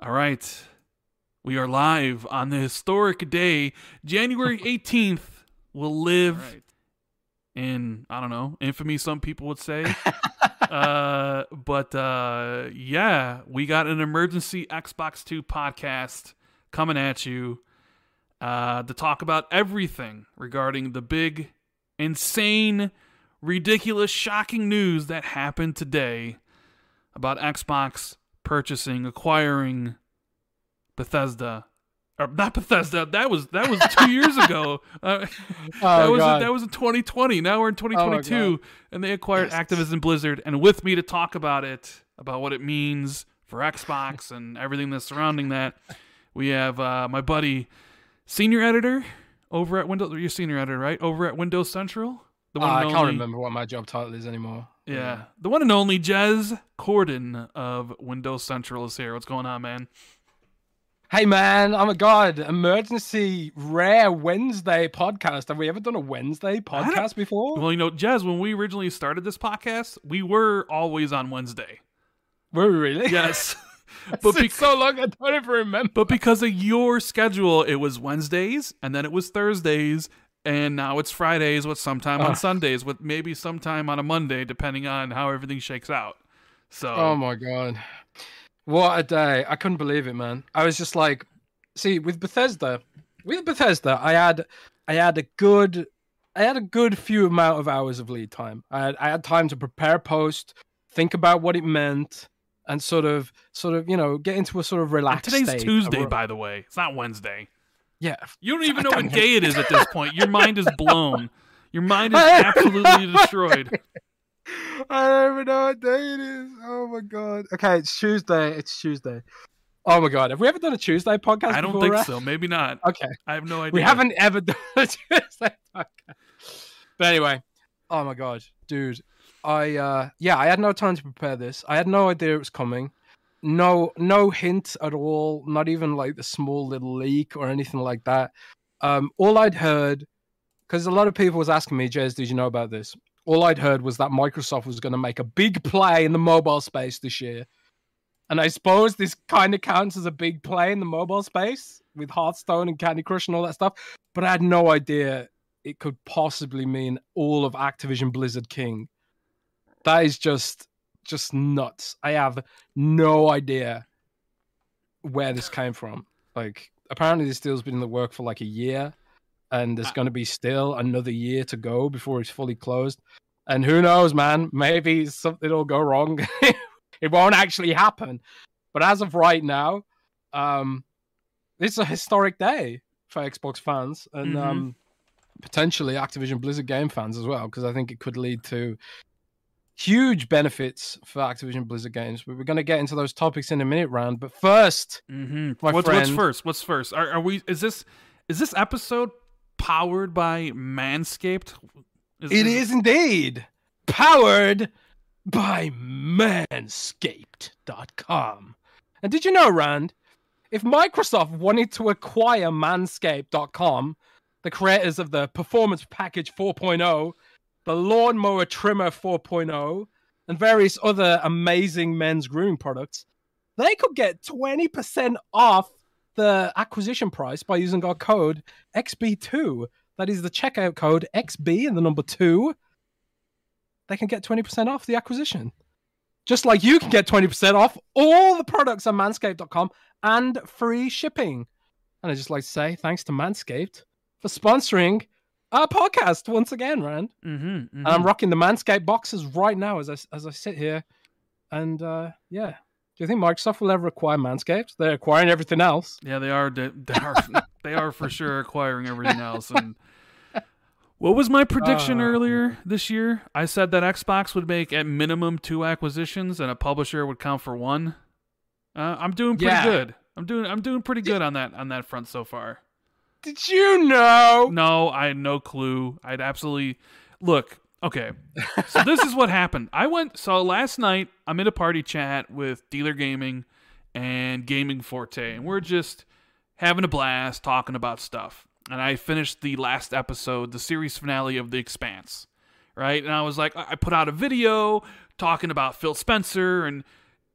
All right. We are live on the historic day, January 18th. Will live Right. in, I don't know, infamy, some people would say. uh, but uh, yeah, we got an emergency Xbox 2 podcast coming at you uh, to talk about everything regarding the big, insane, ridiculous, shocking news that happened today about Xbox purchasing, acquiring Bethesda. Or not Bethesda. That was that was two years ago. Uh, that Oh, was God. that was in 2020. Now we're in 2022, and they acquired Activision Blizzard. And with me to talk about it, about what it means for Xbox and everything that's surrounding that, we have uh, my buddy, senior editor over at Windows. You're senior editor, right? Over at Windows Central. The Uh, I can't only- remember what my job title is anymore. Yeah, the one and only Jez Corden of Windows Central is here. What's going on, man? Hey man, oh my god, emergency rare Wednesday podcast. Have we ever done a Wednesday podcast before? Well, you know, Jez, when we originally started this podcast, we were always on Wednesday. Were we really? Yes. but but, it's bec- so long I don't even remember. but because of your schedule, it was Wednesdays, and then it was Thursdays, and now it's Fridays with sometime on Ugh. Sundays, with maybe sometime on a Monday, depending on how everything shakes out. So, Oh my god. What a day. I couldn't believe it, man. I was just like see, with Bethesda, with Bethesda, I had I had a good I had a good few amount of hours of lead time. I had I had time to prepare post, think about what it meant, and sort of sort of, you know, get into a sort of and relaxed today's. Tuesday, by the way. It's not Wednesday. Yeah. You don't even know what day it is at this point. Your mind is blown. Your mind is absolutely destroyed. I don't even know what day it is. Oh my god. Okay, it's Tuesday. It's Tuesday. Oh my god. Have we ever done a Tuesday podcast? I don't before, think Raf? so. Maybe not. Okay. I have no idea. We haven't ever done a Tuesday podcast. But anyway, oh my god, dude. I uh yeah, I had no time to prepare this. I had no idea it was coming. No no hint at all, not even like the small little leak or anything like that. Um all I'd heard because a lot of people was asking me, Jez, did you know about this? All I'd heard was that Microsoft was going to make a big play in the mobile space this year. And I suppose this kind of counts as a big play in the mobile space with Hearthstone and Candy Crush and all that stuff. But I had no idea it could possibly mean all of Activision Blizzard King. That is just just nuts. I have no idea where this came from. Like apparently this deal's been in the work for like a year and there's going to be still another year to go before it's fully closed. And who knows, man? Maybe something will go wrong. it won't actually happen. But as of right now, um, this is a historic day for Xbox fans and Mhm. um, potentially Activision Blizzard game fans as well, because I think it could lead to huge benefits for Activision Blizzard games. But we're going to get into those topics in a minute, Rand. But first, hmm My what's, what's first? What's first? Are, are we? Is this is this episode powered by Manscaped? It is indeed powered by manscaped.com. And did you know, Rand, if Microsoft wanted to acquire manscaped.com, the creators of the Performance Package 4.0, the Lawnmower Trimmer 4.0, and various other amazing men's grooming products, they could get 20% off the acquisition price by using our code XB2. That is the checkout code XB and the number two. They can get 20% off the acquisition. Just like you can get 20% off all the products on manscaped.com and free shipping. And I just like to say thanks to Manscaped for sponsoring our podcast once again, Rand. Mm-hmm, And I'm rocking the Manscaped boxes right now as I, as I sit here. And uh, yeah. Do you think Microsoft will ever acquire Manscaped? They're acquiring everything else. Yeah, they are. They they are. they are for sure acquiring everything else. And what was my prediction Uh, earlier this year? I said that Xbox would make at minimum two acquisitions, and a publisher would count for one. Uh, I'm doing pretty Yeah. good. I'm doing. I'm doing pretty good on that on that front so far. Did you know? No, I had no clue. I'd absolutely look. Okay, so this is what happened. I went. So last night, I'm in a party chat with Dealer Gaming and Gaming Forte, and we're just having a blast talking about stuff. And I finished the last episode, the series finale of The Expanse, right? And I was like, I I put out a video talking about Phil Spencer and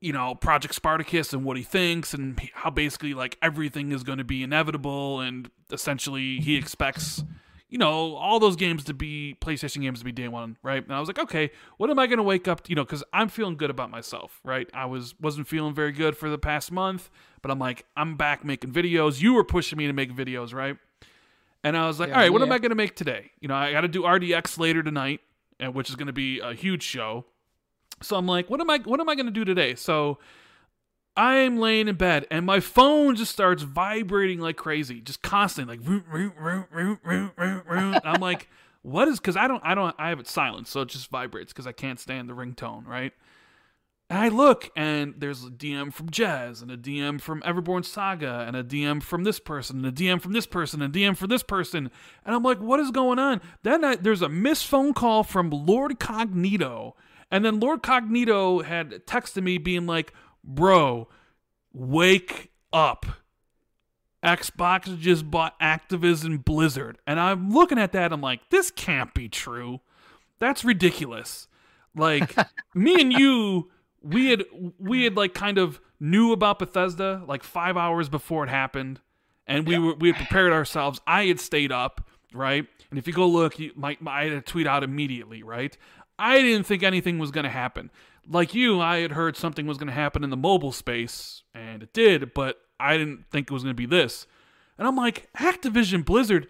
you know Project Spartacus and what he thinks and how basically like everything is going to be inevitable and essentially he expects you know all those games to be PlayStation games to be day one, right? And I was like, okay, what am I going to wake up? To? You know, because I'm feeling good about myself, right? I was wasn't feeling very good for the past month, but I'm like, I'm back making videos. You were pushing me to make videos, right? And I was like, Yeah, all right, what am. I going to make today? You know, I got to do RDX later tonight, which is going to be a huge show. So I'm like, what am I what am I going to do today? So I'm laying in bed and my phone just starts vibrating like crazy, just constantly like root root root root root root root. And I'm like, what is cuz I don't I don't I have it silent, so it just vibrates cuz I can't stand the ringtone, right? And I look and there's a DM from Jez and a DM from Everborn Saga and a DM from this person and a DM from this person and a DM from this person. And I'm like, what is going on? Then I, there's a missed phone call from Lord Cognito. And then Lord Cognito had texted me being like, bro, wake up. Xbox just bought Activision Blizzard. And I'm looking at that, I'm like, this can't be true. That's ridiculous. Like, me and you we had we had like kind of knew about Bethesda like five hours before it happened, and we were we had prepared ourselves. I had stayed up, right? And if you go look, you might I had a tweet out immediately, right? I didn't think anything was going to happen. Like you, I had heard something was going to happen in the mobile space, and it did, but I didn't think it was going to be this. And I'm like, Activision Blizzard,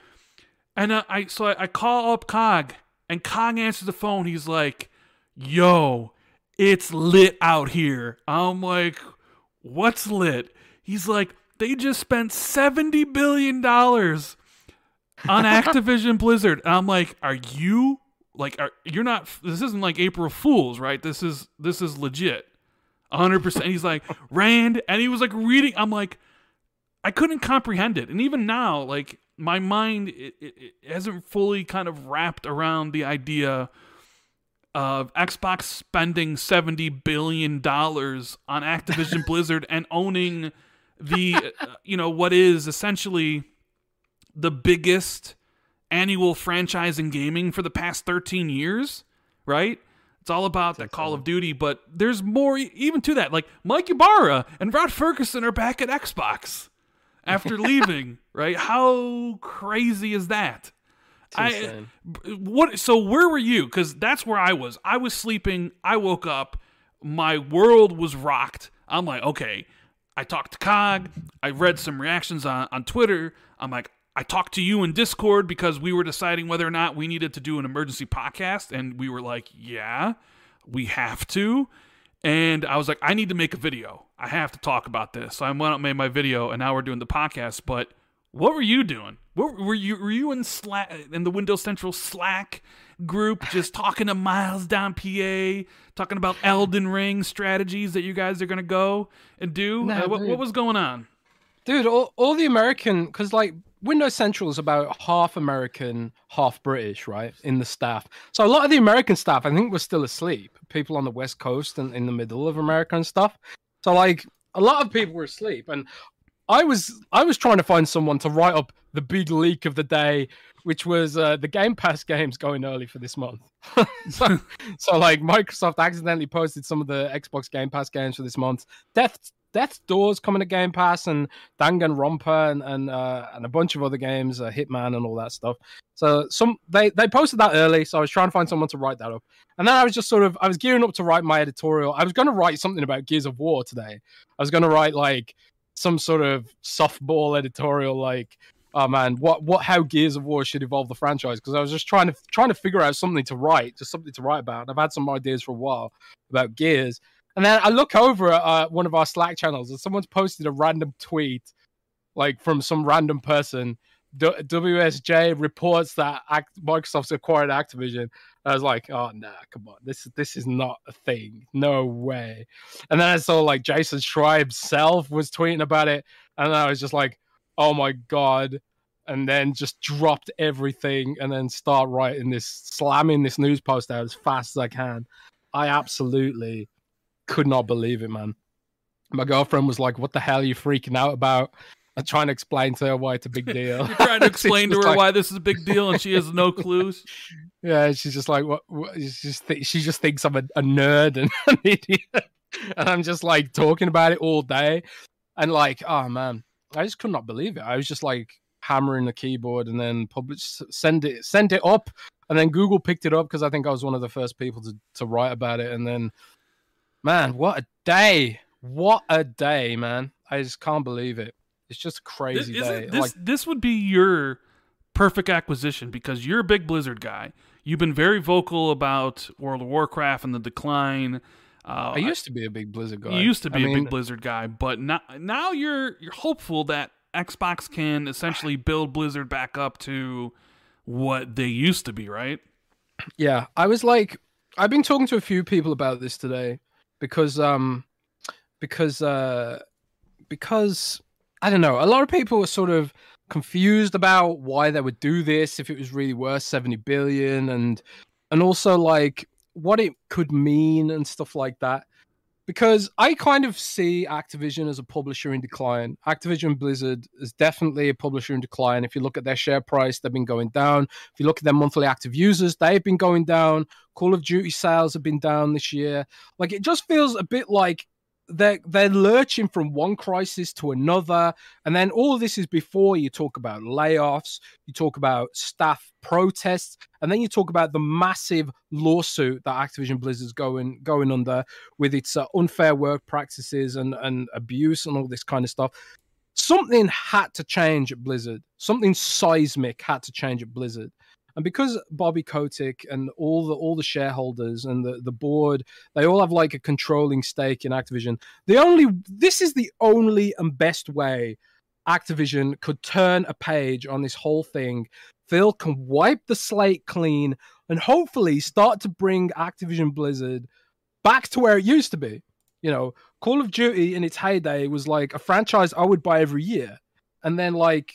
and uh, I so I, I call up Cog, and Cog answers the phone. He's like, "Yo." it's lit out here. I'm like, what's lit? He's like, they just spent seventy billion dollars on Activision Blizzard. And I'm like, are you like, are you're not? This isn't like April Fools, right? This is this is legit, hundred percent. He's like Rand, and he was like reading. I'm like, I couldn't comprehend it, and even now, like my mind it, it, it hasn't fully kind of wrapped around the idea of Xbox spending seventy billion dollars on Activision Blizzard and owning the uh, you know what is essentially the biggest annual franchise in gaming for the past 13 years, right? It's all about that Call of Duty, but there's more even to that. Like Mike Ybarra and Rod Ferguson are back at Xbox after leaving, right? How crazy is that? I what so where were you cuz that's where I was. I was sleeping, I woke up, my world was rocked. I'm like, okay, I talked to Cog, I read some reactions on on Twitter. I'm like I talked to you in Discord because we were deciding whether or not we needed to do an emergency podcast and we were like, yeah, we have to. And I was like, I need to make a video. I have to talk about this. So I went out and made my video, and now we're doing the podcast. But what were you doing? What were you? Were you in Slack in the Windows Central Slack group, just talking to Miles Dompier, talking about Elden Ring strategies that you guys are gonna go and do? Nah, Uh, what, what was going on? Dude, all, all the American, because like Windows Central is about half American, half British, right? In the staff. So a lot of the American staff, I think, were still asleep. People on the West Coast and in the middle of America and stuff. So like a lot of people were asleep, and I was I was trying to find someone to write up the big leak of the day, which was uh, the Game Pass games going early for this month. so, so like Microsoft accidentally posted some of the Xbox Game Pass games for this month. Death Death's Doors coming to Game Pass and Danganronpa and and, uh, and a bunch of other games, uh, Hitman and all that stuff. So some they they posted that early, so I was trying to find someone to write that up. And then I was just sort of I was gearing up to write my editorial. I was going to write something about Gears of War today. I was going to write like some sort of softball editorial like oh man what what how gears of war should evolve the franchise because i was just trying to trying to figure out something to write just something to write about And i've had some ideas for a while about gears and then i look over at uh, one of our slack channels and someone's posted a random tweet like from some random person D- WSJ reports that Act- Microsoft's acquired Activision. I was like, oh no, come on, this this is not a thing, no way. And then I saw like Jason Schreier self was tweeting about it, and I was just like, oh my god. And then just dropped everything, and then start writing this, slamming this news post out as fast as I can. I absolutely could not believe it, man. My girlfriend was like, "What the hell are you freaking out about?" I'm trying to explain to her why it's a big deal. You're trying to explain to her like- why this is a big deal, and she has no clues. Yeah, she's just like, what? what she just th- she just thinks I'm a, a nerd and an idiot. and I'm just like talking about it all day, and like, oh man, I just could not believe it. I was just like hammering the keyboard and then publish, send it, send it up, and then Google picked it up because I think I was one of the first people to to write about it, and then, man, what a day! What a day, man! I just can't believe it. It's just a crazy This, day. this, like, this would be your perfect acquisition because you're a big Blizzard guy. You've been very vocal about World of Warcraft and the decline. Uh, I used to be a big Blizzard guy. You used to be I a mean, big Blizzard guy, but now now you're you're hopeful that Xbox can essentially build Blizzard back up to what they used to be, right? Yeah, I was like, I've been talking to a few people about this today because, um, because, uh, because I don't know, a lot of people were sort of confused about why they would do this if it was really worth seventy billion, and and also like what it could mean and stuff like that. Because I kind of see Activision as a publisher in decline. Activision Blizzard is definitely a publisher in decline. If you look at their share price, they've been going down. If you look at their monthly active users, they've been going down. Call of Duty sales have been down this year. Like it just feels a bit like they're they're lurching from one crisis to another, and then all of this is before you talk about layoffs, you talk about staff protests, and then you talk about the massive lawsuit that Activision Blizzard's going going under with its uh, unfair work practices and and abuse and all this kind of stuff. Something had to change at Blizzard. Something seismic had to change at Blizzard. And because Bobby Kotick and all the all the shareholders and the, the board, they all have like a controlling stake in Activision. The only this is the only and best way Activision could turn a page on this whole thing. Phil can wipe the slate clean and hopefully start to bring Activision Blizzard back to where it used to be. You know, Call of Duty in its heyday was like a franchise I would buy every year. And then like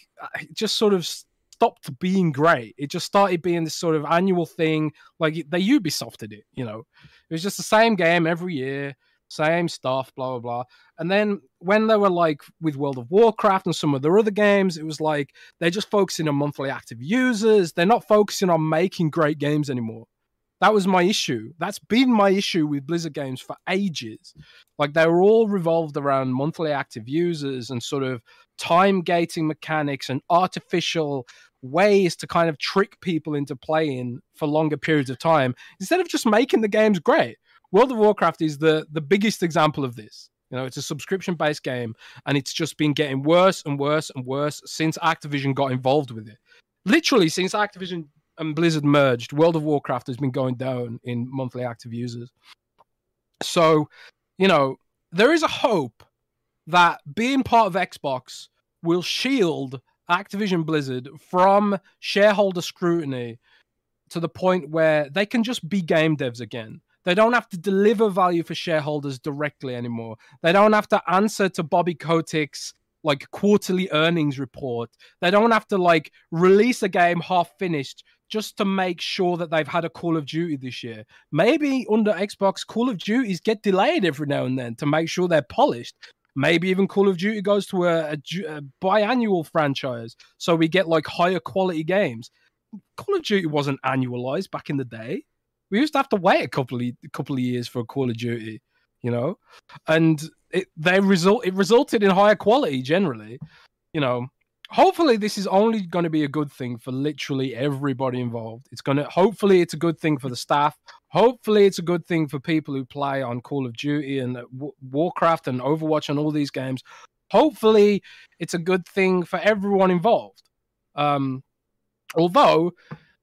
just sort of stopped being great. It just started being this sort of annual thing. Like they Ubisofted it, you know. It was just the same game every year, same stuff, blah blah blah. And then when they were like with World of Warcraft and some of their other games, it was like they're just focusing on monthly active users. They're not focusing on making great games anymore. That was my issue. That's been my issue with Blizzard games for ages. Like they were all revolved around monthly active users and sort of time gating mechanics and artificial ways to kind of trick people into playing for longer periods of time instead of just making the games great. World of Warcraft is the the biggest example of this. You know, it's a subscription based game and it's just been getting worse and worse and worse since Activision got involved with it. Literally since Activision and Blizzard merged, World of Warcraft has been going down in monthly active users. So, you know, there is a hope that being part of Xbox will shield Activision Blizzard from shareholder scrutiny to the point where they can just be game devs again. They don't have to deliver value for shareholders directly anymore. They don't have to answer to Bobby Kotick's like quarterly earnings report. They don't have to like release a game half finished just to make sure that they've had a Call of Duty this year. Maybe under Xbox, Call of Duties get delayed every now and then to make sure they're polished. Maybe even Call of Duty goes to a, a, a biannual franchise, so we get like higher quality games. Call of Duty wasn't annualized back in the day. We used to have to wait a couple of a couple of years for a Call of Duty, you know, and it they result it resulted in higher quality generally, you know. Hopefully, this is only going to be a good thing for literally everybody involved. It's going to hopefully it's a good thing for the staff. Hopefully, it's a good thing for people who play on Call of Duty and Warcraft and Overwatch and all these games. Hopefully, it's a good thing for everyone involved. Um, although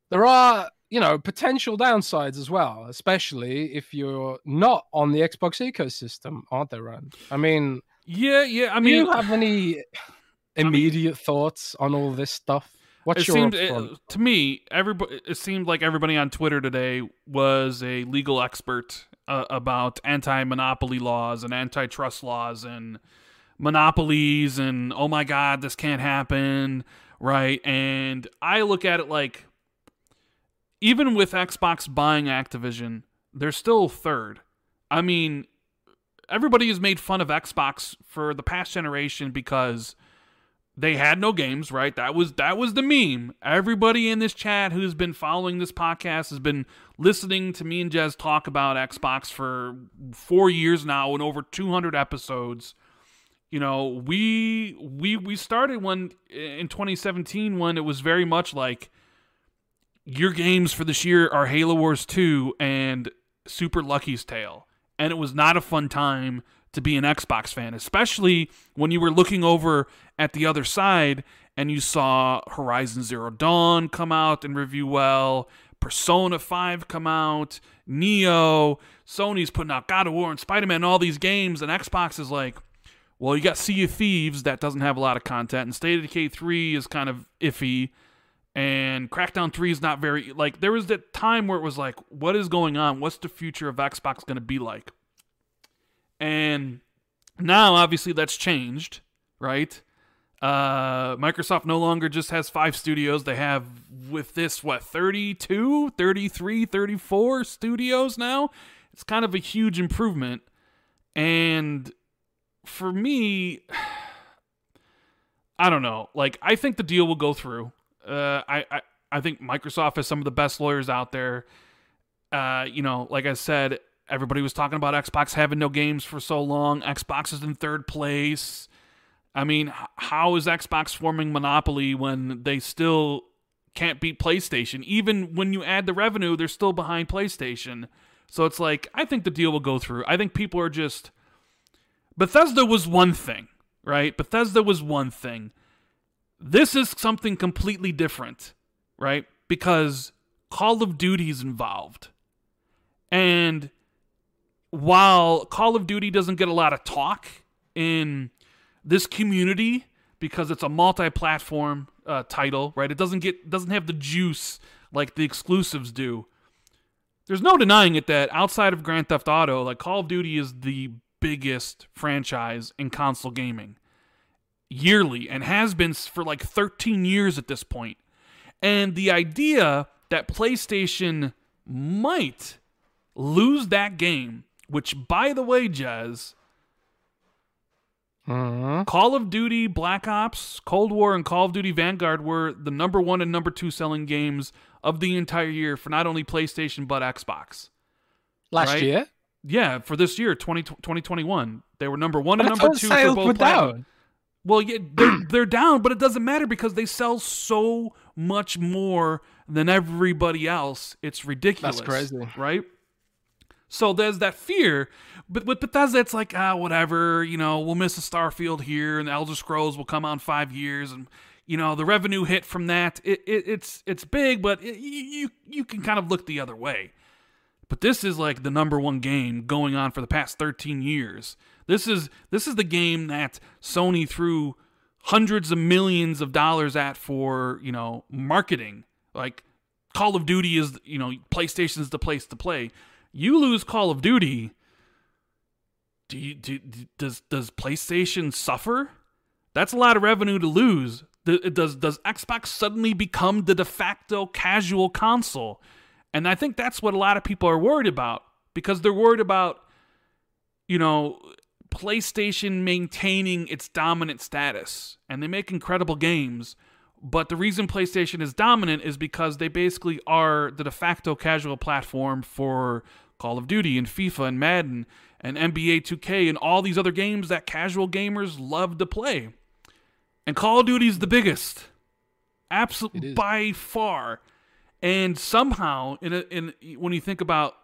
there are you know potential downsides as well especially if you're not on the xbox ecosystem aren't there Rand? i mean yeah yeah i mean do you have any immediate thoughts on all this stuff? What's it your seemed it, to me everybody it seemed like everybody on twitter today was a legal expert uh, about anti-monopoly laws and antitrust laws and monopolies and oh my god this can't happen right? And i look at it like even with xbox buying activision they're still third. I mean everybody has made fun of xbox for the past generation because they had no games, right? That was that was the meme. Everybody in this chat who's been following this podcast has been listening to me and Jez talk about Xbox for 4 years now and over 200 episodes. You know, we we we started when in 2017 when it was very much like your games for this year are Halo Wars 2 and Super Lucky's Tale. And it was not a fun time to be an Xbox fan, especially when you were looking over at the other side and you saw Horizon Zero Dawn come out and review well, Persona 5 come out, Nioh, Sony's putting out God of War and Spider Man, all these games, and Xbox is like, well, you got Sea of Thieves that doesn't have a lot of content, and State of Decay 3 is kind of iffy, and Crackdown 3 is not very. Like, there was that time where it was like, what is going on? What's the future of Xbox going to be like? And now, obviously, that's changed, right? Uh, Microsoft no longer just has five studios. They have, with this, what, 32, 33, 34 studios now? It's kind of a huge improvement. And for me, I don't know. Like, I think the deal will go through. Uh, I, I, I think Microsoft has some of the best lawyers out there. Uh, you know, like I said, everybody was talking about Xbox having no games for so long. Xbox is in third place. I mean, how is Xbox forming monopoly when they still can't beat PlayStation? Even when you add the revenue, they're still behind PlayStation. So it's like, I think the deal will go through. I think people are just. Bethesda was one thing, right? Bethesda was one thing. This is something completely different, right? Because Call of Duty's involved. And while Call of Duty doesn't get a lot of talk in this community because it's a multi-platform uh, title, right? It doesn't get doesn't have the juice like the exclusives do. There's no denying it that outside of Grand Theft Auto, like Call of Duty is the biggest franchise in console gaming yearly and has been for like 13 years at this point. And the idea that PlayStation might lose that game which, by the way, Jez, uh-huh. Call of Duty, Black Ops, Cold War, and Call of Duty Vanguard were the number one and number two selling games of the entire year for not only PlayStation but Xbox. Last right? year? Yeah, for this year, 20, 2021. They were number one and number two for both. Down. Well, yeah, they're, they're down, but it doesn't matter because they sell so much more than everybody else. It's ridiculous. That's crazy. Right? So there's that fear. But with Bethesda, it's like, ah, whatever, you know, we'll miss a Starfield here and the Elder Scrolls will come out in five years. And, you know, the revenue hit from that, it, it it's it's big, but it, you, you can kind of look the other way. But this is like the number one game going on for the past 13 years. This is this is the game that Sony threw hundreds of millions of dollars at for, you know, marketing. Like Call of Duty is, you know, PlayStation is the place to play. You lose Call of Duty. Do you, do, does does PlayStation suffer? That's a lot of revenue to lose. Does does Xbox suddenly become the de facto casual console? And I think that's what a lot of people are worried about because they're worried about, you know, PlayStation maintaining its dominant status. And they make incredible games. But the reason PlayStation is dominant is because they basically are the de facto casual platform for Call of Duty and FIFA and Madden and NBA 2K and all these other games that casual gamers love to play. And Call of Duty is the biggest, absolutely by far. And somehow, in a, in when you think about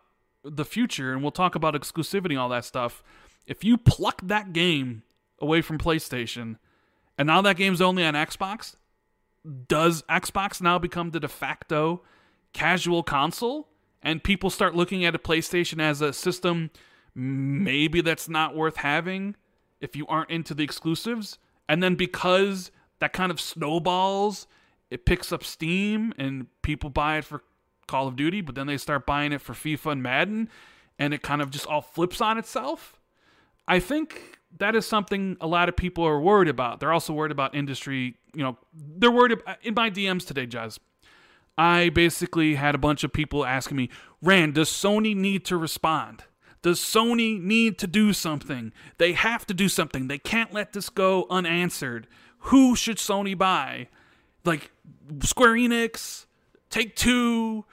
the future, and we'll talk about exclusivity and all that stuff, if you pluck that game away from PlayStation, and now that game's only on Xbox, does Xbox now become the de facto casual console? And people start looking at a PlayStation as a system maybe that's not worth having if you aren't into the exclusives. And then because that kind of snowballs, it picks up steam and people buy it for Call of Duty, but then they start buying it for FIFA and Madden, and it kind of just all flips on itself. I think that is something a lot of people are worried about. They're also worried about industry. You know, they're worried about, in my DMs today, Jez. I basically had a bunch of people asking me, Rand, does Sony need to respond? Does Sony need to do something? They have to do something. They can't let this go unanswered. who should Sony buy? Like Square Enix, Take Two,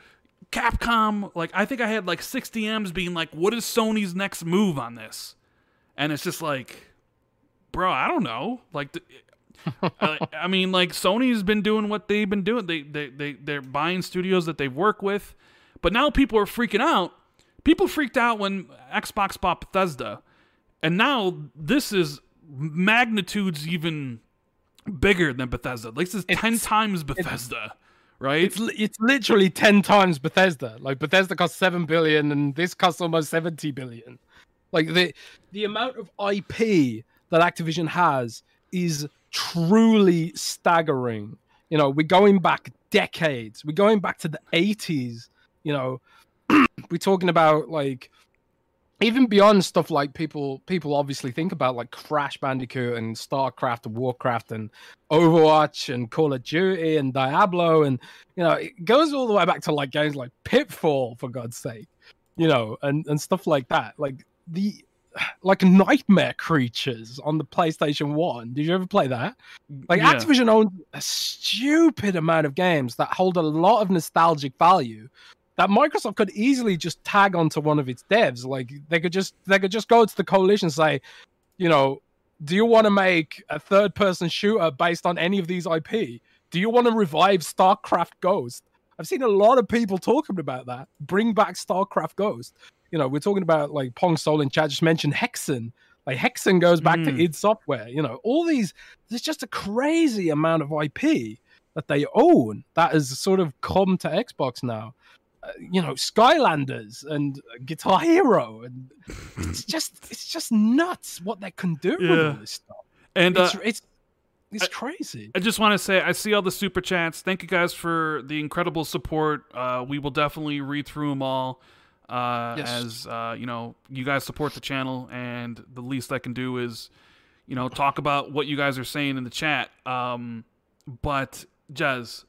Capcom. Like I think I had like six DMs being like, "What is Sony's next move on this?" And it's just like, bro, I don't know. Like, the, I, mean, like Sony's been doing what they've been doing. They they they they're buying studios that they've worked with, but now people are freaking out. People freaked out when Xbox bought Bethesda, and now this is magnitudes even bigger than Bethesda. Like this is ten times Bethesda, right? It's it's literally ten times Bethesda. Like Bethesda cost seven billion, and this costs almost seventy billion. Like the the amount of IP that Activision has is truly staggering. You know, we're going back decades. We're going back to the eighties. You know, we're talking about like even beyond stuff like people people obviously think about like Crash Bandicoot and StarCraft and Warcraft and Overwatch and Call of Duty and Diablo and you know it goes all the way back to like games like Pitfall for God's sake, you know, and and stuff like that. Like the like nightmare creatures on the PlayStation One. Did you ever play that? Like Yeah. Activision owns a stupid amount of games that hold a lot of nostalgic value that Microsoft could easily just tag onto one of its devs. Like they could just they could just go to the coalition and say, you know, do you want to make a third person shooter based on any of these IP? Do you want to revive StarCraft Ghost? I've seen a lot of people talking about that. Bring back StarCraft Ghost. You know, we're talking about like Pong Soul and chat just mentioned Hexen. Like Hexen goes back to Mm. id Software. You know, all these. There's just a crazy amount of IP that they own that has sort of come to Xbox now. Uh, you know, Skylanders and Guitar Hero, and it's just it's just nuts what they can do with Yeah. all this stuff. and uh, It's it's, it's I- crazy. I just want to say I see all the super chats. Thank you guys for the incredible support. Uh, we will definitely read through them all. Uh, Yes. As uh, you know, you guys support the channel, and the least I can do is, you know, talk about what you guys are saying in the chat. Um, but Jez,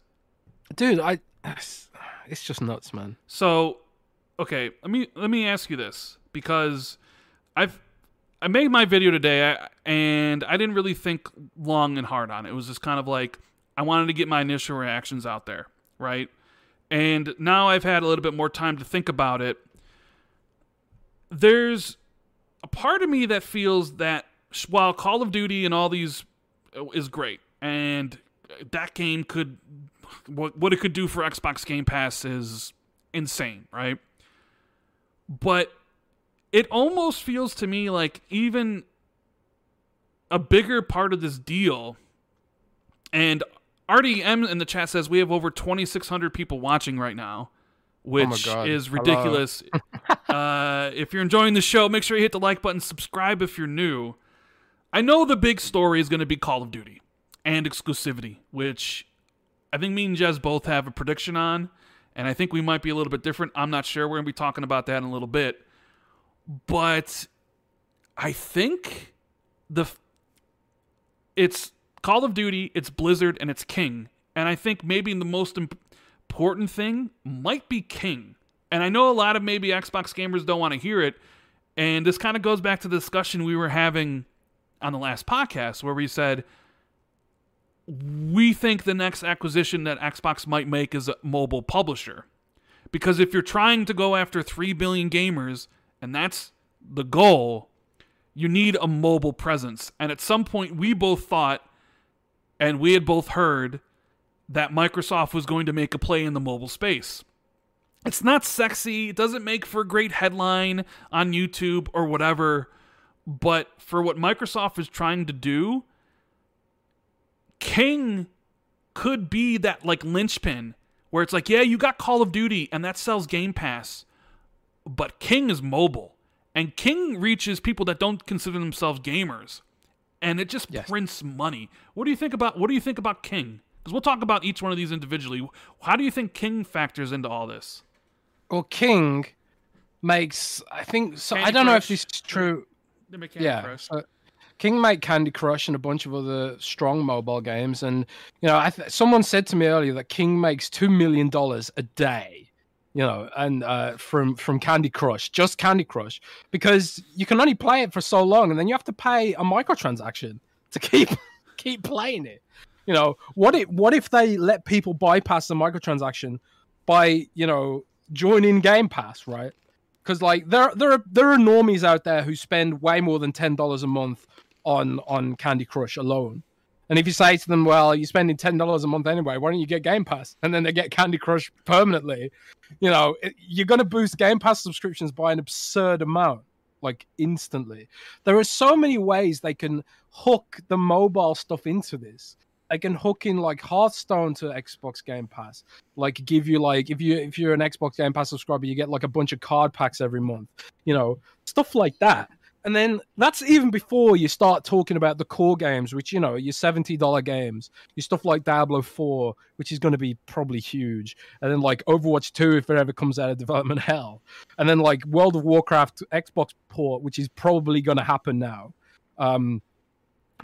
Dude, I it's just nuts, man. So, okay, let me let me ask you this because I've I made my video today and I didn't really think long and hard on it. It was just kind of like I wanted to get my initial reactions out there, right? And now I've had a little bit more time to think about it. There's a part of me that feels that while Call of Duty and all these uh, is great and that game could what what it could do for Xbox Game Pass is insane, right? But it almost feels to me like even a bigger part of this deal and RDM in the chat says we have over 2600 people watching right now, which God. is ridiculous. uh, if you're enjoying the show, make sure you hit the like button, subscribe if you're new. I know the big story is going to be Call of Duty and exclusivity, which I think me and Jez both have a prediction on, and I think we might be a little bit different. I'm not sure. We're going to be talking about that in a little bit. But I think the it's Call of Duty, it's Blizzard, and it's King. And I think maybe the most imp- important thing might be King. And I know a lot of maybe Xbox gamers don't want to hear it. And this kind of goes back to the discussion we were having on the last podcast where we said we think the next acquisition that Xbox might make is a mobile publisher. Because if you're trying to go after 3 billion gamers and that's the goal, you need a mobile presence. And at some point, we both thought, and we had both heard, that Microsoft was going to make a play in the mobile space. It's not sexy, it doesn't make for a great headline on YouTube or whatever, but for what Microsoft is trying to do, King could be that like linchpin where it's like, yeah, you got Call of Duty and that sells Game Pass, but King is mobile. And King reaches people that don't consider themselves gamers. And it just Yes. prints money. What do you think about what do you think about King? Because we'll talk about each one of these individually. How do you think King factors into all this? Well, King makes I think so. I don't know if this is true. Yeah. Crush. so King made Candy Crush and a bunch of other strong mobile games, and you know, I th- someone said to me earlier that King makes two million dollars a day. You know, and uh, from from Candy Crush, just Candy Crush, because you can only play it for so long, and then you have to pay a microtransaction to keep keep playing it. You know, what if what if they let people bypass the microtransaction by you know joining Game Pass, right? Because like there there are there are normies out there who spend way more than ten dollars a month on on Candy Crush alone. And if you say to them, "Well, you're spending ten dollars a month anyway, why don't you get Game Pass?" and then they get Candy Crush permanently, you know, it, you're going to boost Game Pass subscriptions by an absurd amount, like instantly. There are so many ways they can hook the mobile stuff into this. They can hook in like Hearthstone to Xbox Game Pass, like give you like if you if you're an Xbox Game Pass subscriber, you get like a bunch of card packs every month, you know, stuff like that. And then that's even before you start talking about the core games, which you know, your seventy dollar games, your stuff like Diablo Four, which is going to be probably huge, and then like Overwatch Two if it ever comes out of development hell, and then like World of Warcraft Xbox port, which is probably going to happen now. Um,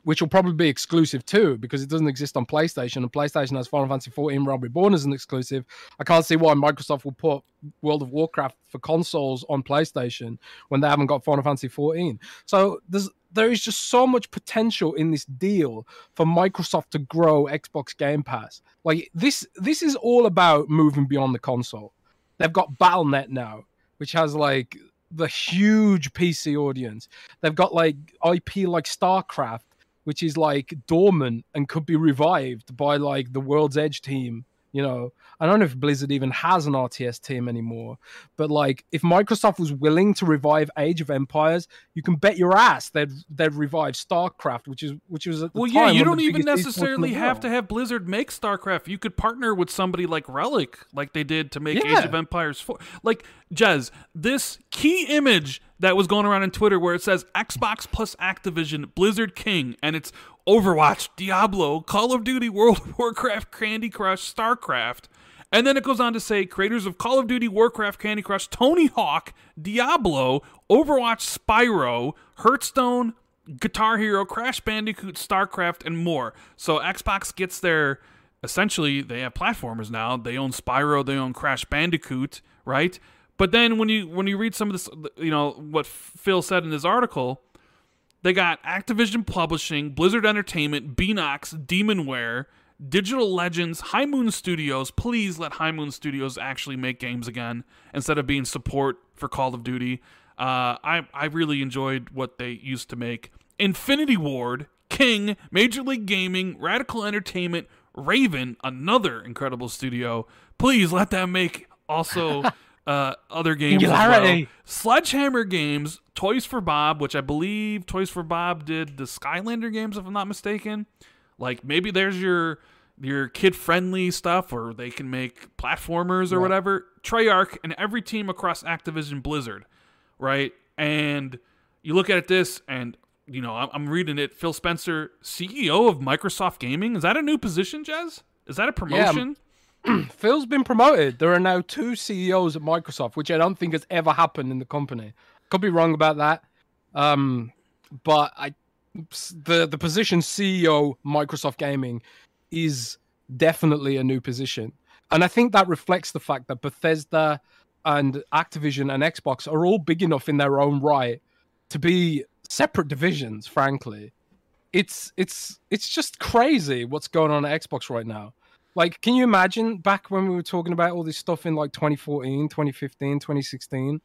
which will probably be exclusive too because it doesn't exist on PlayStation and PlayStation has Final Fantasy 14 Realm Reborn as an exclusive. I can't see why Microsoft will put World of Warcraft for consoles on PlayStation when they haven't got Final Fantasy 14. So there's there is just so much potential in this deal for Microsoft to grow Xbox Game Pass. Like this this is all about moving beyond the console. They've got BattleNet now, which has like the huge PC audience. They've got like IP like StarCraft which is like dormant and could be revived by like the World's Edge team. You know, I don't know if Blizzard even has an RTS team anymore, but like if Microsoft was willing to revive Age of Empires, you can bet your ass they'd they'd revive StarCraft, which is which was well, yeah. You don't even necessarily have to have Blizzard make StarCraft. You could partner with somebody like Relic, like they did to make yeah. Age of Empires four. Like Jez, this key image that was going around on Twitter where it says Xbox plus Activision, Blizzard King, and it's Overwatch, Diablo, Call of Duty, World of Warcraft, Candy Crush, StarCraft. And then it goes on to say creators of Call of Duty, Warcraft, Candy Crush, Tony Hawk, Diablo, Overwatch, Spyro, Hearthstone, Guitar Hero, Crash Bandicoot, StarCraft, and more. So Xbox gets their essentially they have platformers now. They own Spyro, they own Crash Bandicoot, right? But then when you when you read some of this, you know what Phil said in his article, they got Activision Publishing, Blizzard Entertainment, Beenox, Demonware, Digital Legends, High Moon Studios. Please let High Moon Studios actually make games again instead of being support for Call of Duty. Uh, I I really enjoyed what they used to make. Infinity Ward, King, Major League Gaming, Radical Entertainment, Raven, another incredible studio. Please let them make also uh, other games. Well. Sledgehammer Games, Toys for Bob, which I believe Toys for Bob did the Skylander games, if I'm not mistaken. Like maybe there's your your kid friendly stuff, or they can make platformers or whatever. Treyarch and every team across Activision Blizzard, right? And you look at this, and you know I'm, I'm reading it. Phil Spencer, CEO of Microsoft Gaming, is that a new position, Jez? Is that a promotion? Yeah, Phil's been promoted. There are now two CEOs at Microsoft, which I don't think has ever happened in the company. Could be wrong about that. Um, but I, the the position CEO Microsoft Gaming is definitely a new position, and I think that reflects the fact that Bethesda and Activision and Xbox are all big enough in their own right to be separate divisions. Frankly, it's it's it's just crazy what's going on at Xbox right now. Like, can you imagine back when we were talking about all this stuff in like 2014, 2015, 2016,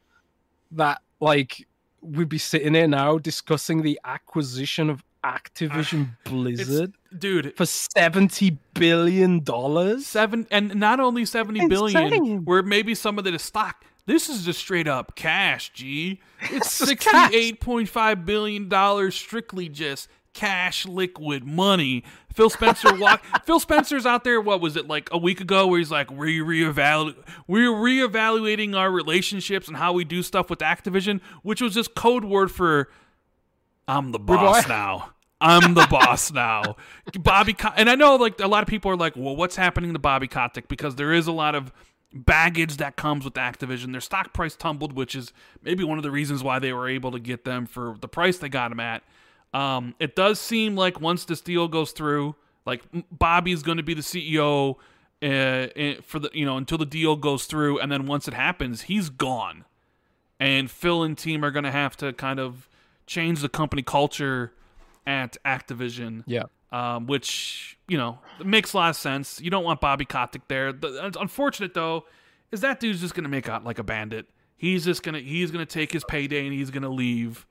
that like we'd be sitting here now discussing the acquisition of Activision Blizzard, dude, for seventy billion dollars. Seven, and not only seventy billion, Insane. where maybe some of it is stock. This is just straight up cash, G. It's sixty-eight point five billion dollars strictly just cash liquid money. Phil Spencer walk Phil Spencer's out there, what was it, like a week ago where he's like, We're reevalu- we're reevaluating our relationships and how we do stuff with Activision, which was just code word for I'm the boss now. I'm the boss now. Bobby and I know like a lot of people are like, well, what's happening to Bobby Kotick? Because there is a lot of baggage that comes with Activision. Their stock price tumbled, which is maybe one of the reasons why they were able to get them for the price they got them at. Um, it does seem like once this deal goes through, like Bobby's going to be the CEO uh, for the you know until the deal goes through, and then once it happens, he's gone, and Phil and team are going to have to kind of change the company culture at Activision. Yeah. um, which you know makes a lot of sense. You don't want Bobby Kotick there. The, unfortunate though is that dude's just gonna make out like a bandit. He's just gonna he's gonna take his payday and he's gonna leave.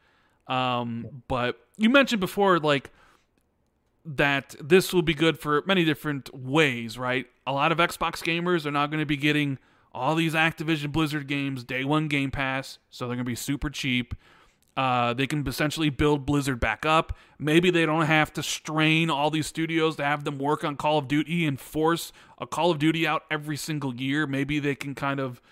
Um, but you mentioned before like that this will be good for many different ways, right? A lot of Xbox gamers are not going to be getting all these Activision Blizzard games day one Game Pass, so they're going to be super cheap. Uh, they can essentially build Blizzard back up. Maybe they don't have to strain all these studios to have them work on Call of Duty and force a Call of Duty out every single year. Maybe they can kind of,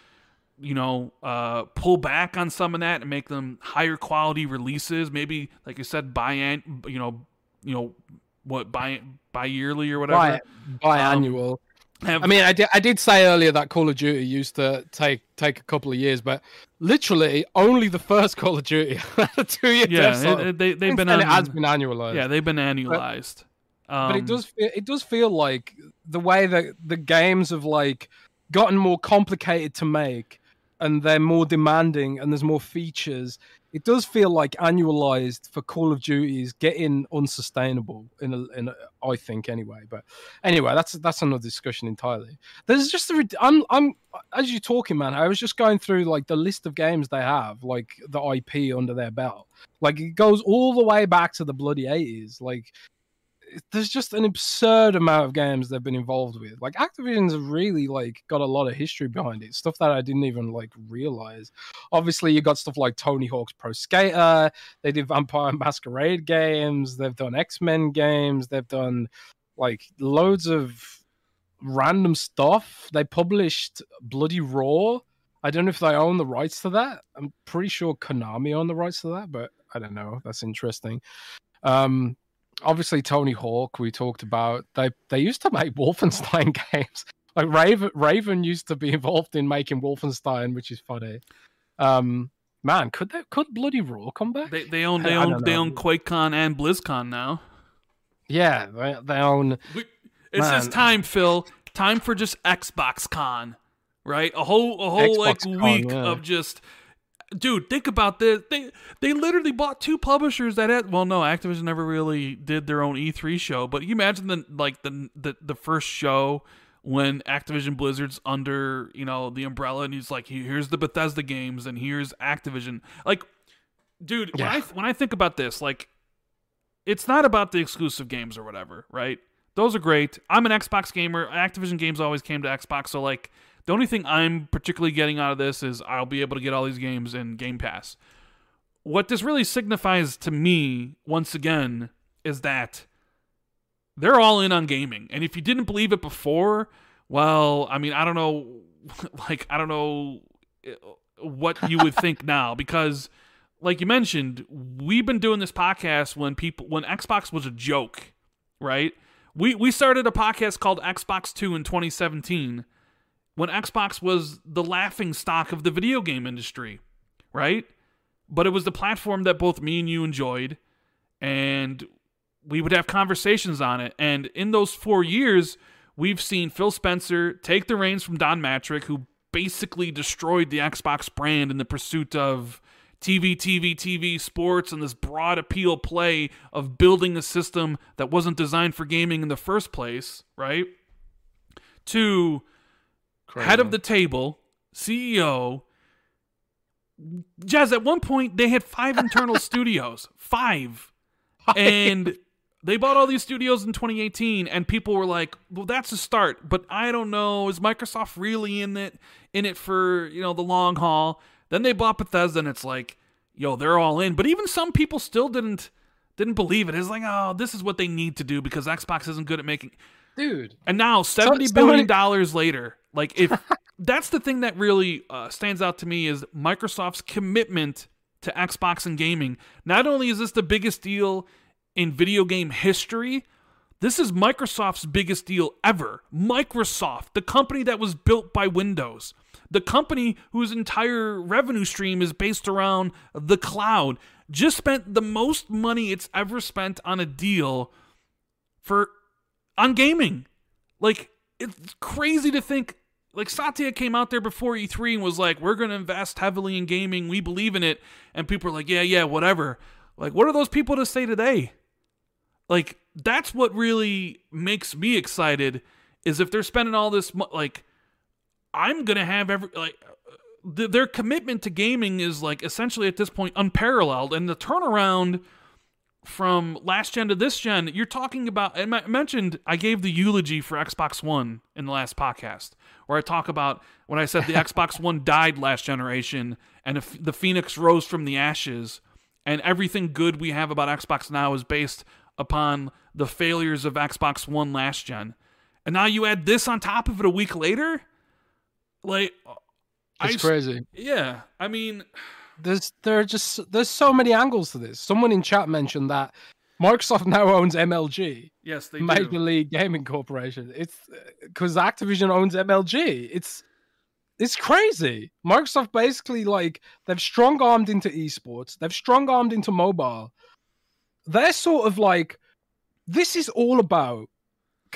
you know, uh, pull back on some of that and make them higher quality releases. Maybe, like you said, buy you know, you know, what bi bi yearly or whatever, bi biannual. Um, have, I mean, I did, I did say earlier that Call of Duty used to take take a couple of years, but literally only the first Call of Duty, two years. Yeah, it, they they've been it has been annualized. Yeah, they've been annualized. But, um, but it does feel, it does feel like the way that the games have like gotten more complicated to make, and they're more demanding, and there's more features it does feel like annualized for Call of Duty is getting unsustainable in a, in a, I think anyway. But anyway, that's that's another discussion entirely. There's just a I'm I'm as you're talking, man. I was just going through like the list of games they have, like the IP under their belt. Like it goes all the way back to the bloody 80s. Like there's just an absurd amount of games they've been involved with. Like Activision's really like got a lot of history behind it, stuff that I didn't even like realize. Obviously, you got stuff like Tony Hawk's Pro Skater. They did Vampire Masquerade games. They've done X Men games. They've done like loads of random stuff. They published Bloody Roar. I don't know if they own the rights to that. I'm pretty sure Konami own the rights to that, but I don't know. That's interesting. Um, obviously Tony Hawk we talked about they they used to make Wolfenstein games. Like Raven Raven used to be involved in making Wolfenstein, which is funny. Um man, could they could Bloody Roar come back? They they own they I, own I they own QuakeCon and BlizzCon now. Yeah, they, they own It's just time, Phil. Time for just Xbox Con. Right? A whole a whole Xbox like Con, week yeah. of just dude, think about this. They they literally bought two publishers that had well, no, Activision never really did their own E3 show, but you imagine the like the the, the first show when Activision Blizzard's under, you know, the umbrella and he's like, here's the Bethesda games and here's Activision. Like dude, yeah. when I when I think about this, like it's not about the exclusive games or whatever, right? Those are great. I'm an Xbox gamer. Activision games always came to Xbox, so like the only thing I'm particularly getting out of this is I'll be able to get all these games in Game Pass. What this really signifies to me, once again, is that they're all in on gaming. And if you didn't believe it before, well, I mean, I don't know, like, I don't know uh, what you would think now because like you mentioned, we've been doing this podcast when people when Xbox was a joke, right? We we started a podcast called Xbox 2 in 2017 when Xbox was the laughing stock of the video game industry, right? But it was the platform that both me and you enjoyed, and we would have conversations on it. And in those four years, we've seen Phil Spencer take the reins from Don Mattrick, who basically destroyed the Xbox brand in the pursuit of TV, TV, TV, sports, and this broad appeal play of building a system that wasn't designed for gaming in the first place, right? To Crazy. head of the table, CEO. Jez, at one point, they had five internal studios. Five. And they bought all these studios in 2018 and people were like well that's a start but i don't know is microsoft really in it in it for you know the long haul then they bought bethesda and it's like yo they're all in but even some people still didn't didn't believe it it's like oh this is what they need to do because xbox isn't good at making dude and now seventy so, billion dollars later like if that's the thing that really uh, stands out to me is Microsoft's commitment to Xbox and gaming. Not only is this the biggest deal in video game history, this is Microsoft's biggest deal ever. Microsoft, the company that was built by Windows, the company whose entire revenue stream is based around the cloud, just spent the most money it's ever spent on a deal for on gaming. Like it's crazy to think like Satya came out there before E3 and was like, "We're going to invest heavily in gaming. We believe in it." And people are like, "Yeah, yeah, whatever." Like, what are those people to say today? Like that's what really makes me excited is if they're spending all this like I'm going to have every like th- their commitment to gaming is like essentially at this point unparalleled and the turnaround from last gen to this gen you're talking about and I mentioned I gave the eulogy for Xbox 1 in the last podcast where I talk about when I said the Xbox One died last generation and the phoenix rose from the ashes and everything good we have about Xbox now is based upon the failures of Xbox One last gen. And now you add this on top of it a week later? Like It's I- crazy. Yeah. I mean, There's there are just there's so many angles to this. Someone in chat mentioned that Microsoft now owns MLG, yes, they Major do. League Gaming Corporation. It's because Activision owns MLG. It's it's crazy. Microsoft basically like they've strong armed into esports. They've strong armed into mobile. They're sort of like this is all about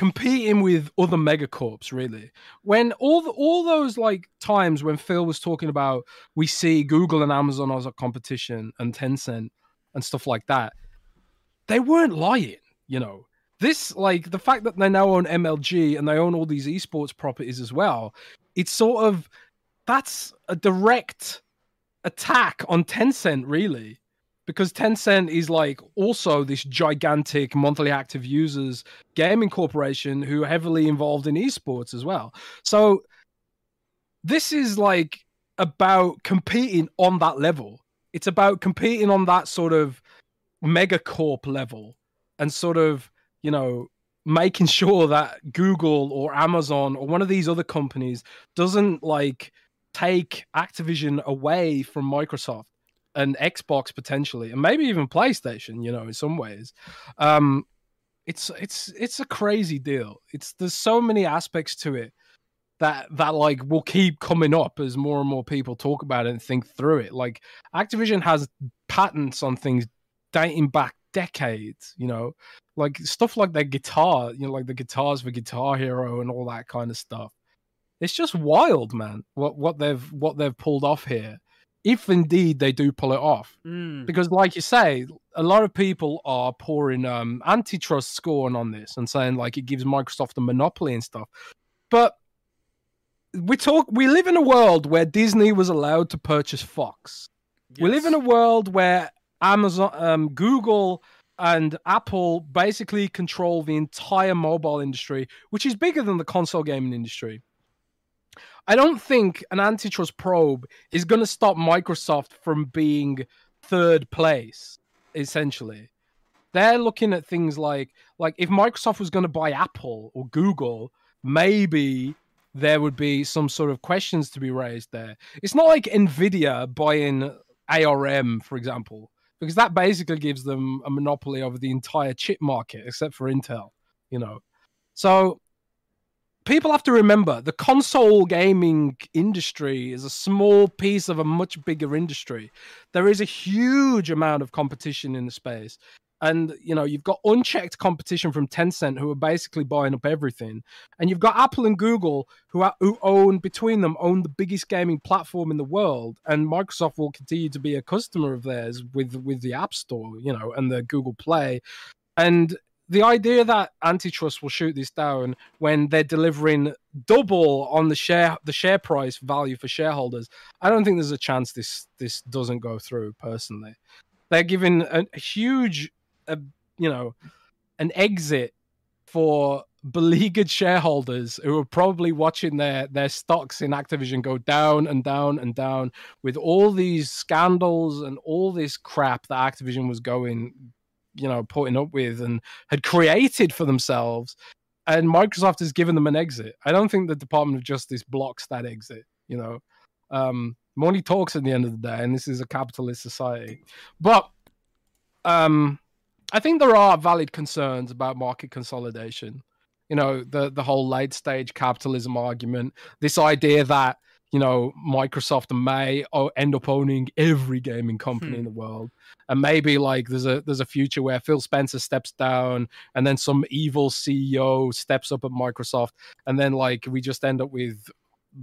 competing with other megacorps really. When all the, all those like times when phil was talking about we see google and amazon as a competition and tencent and stuff like that they weren't lying you know? This like the fact that they now own mlg and they own all these esports properties as well it's sort of that's a direct attack on tencent really because Tencent is like also this gigantic monthly active users gaming corporation who are heavily involved in esports as well. So this is like about competing on that level. It's about competing on that sort of megacorp level and sort of, you know, making sure that Google or Amazon or one of these other companies doesn't like take Activision away from Microsoft and Xbox potentially, and maybe even PlayStation. You know, in some ways, um, it's it's it's a crazy deal. It's there's so many aspects to it that that like will keep coming up as more and more people talk about it and think through it. Like Activision has patents on things dating back decades. You know, like stuff like their guitar. You know, like the guitars for Guitar Hero and all that kind of stuff. It's just wild, man. What what they've what they've pulled off here if indeed they do pull it off. Mm. Because, like you say, a lot of people are pouring um, antitrust scorn on this and saying like it gives Microsoft a monopoly and stuff. But we talk, we live in a world where Disney was allowed to purchase Fox. We live in a world where Amazon, um, Google, and Apple basically control the entire mobile industry, which is bigger than the console gaming industry. I don't think an antitrust probe is going to stop Microsoft from being third place. Essentially, they're looking at things like like if Microsoft was going to buy Apple or Google, maybe there would be some sort of questions to be raised there. It's not like Nvidia buying ARM, for example, because that basically gives them a monopoly over the entire chip market, except for Intel. You know, so people have to remember the console gaming industry is a small piece of a much bigger industry. There is a huge amount of competition in the space. And you know, you've got unchecked competition from Tencent who are basically buying up everything. And you've got Apple and Google who are, who own between them own the biggest gaming platform in the world. And Microsoft will continue to be a customer of theirs with with the App Store, you know, and the Google Play. And the idea that antitrust will shoot this down when they're delivering double on the share the share price value for shareholders, I don't think there's a chance this this doesn't go through. Personally, they're giving a, a huge, uh, you know, an exit for beleaguered shareholders who are probably watching their their stocks in Activision go down and down and down with all these scandals and all this crap that Activision was going you know putting up with and had created for themselves and microsoft has given them an exit. I don't think the department of justice blocks that exit you know. Um money talks at the end of the day and this is a capitalist society. But um i think there are valid concerns about market consolidation. You know the the whole late stage capitalism argument this idea that you know Microsoft may end up owning every gaming company Hmm. in the world, and maybe like there's a there's a future where Phil Spencer steps down, and then some evil CEO steps up at Microsoft, and then like we just end up with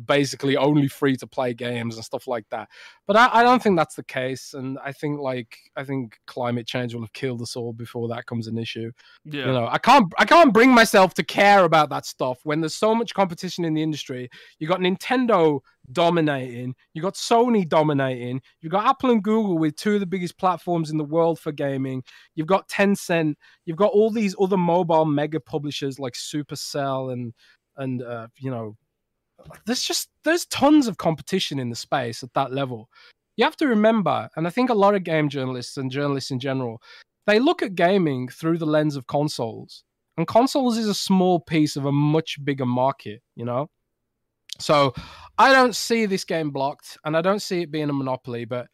basically only free to play games and stuff like that. But I, I, don't think that's the case, and I think like I think climate change will have killed us all before that comes an issue. Yeah. You know, I can't I can't bring myself to care about that stuff when there's so much competition in the industry. You got Nintendo dominating, you got Sony dominating, You've got Apple and Google with two of the biggest platforms in the world for gaming. You've got Tencent, you've got all these other mobile mega publishers like Supercell and and uh, you know there's just there's tons of competition in the space at that level. You have to remember, and I think a lot of game journalists and journalists in general, they look at gaming through the lens of consoles. And consoles is a small piece of a much bigger market, you know? So I don't see this game blocked and I don't see it being a monopoly, but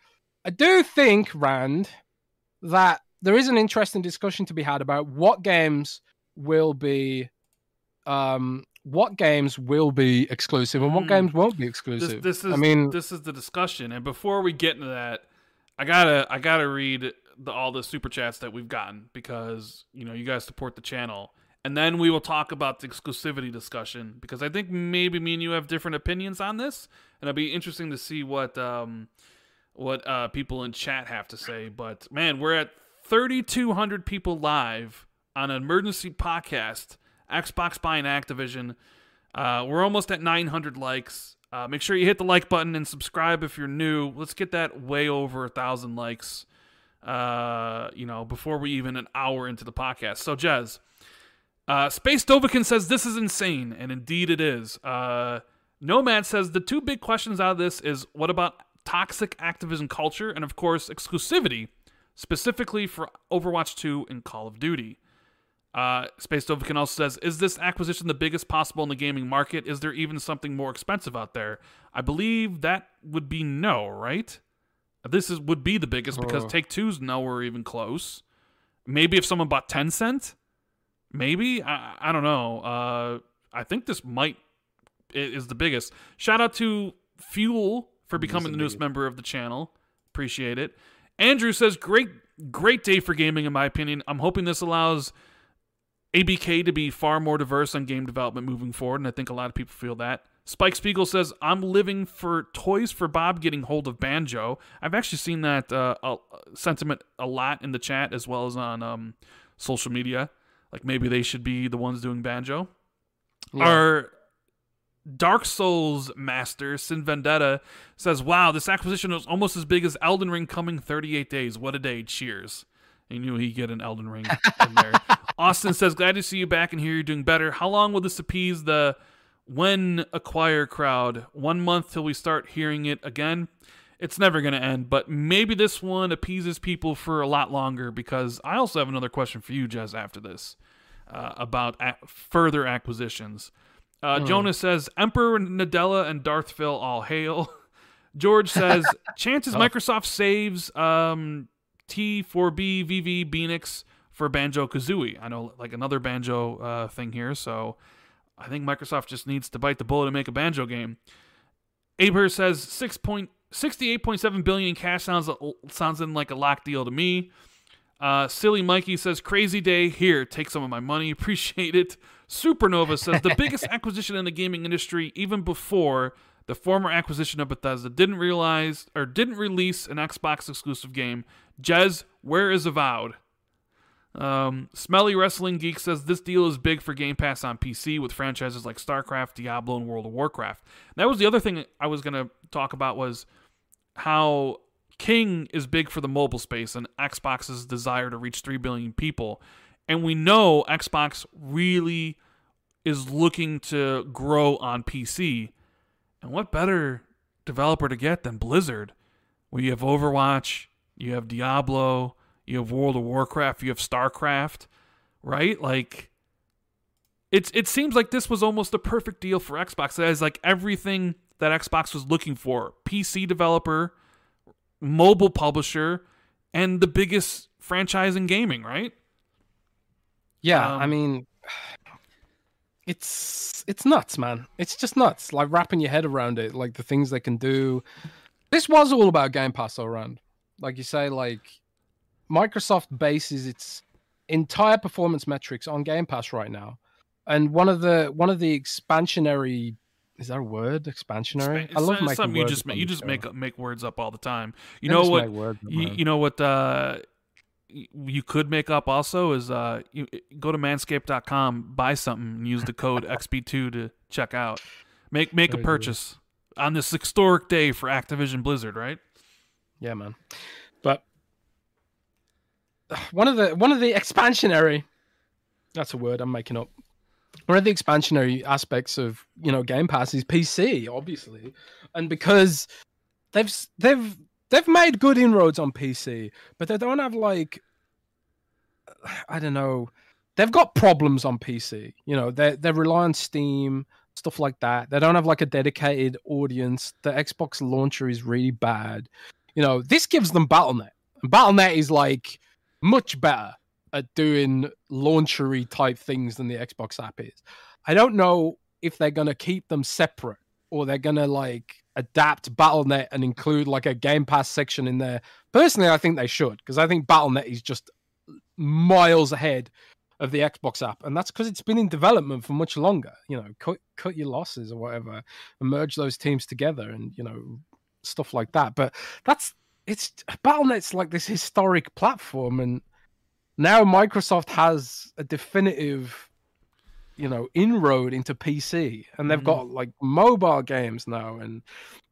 I do think, Rand, that there is an interesting discussion to be had about what games will be um, what games will be exclusive and what mm. games won't be exclusive. This, this, is I mean this is the discussion. And before we get into that, I gotta I gotta read the, all the super chats that we've gotten because you know you guys support the channel. And then we will talk about the exclusivity discussion because I think maybe me and you have different opinions on this, and it'll be interesting to see what um, what uh, people in chat have to say. But man, we're at 3,200 people live on an emergency podcast Xbox buying Activision. Uh, we're almost at 900 likes. Uh, make sure you hit the like button and subscribe if you're new. Let's get that way over a thousand likes. Uh, you know, before we even an hour into the podcast. So, Jez, uh, Space Dovakin says this is insane, and indeed it is. Uh, Nomad says the two big questions out of this is what about toxic activism culture, and of course exclusivity, specifically for Overwatch 2 and Call of Duty. Uh, Space Dovican also says, "Is this acquisition the biggest possible in the gaming market? Is there even something more expensive out there?" I believe that would be no, right? This is would be the biggest because oh. Take Two's nowhere even close. Maybe if someone bought Tencent, maybe I, I don't know. Uh, I think this might is the biggest. Shout out to Fuel for becoming the newest member of the channel. Appreciate it. Andrew says, "Great, great day for gaming, in my opinion. I'm hoping this allows." ABK to be far more diverse on game development moving forward, and I think a lot of people feel that. Spike Spiegel says, I'm living for Toys for Bob getting hold of Banjo. I've actually seen that uh, uh, sentiment a lot in the chat as well as on um, social media. Like maybe they should be the ones doing Banjo. Yeah. Our Dark Souls master, Sin Vendetta, says, Wow, this acquisition was almost as big as Elden Ring coming 38 days. What a day. Cheers. He knew he'd get an Elden Ring in there. Austin says, "Glad to see you back and hear you're doing better. How long will this appease the when acquire crowd? One month till we start hearing it again. It's never going to end, but maybe this one appeases people for a lot longer because I also have another question for you, Jez, after this uh, about a- further acquisitions. Uh, mm. Jonas says, Emperor Nadella and Darth Phil all hail. George says, chances oh. Microsoft saves um, T4B, VV, Beenox for Banjo Kazooie. I know like another Banjo uh, thing here, so I think Microsoft just needs to bite the bullet and make a Banjo game. Aber says six point sixty-eight point seven billion cash sounds sounds in like a lock deal to me. Uh, Silly Mikey says, "Crazy day here. Take some of my money. Appreciate it." Supernova says, "The biggest acquisition in the gaming industry, even before the former acquisition of Bethesda, didn't realize or didn't release an Xbox exclusive game. Jez, where is Avowed?" Um, Smelly Wrestling Geek says this deal is big for Game Pass on PC with franchises like StarCraft, Diablo, and World of Warcraft. That was the other thing I was going to talk about was how King is big for the mobile space and Xbox's desire to reach 3 billion people. And we know Xbox really is looking to grow on PC. And what better developer to get than Blizzard? You have Overwatch, you have Diablo, you have World of Warcraft, you have StarCraft, right? Like it's it seems like this was almost a perfect deal for Xbox. It has like everything that Xbox was looking for. PC developer, mobile publisher, and the biggest franchise in gaming, right? Yeah, um, I mean it's it's nuts, man. It's just nuts. Like wrapping your head around it, like the things they can do. This was all about Game Pass all around. Like you say, like Microsoft bases its entire performance metrics on Game Pass right now, and one of the one of the expansionary is that a word? Expansionary. It's I love some- something you just up ma- on you just show. make make words up all the time. You I know what? make up, You, you know what uh, you could make up also is uh, you go to manscaped.com, buy something, and use the code XB2 to check out. Make make a There purchase on this historic day for Activision Blizzard, right? Yeah, man. But one of the one of the expansionary that's a word I'm making up. One of the expansionary aspects of you know Game Pass is PC, obviously, and because they've they've they've made good inroads on PC, but they don't have like I don't know. They've got problems on PC. You know, they they rely on Steam stuff like that. They don't have like a dedicated audience. The Xbox launcher is really bad. You know, this gives them BattleNet. BattleNet is like much better at doing launchery type things than the Xbox app is. I don't know if they're gonna keep them separate or they're gonna like adapt BattleNet and include like a Game Pass section in there. Personally, I think they should because I think BattleNet is just miles ahead of the Xbox app, and that's because it's been in development for much longer. You know, cut cut your losses or whatever, and merge those teams together, and you know, stuff like that. But that's it's BattleNet's like this historic platform, and now Microsoft has a definitive, you know, inroad into PC, and they've Mhm. got like mobile games now, and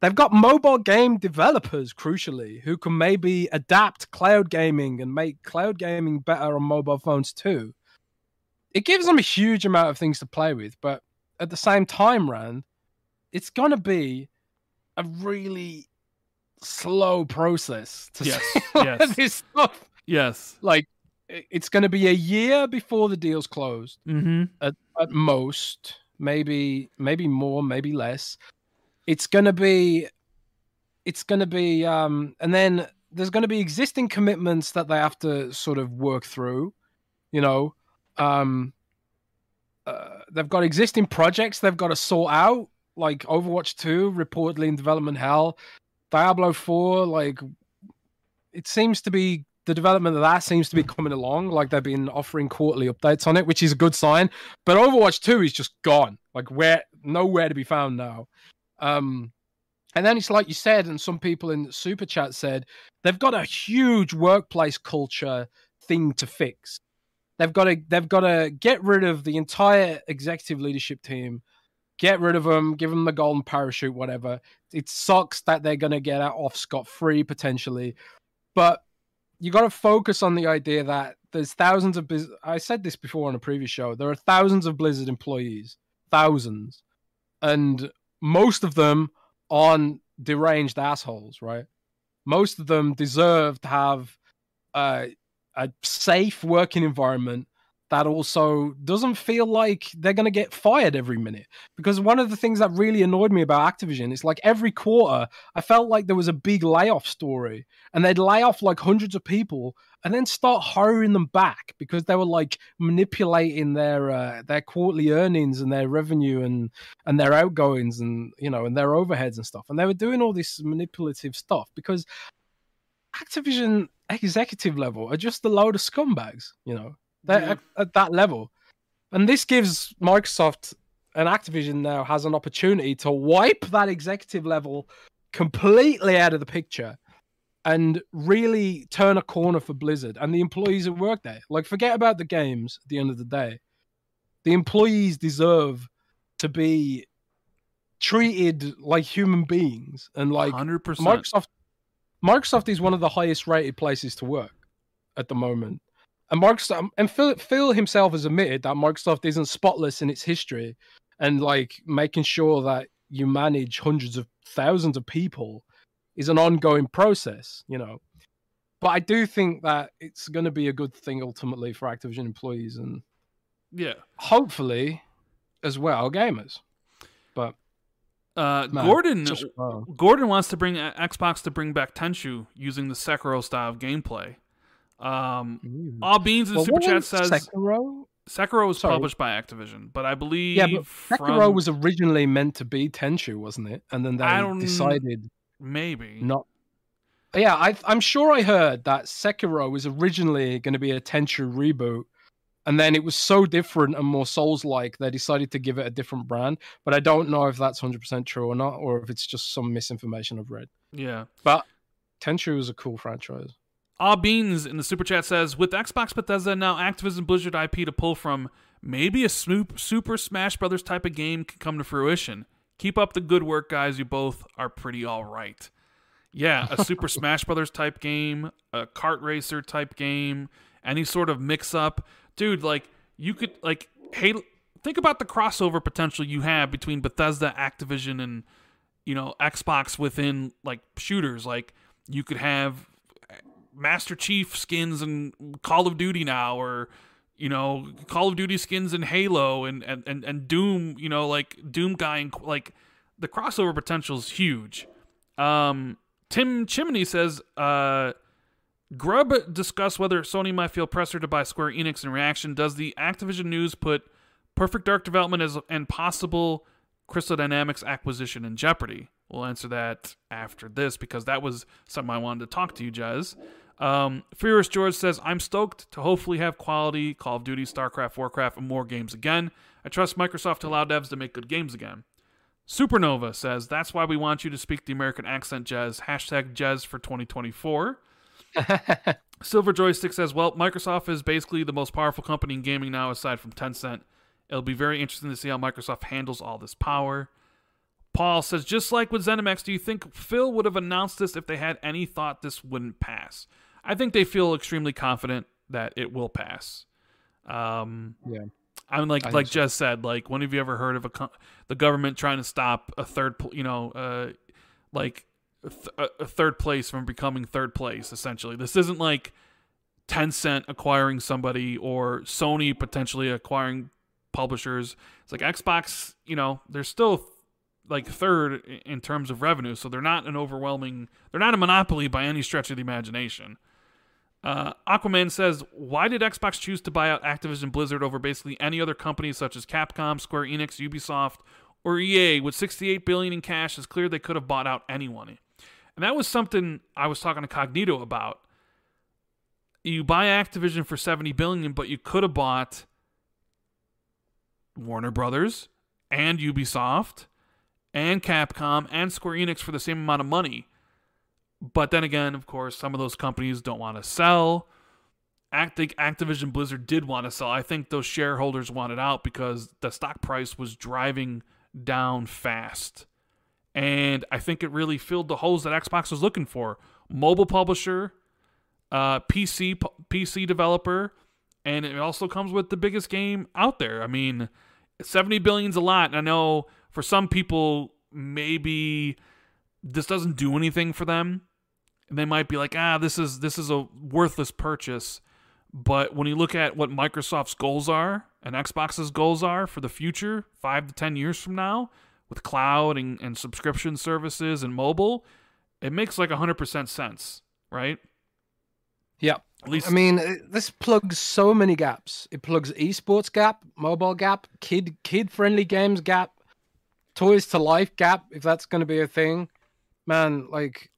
they've got mobile game developers, crucially, who can maybe adapt cloud gaming and make cloud gaming better on mobile phones too. It gives them a huge amount of things to play with, but at the same time, Rand, it's gonna be a really slow process to Yes, see all of yes. this stuff. Yes. Like, it's gonna be a year before the deal's closed Mm-hmm. at, at most maybe maybe more maybe less it's going to be it's going to be um and then there's going to be existing commitments that they have to sort of work through you know um uh, they've got existing projects they've got to sort out like overwatch 2 reportedly in development hell. Diablo 4 like it seems to be the development of that seems to be coming along like they've been offering quarterly updates on it which is a good sign. But overwatch 2 is just gone like where nowhere to be found now. Um and then it's like you said and some people in super chat said they've got a huge workplace culture thing to fix. They've got to they've got to get rid of the entire executive leadership team get rid of them give them the golden parachute whatever it sucks that they're going to get out off scot free potentially but you got to focus on the idea that there's thousands of Blizz- I said this before on a previous show. There are thousands of Blizzard employees, thousands, and most of them aren't deranged assholes, right? Most of them deserve to have uh, a safe working environment that also doesn't feel like they're going to get fired every minute. Because one of the things that really annoyed me about Activision is like every quarter, I felt like there was a big layoff story and they'd lay off like hundreds of people and then start hiring them back because they were like manipulating their uh, their quarterly earnings and their revenue and and their outgoings and you know and their overheads and stuff and they were doing all this manipulative stuff because Activision executive level are just a load of scumbags you know they're Yeah. at, at that level and this gives Microsoft and Activision now has an opportunity to wipe that executive level completely out of the picture and really turn a corner for Blizzard and the employees who work there. Like, forget about the games at the end of the day. The employees deserve to be treated like human beings and like hundred percent. Microsoft. Microsoft is one of the highest rated places to work at the moment. And Microsoft and Phil, Phil himself has admitted that Microsoft isn't spotless in its history and like making sure that you manage hundreds of thousands of people is an ongoing process, you know. But I do think that it's going to be a good thing ultimately for Activision employees and Yeah. hopefully as well gamers. But Uh, man, Gordon. Gordon wants to bring uh, Xbox to bring back Tenchu using the Sekiro style of gameplay. Um, Ooh. All Beans in the Well, super chat says Sekiro? Sekiro was Sorry. published by Activision, but I believe Yeah, but from Sekiro was originally meant to be Tenchu, wasn't it? And then they decided maybe not. Yeah, I, I'm sure I heard that Sekiro was originally going to be a Tenchu reboot, and then it was so different and more Souls like they decided to give it a different brand. But I don't know if that's hundred percent true or not, or if it's just some misinformation I've read. Yeah. But Tenchu is a cool franchise. Ah Beans in the super chat says, with Xbox Bethesda now Activision Blizzard IP to pull from, maybe a Snoop Super Smash Brothers type of game can come to fruition. Keep up the good work, guys. You both are pretty all right. Yeah, a Super Smash Brothers type game, a kart racer type game, any sort of mix up, dude. Like you could like, hey, think about the crossover potential you have between Bethesda, Activision, and you know Xbox within like shooters. Like you could have Master Chief skins and Call of Duty now, or you know Call of Duty skins in Halo, and and and, and Doom. You know, like Doom guy, and like the crossover potential is huge. Um, Tim Chimney says, uh, Grubb discussed whether Sony might feel pressure to buy Square Enix in reaction. Does the Activision news put Perfect Dark development as and possible Crystal Dynamics acquisition in jeopardy? We'll answer that after this because that was something I wanted to talk to you, Jez. Um, Furious George says, I'm stoked to hopefully have quality Call of Duty, StarCraft, Warcraft, and more games again. I trust Microsoft to allow devs to make good games again. Supernova says, That's why we want you to speak the American accent, Jez. Hashtag Jez for 2024. Silver Joystick says, Well, Microsoft is basically the most powerful company in gaming now, aside from Tencent. It'll be very interesting to see how Microsoft handles all this power. Paul says, just like with ZeniMax, do you think Phil would have announced this if they had any thought this wouldn't pass? I think they feel extremely confident that it will pass. Um, Yeah. I'm like I like so. Jez said, like when have you ever heard of a co- the government trying to stop a third, you know, uh, like th- a third place from becoming third place? Essentially, this isn't like Tencent acquiring somebody or Sony potentially acquiring publishers. It's like Xbox, you know, they're still like third in terms of revenue, so they're not an overwhelming, they're not a monopoly by any stretch of the imagination. Uh, Aquaman says, "Why did Xbox choose to buy out Activision Blizzard over basically any other company such as Capcom, Square Enix, Ubisoft, or EA? With 68 billion in cash, it's clear they could have bought out anyone." And that was something I was talking to Cognito about. You buy Activision for 70 billion, but you could have bought Warner Brothers and Ubisoft and Capcom and Square Enix for the same amount of money. But then again, of course, some of those companies don't want to sell. I think Activision Blizzard did want to sell. I think those shareholders wanted out because the stock price was driving down fast. And I think it really filled the holes that Xbox was looking for. Mobile publisher, uh, PC PC developer, and it also comes with the biggest game out there. I mean, 70 billion's a lot. And I know for some people, maybe this doesn't do anything for them. And they might be like, ah, this is this is a worthless purchase. But when you look at what Microsoft's goals are and Xbox's goals are for the future, five to ten years from now, with cloud and, and subscription services and mobile, it makes like hundred percent sense, right? Yeah. At least I mean, uh, this plugs so many gaps. It plugs esports gap, mobile gap, kid kid friendly games gap, toys to life gap. If that's going to be a thing, man, like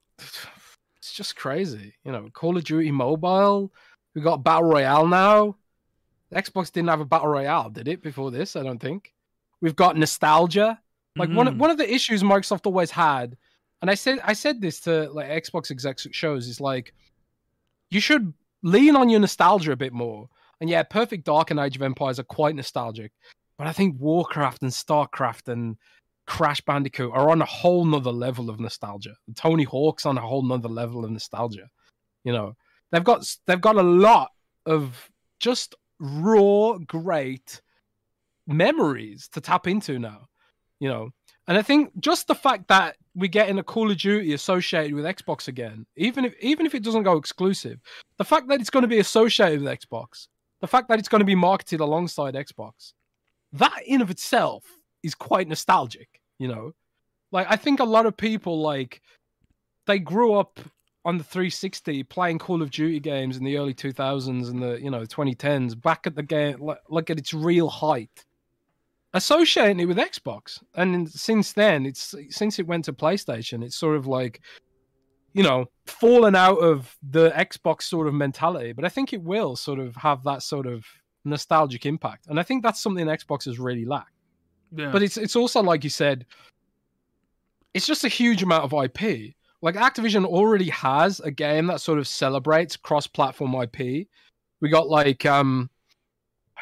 it's just crazy. You know, Call of Duty Mobile. We got battle royale now. Xbox didn't have a battle royale, did it? Before this, I don't think. We've got nostalgia. Like one Mhm. one of the issues Microsoft always had, and I said I said this to like Xbox execs shows is like, you should lean on your nostalgia a bit more. And yeah, Perfect Dark and Age of Empires are quite nostalgic, but I think Warcraft and Starcraft and Crash Bandicoot are on a whole nother level of nostalgia. Tony Hawk's on a whole nother level of nostalgia. You know, they've got they've got a lot of just raw, great memories to tap into now. You know, and I think just the fact that we're getting a Call of Duty associated with Xbox again, even if even if it doesn't go exclusive, the fact that it's going to be associated with Xbox, the fact that it's going to be marketed alongside Xbox, that in of itself is quite nostalgic. You know, like I think a lot of people like they grew up on the 360 playing Call of Duty games in the early 2000s and the you know 2010s, back at the game like, like at its real height associating it with Xbox. And since then, it's since it went to PlayStation, it's sort of like, you know, fallen out of the Xbox sort of mentality. But I think it will sort of have that sort of nostalgic impact, and I think that's something Xbox has really lacked. But it's it's also like you said, it's just a huge amount of IP. Like Activision already has a game that sort of celebrates cross-platform IP. We got like um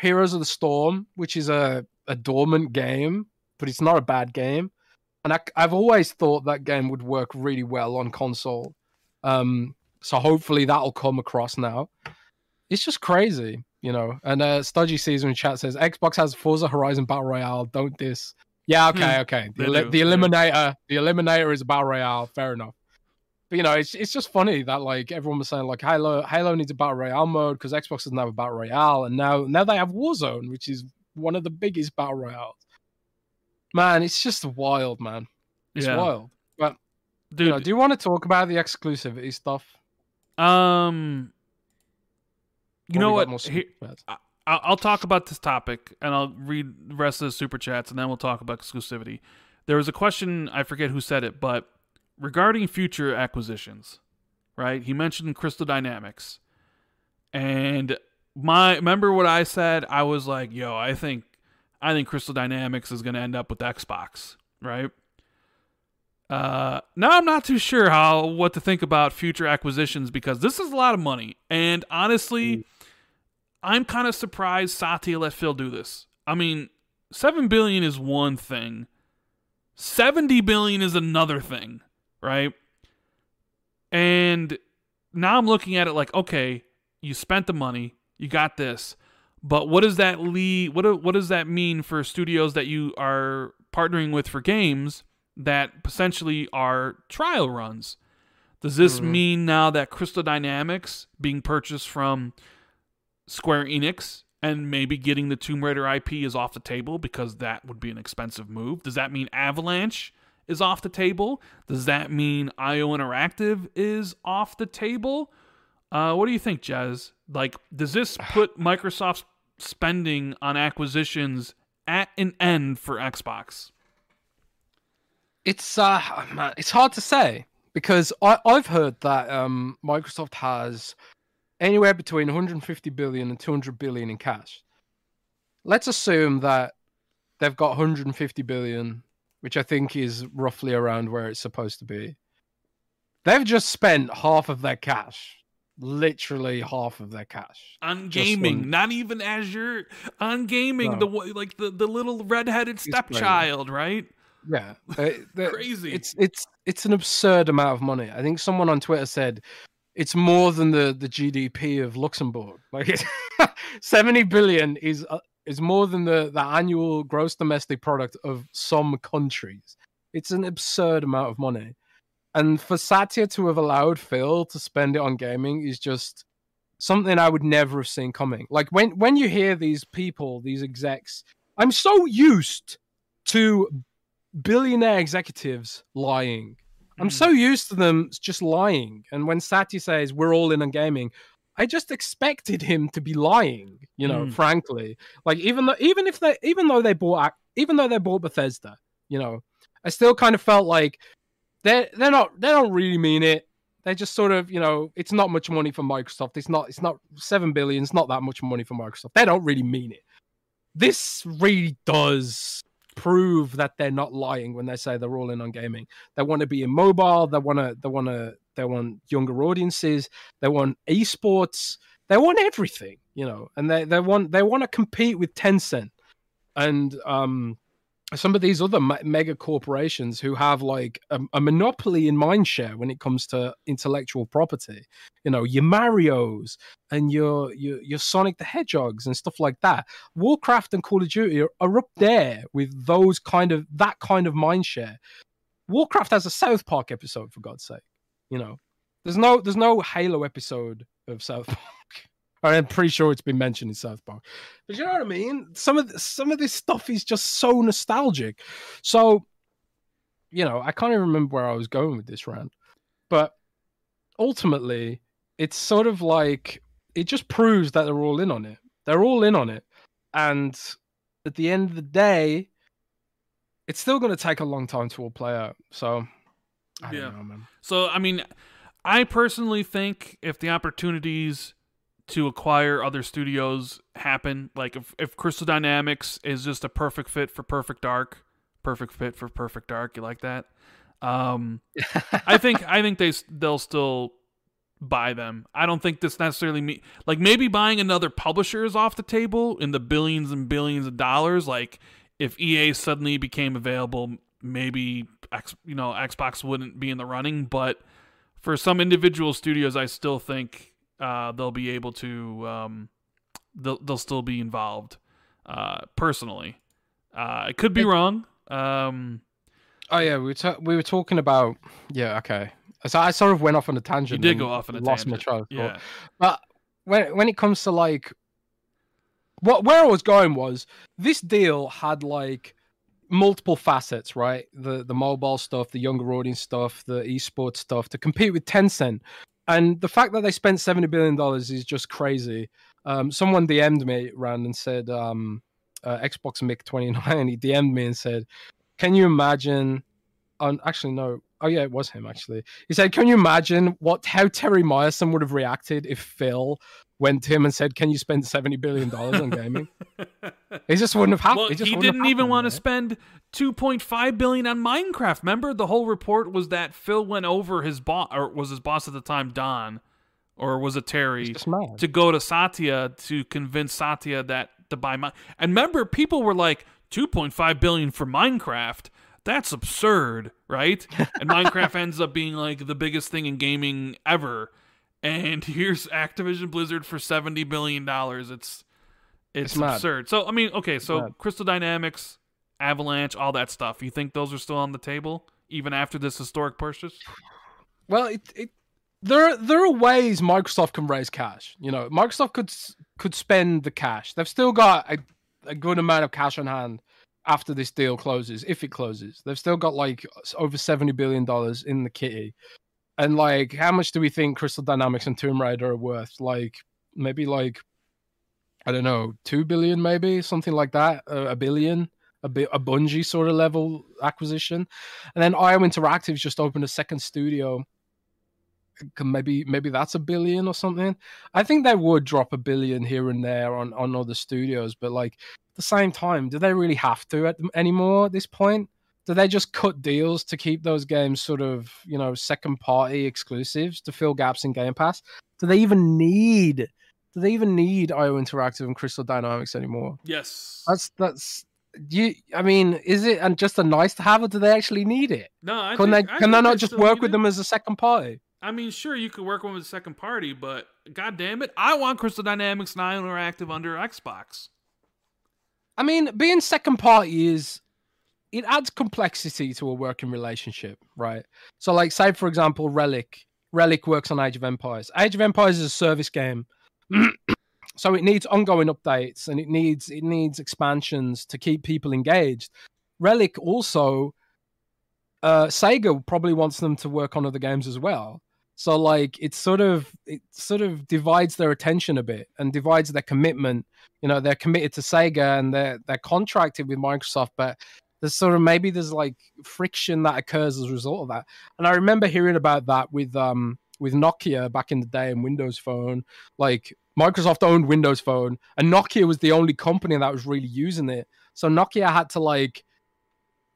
Heroes of the Storm, which is a, a dormant game, but it's not a bad game. And I, I've always thought that game would work really well on console. Um, so hopefully that'll come across now. It's just crazy, you know. And uh, Stodgy Season chat says Xbox has Forza Horizon Battle Royale. Don't this? Yeah, okay, Hmm, okay. The, they eli- do, the. Eliminator, the Eliminator is a Battle Royale. Fair enough. But you know, it's it's just funny that like everyone was saying like Halo Halo needs a battle royale mode because Xbox doesn't have a battle royale, and now now they have Warzone, which is one of the biggest battle royales. Man, it's just wild, man. It's yeah. wild. Dude, You know, do you want to talk about the exclusivity stuff? um you know what? Here- I'll, I'll talk about this topic and I'll read the rest of the super chats and then we'll talk about exclusivity. There was a question, I forget who said it, but regarding future acquisitions, right? He mentioned Crystal Dynamics. And my remember what I said? I was like, yo, I think I think Crystal Dynamics is going to end up with Xbox, right? Uh, now I'm not too sure how what to think about future acquisitions because this is a lot of money, and honestly, I'm kind of surprised Satya let Phil do this. I mean, seven billion is one thing, seventy billion is another thing, right? And now I'm looking at it like, okay, you spent the money, you got this, but what does that lead? What do- what does that mean for studios that you are partnering with for games that essentially are trial runs? Does this Mhm. mean now that Crystal Dynamics being purchased from Square Enix and maybe getting the Tomb Raider IP is off the table because that would be an expensive move? Does that mean Avalanche is off the table? Does that mean IO Interactive is off the table? Uh, what do you think, Jez? Like, does this put Microsoft's spending on acquisitions at an end for Xbox? It's uh, man, it's hard to say because I, I've heard that um, Microsoft has anywhere between 150 billion and 200 billion in cash. Let's assume that they've got 150 billion, which I think is roughly around where it's supposed to be. They've just spent half of their cash, literally half of their cash. On gaming, not even Azure. On gaming, No. the like the, the little redheaded stepchild, right? Yeah, they- Crazy. it's it's it's an absurd amount of money. I think someone on Twitter said it's more than the the GDP of Luxembourg. Like it's, 70 billion is uh, is more than the the annual gross domestic product of some countries. It's an absurd amount of money. And for Satya to have allowed Phil to spend it on gaming is just something I would never have seen coming. Like when when you hear these people, these execs, I'm so used to billionaire executives lying. I'm Mm. so used to them just lying. And when Satya says we're all in on gaming, I just expected him to be lying. You know, Mm. frankly, like even though even if they even though they bought even though they bought Bethesda, you know, I still kind of felt like they they're not they don't really mean it. They just sort of you know it's not much money for Microsoft. It's not it's not seven billion. It's not that much money for Microsoft. They don't really mean it. This really does prove that they're not lying when they say they're all in on gaming. They want to be in mobile. They want to. They want to. They want younger audiences. They want esports. They want everything, you know, and they they want they want to compete with Tencent and um some of these other mega corporations who have like a, a monopoly in mindshare when it comes to intellectual property. You know, your Mario's and your your your Sonic the Hedgehogs and stuff like that. Warcraft and Call of Duty are, are up there with those kind of that kind of mindshare. Warcraft has a South Park episode for God's sake. You know, there's no there's no Halo episode of South Park. I'm pretty sure it's been mentioned in South Park, but you know what I mean. Some of th- some of this stuff is just so nostalgic. So, you know, I can't even remember where I was going with this rant, but ultimately, it's sort of like it just proves that they're all in on it. They're all in on it, and at the end of the day, it's still going to take a long time to all play out. So, I Yeah. don't know, man. So, I mean, I personally think if the opportunities to acquire other studios happen. Like if, if Crystal Dynamics is just a perfect fit for Perfect Dark, perfect fit for Perfect Dark, you like that? Um, I think I think they they'll still buy them. I don't think this necessarily mean like maybe buying another publisher is off the table in the billions and billions of dollars. Like if EA suddenly became available, maybe X, you know Xbox wouldn't be in the running. But for some individual studios, I still think uh, they'll be able to. Um, they'll they'll still be involved. Uh, personally, uh, I could be wrong. Um, Oh yeah, we were ta- we were talking about yeah okay. So I sort of went off on a tangent. You did go off on a lost tangent. my thought. yeah, But when when it comes to like what where I was going was this deal had like multiple facets, right? The the mobile stuff, the younger audience stuff, the esports stuff to compete with Tencent. And the fact that they spent seventy billion dollars is just crazy. Um, someone DM'd me, Rand, and said, um, uh, Xbox Mick twenty nine. He DM'd me and said, "Can you imagine?" On actually, no. Oh yeah, it was him actually. He said, "Can you imagine what how Terry Myerson would have reacted if Phil went to him and said, "Can you spend seventy billion dollars on gaming?" He just wouldn't have happened. well, he didn't even want to right? spend 2.5 billion on Minecraft. Remember, the whole report was that Phil went over his boss, or was his boss at the time Don, or was it Terry, It's just mad. to go to Satya to convince Satya that to buy Min- And remember, people were like 2.5 billion for Minecraft. That's absurd, right? And Minecraft ends up being like the biggest thing in gaming ever. And here's Activision Blizzard for 70 billion dollars. It's it's, It's mad. absurd. So I mean, okay, so mad. Crystal Dynamics, Avalanche, all that stuff. You think those are still on the table even after this historic purchase? Well, it, it there there are ways Microsoft can raise cash. You know, Microsoft could could spend the cash. They've still got a, a good amount of cash on hand after this deal closes, if it closes. They've still got like over seventy billion dollars in the kitty. And like, how much do we think Crystal Dynamics and Tomb Raider are worth? Like, maybe like, I don't know, two billion, maybe something like that, a billion, a bit, a Bungie sort of level acquisition. And then IO Interactive's just opened a second studio maybe maybe that's a billion or something. I think they would drop a billion here and there on on other studios, but like at the same time, do they really have to at, anymore at this point? Do they just cut deals to keep those games sort of you know second party exclusives to fill gaps in Game Pass? Do they even need? Do they even need IO Interactive and Crystal Dynamics anymore? Yes. That's that's you. I mean, is it and just a nice to have, or do they actually need it? no, I Can think, they I can they not just work with it. them as a second party? I mean, sure, you could work one with a second party, but god damn it, I want Crystal Dynamics and IO Interactive under Xbox. I mean, being second party is it adds complexity to a working relationship, right? So, like, say for example, Relic. Relic works on Age of Empires. Age of Empires is a service game, so it needs ongoing updates and it needs it needs expansions to keep people engaged. Relic also, uh, Sega probably wants them to work on other games as well. So, like, it sort of it sort of divides their attention a bit and divides their commitment you know they're committed to Sega and they're they're contracted with Microsoft, but there's sort of maybe there's like friction that occurs as a result of that. And I remember hearing about that with um with Nokia back in the day and Windows Phone. Like Microsoft owned Windows Phone, and Nokia was the only company that was really using it. So Nokia had to like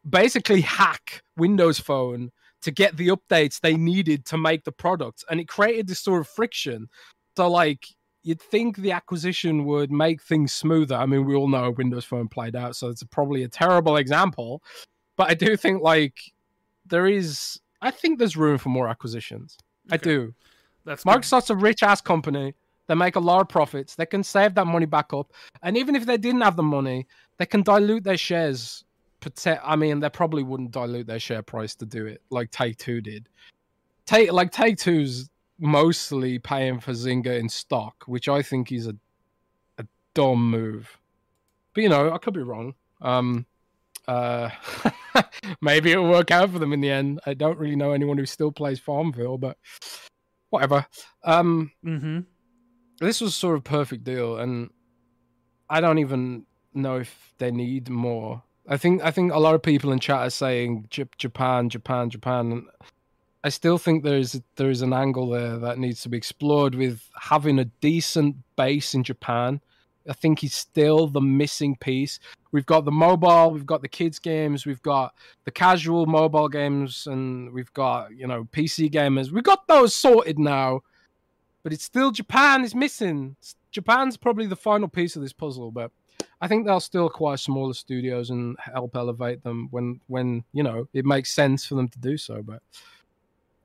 basically hack Windows Phone to get the updates they needed to make the product, and it created this sort of friction. So like you'd think the acquisition would make things smoother. I mean, we all know Windows Phone played out, so it's probably a terrible example. But I do think like there is, I think there's room for more acquisitions. I do. That's good. Microsoft's a rich ass company. They make a lot of profits. They can save that money back up, and even if they didn't have the money, they can dilute their shares. I mean, they probably wouldn't dilute their share price to do it like Take Two did. Take like Take Two's mostly paying for Zynga in stock, which I think is a a dumb move. But you know, I could be wrong. Um, uh, maybe it'll work out for them in the end. I don't really know anyone who still plays Farmville, but whatever. Um, Mm-hmm. this was sort of perfect deal, and I don't even know if they need more. I think I think a lot of people in chat are saying J- Japan, Japan, Japan. I still think there is there is an angle there that needs to be explored with having a decent base in Japan. I think he's still the missing piece. We've got the mobile, we've got the kids games, we've got the casual mobile games, and we've got you know PC gamers. We've got those sorted now, but it's still Japan is missing. Japan's probably the final piece of this puzzle, but I think they'll still acquire smaller studios and help elevate them when when you know it makes sense for them to do so. But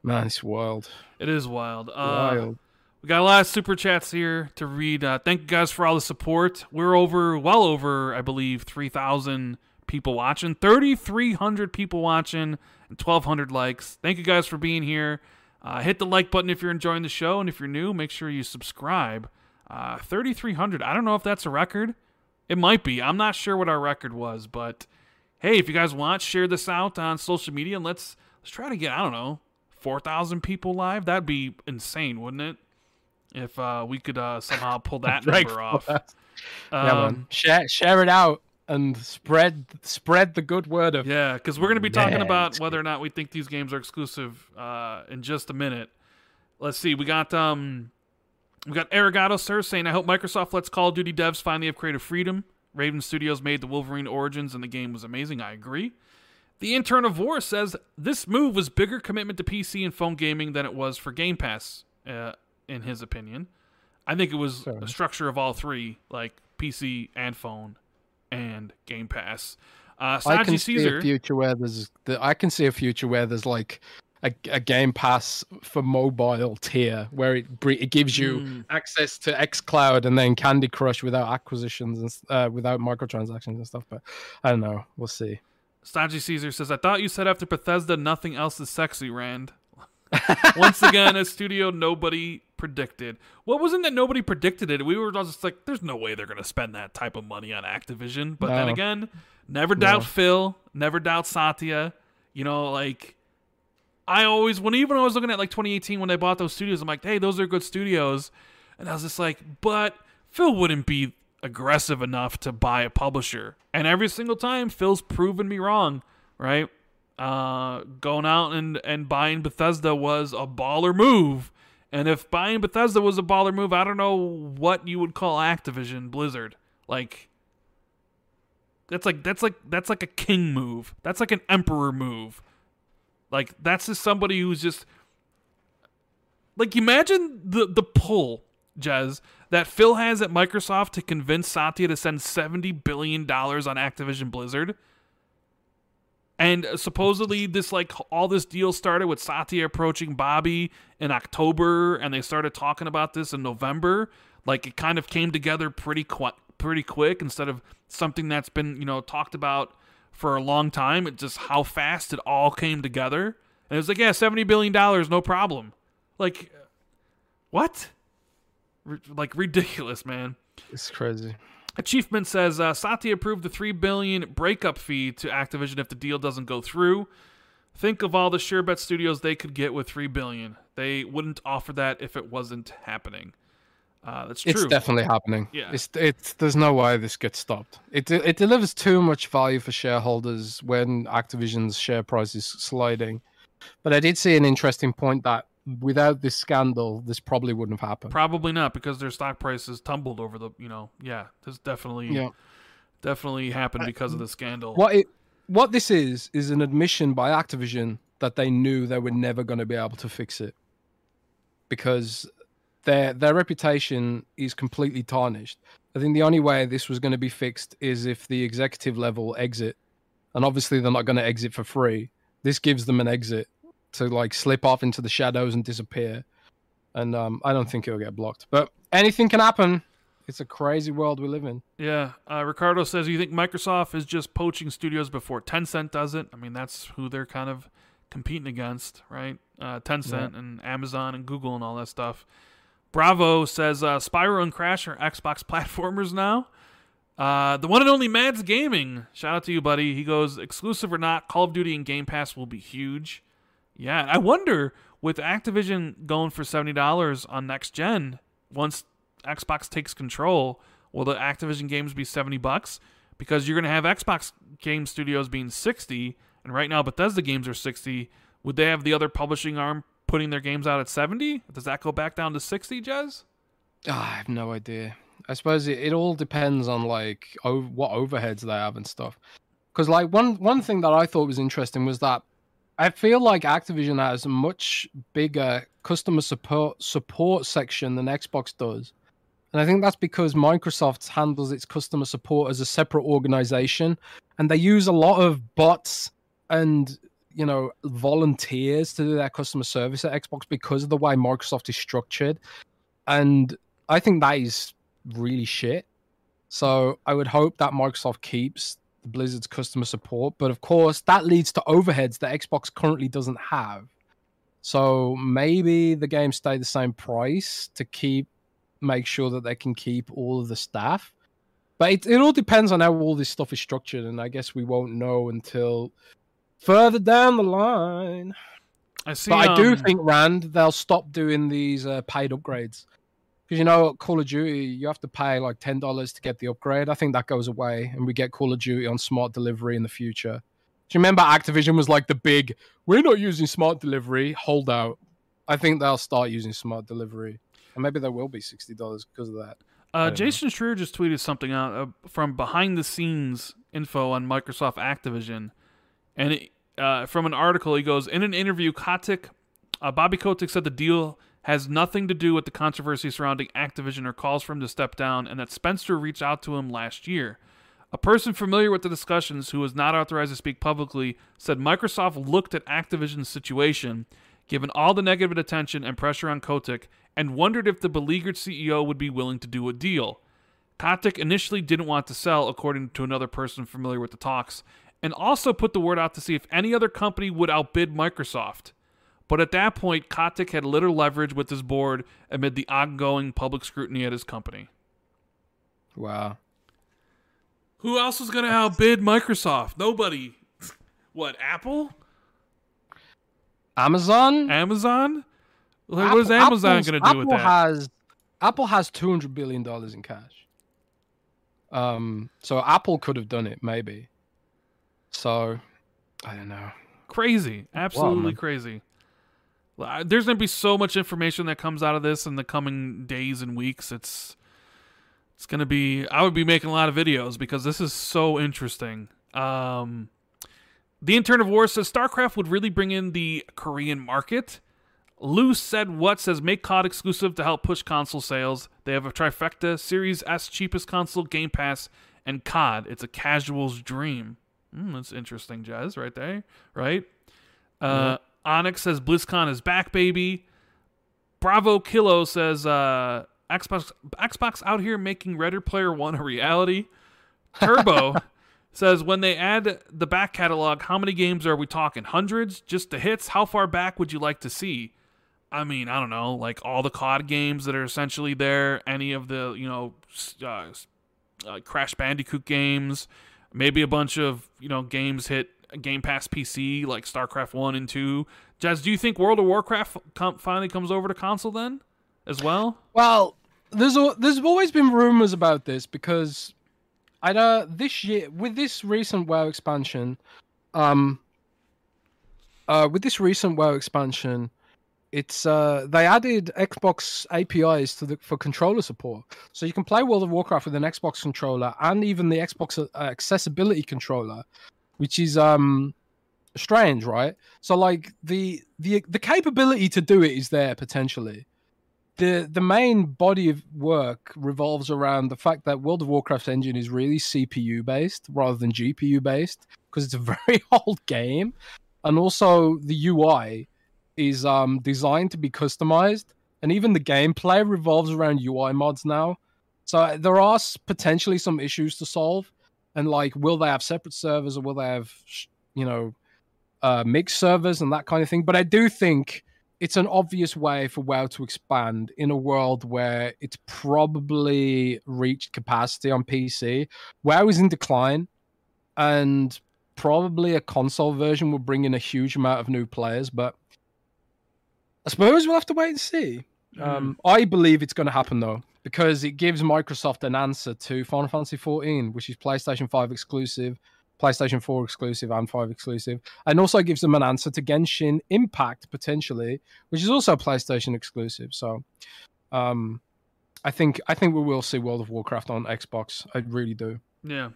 man, it's wild. It is wild. Uh, Wild. We got a lot of super chats here to read. Uh, thank you guys for all the support. We're over, well over, I believe, 3,000 people watching, 3,300 people watching, and 1,200 likes. Thank you guys for being here. Uh, hit the like button if you're enjoying the show, and if you're new, make sure you subscribe. Uh, 3,300. I don't know if that's a record. It might be. I'm not sure what our record was, but hey, if you guys want, share this out on social media and let's let's try to get I don't know 4,000 people live. That'd be insane, wouldn't it? If uh, we could uh, somehow pull that number off. yeah, man. Um, Share share it out and spread spread the good word of yeah, because we're going to be talking Man, about whether or not we think these games are exclusive uh, in just a minute. Let's see. We got um, we got Arigato Sir saying, "I hope Microsoft lets Call of Duty devs finally have creative freedom. Raven Studios made the Wolverine Origins, and the game was amazing. I agree." The intern of War says this move was bigger commitment to PC and phone gaming than it was for Game Pass, uh, in his opinion. I think it was Fair a structure of all three, like PC and phone and Game Pass. Uh, I can see Caesar, a future where there's the, I can see a future where there's like a, a Game Pass for mobile tier where it it gives you Mm. access to XCloud and then Candy Crush without acquisitions and uh, without microtransactions and stuff. But I don't know. We'll see. Stodgy Caesar says, I thought you said after Bethesda, nothing else is sexy, Rand. Once again, a studio nobody predicted. What wasn't that nobody predicted it? We were just like, there's no way they're going to spend that type of money on Activision. But then again, never doubt No. Phil, never doubt Satya. You know, like, I always, when even I was looking at like 2018 when they bought those studios, I'm like, hey, those are good studios. And I was just like, but Phil wouldn't be aggressive enough to buy a publisher. And every single time, Phil's proven me wrong, right? Uh, going out and, and buying Bethesda was a baller move. And if buying Bethesda was a baller move, I don't know what you would call Activision Blizzard. Like, that's like that's like that's like a king move. That's like an emperor move. Like that's just somebody who's just like imagine the the pull, Jez, that Phil has at Microsoft to convince Satya to send seventy billion dollars on Activision Blizzard. And supposedly this like all this deal started with Satya approaching Bobby in October and they started talking about this in November. Like it kind of came together pretty qu- pretty quick instead of something that's been, you know, talked about for a long time. It just how fast it all came together. And it was like, yeah, 70 billion dollars, no problem. Like what? R- like ridiculous, man. It's crazy. Achievement says uh, Satya approved the three billion breakup fee to Activision if the deal doesn't go through. Think of all the sure bet studios they could get with three billion. They wouldn't offer that if it wasn't happening. Uh, that's true. It's definitely happening. Yeah. It's it's there's no way this gets stopped. It it delivers too much value for shareholders when Activision's share price is sliding. But I did see an interesting point that without this scandal, this probably wouldn't have happened. Probably not because their stock prices tumbled over the. You know, yeah, this definitely Yeah. definitely happened because of the scandal. What it what this is is an admission by Activision that they knew they were never going to be able to fix it because their their reputation is completely tarnished. I think the only way this was going to be fixed is if the executive level exit, and obviously they're not going to exit for free. This gives them an exit to like slip off into the shadows and disappear, and um, I don't think it'll get blocked. But anything can happen. It's a crazy world we live in. Yeah, uh, Ricardo says, "You think Microsoft is just poaching studios before Tencent does it? I mean, that's who they're kind of competing against, right? Uh, Tencent and Amazon and Google and all that stuff." Bravo says, uh, "Spyro and Crash are Xbox platformers now." Uh, the one and only Mads Gaming, shout out to you, buddy. He goes, "Exclusive or not, Call of Duty and Game Pass will be huge." Yeah, I wonder with Activision going for seventy dollars on next gen, once Xbox takes control, will the Activision games be 70 bucks? Because you're going to have Xbox game studios being 60, and right now Bethesda games are 60. would they have the other publishing arm putting their games out at 70? Does that go back down to 60, Jez? Oh, I have no idea. I suppose it, it all depends on like o- what overheads they have and stuff. Because like one one thing that I thought was interesting was that I feel like Activision has a much bigger customer support support section than Xbox does. And I think that's because Microsoft handles its customer support as a separate organization and they use a lot of bots and you know volunteers to do their customer service at Xbox because of the way Microsoft is structured. And I think that is really shit. So I would hope that Microsoft keeps Blizzard's customer support, but of course that leads to overheads that Xbox currently doesn't have. So maybe the games stay the same price to keep make sure that they can keep all of the staff. But it, it all depends on how all this stuff is structured, and I guess we won't know until further down the line. I see. But I do um, think Rand they'll stop doing these uh, paid upgrades because you know Call of Duty you have to pay like ten dollars to get the upgrade. I think that goes away, and we get Call of Duty on smart delivery in the future. Do you remember Activision was like the big we're not using smart delivery hold out. I think they'll start using smart delivery, and maybe there will be sixty dollars because of that. Uh, don't know. Jason Schreier just tweeted something out uh, from behind the scenes info on Microsoft Activision, and it, uh, from an article he goes in an interview, Kotick, uh, Bobby Kotick said the deal has nothing to do with the controversy surrounding Activision or calls for him to step down, and that Spencer reached out to him last year. A person familiar with the discussions who was not authorized to speak publicly said Microsoft looked at Activision's situation, given all the negative attention and pressure on Kotick, and wondered if the beleaguered CEO would be willing to do a deal. Kotick initially didn't want to sell, according to another person familiar with the talks, and also put the word out to see if any other company would outbid Microsoft. But at that point, Kotick had little leverage with his board amid the ongoing public scrutiny at his company. Wow. Who else was going to outbid Microsoft? Nobody. What, Apple? Amazon. Amazon? Like, what is Amazon going to do with Apple that? Has, Apple has two hundred billion dollars in cash. Um, so Apple could have done it, maybe. So, I don't know. crazy absolutely man. crazy there's going to be so much information that comes out of this in the coming days and weeks it's it's going to be i would be making a lot of videos because this is so interesting um the intern of war says starcraft would really bring in the korean market Lou said what says make COD exclusive to help push console sales. They have a trifecta, Series S cheapest console, Game Pass, and COD. It's a casual's dream. Mm, that's interesting, Jez, right there, right? Uh, Onyx says BlizzCon is back, baby. Bravo Kilo says uh, Xbox Xbox out here making Ready Player One a reality. Turbo says when they add the back catalog, how many games are we talking? Hundreds? Just the hits? How far back would you like to see? I mean, I don't know, like all the COD games that are essentially there, any of the you know uh, uh, Crash Bandicoot games, maybe a bunch of you know games hit Game Pass PC like StarCraft One and Two. Jez, do you think World of Warcraft com- finally comes over to console then, as well? Well, there's there's always been rumors about this because I know this year with this recent WoW expansion, um, uh, with this recent WoW expansion, it's uh they added Xbox APIs to the for controller support, so you can play World of Warcraft with an Xbox controller and even the Xbox uh, accessibility controller, which is um strange, right? So like the the the capability to do it is there potentially the the main body of work revolves around the fact that World of Warcraft's engine is really CPU based rather than GPU based because it's a very old game, and also the UI is um, designed to be customized, and even the gameplay revolves around UI mods now. So there are potentially some issues to solve, and like, will they have separate servers or will they have, you know, uh, mixed servers and that kind of thing? But I do think it's an obvious way for WoW to expand in a world where it's probably reached capacity on PC. WoW is in decline, and probably a console version will bring in a huge amount of new players. But I suppose we'll have to wait and see. Um, I believe it's going to happen though, because it gives Microsoft an answer to Final Fantasy 14, which is PlayStation 5 exclusive, PlayStation 4 exclusive and 5 exclusive, and also gives them an answer to Genshin Impact potentially, which is also PlayStation exclusive. So, um, I think I think we will see World of Warcraft on Xbox. I really do. Yeah.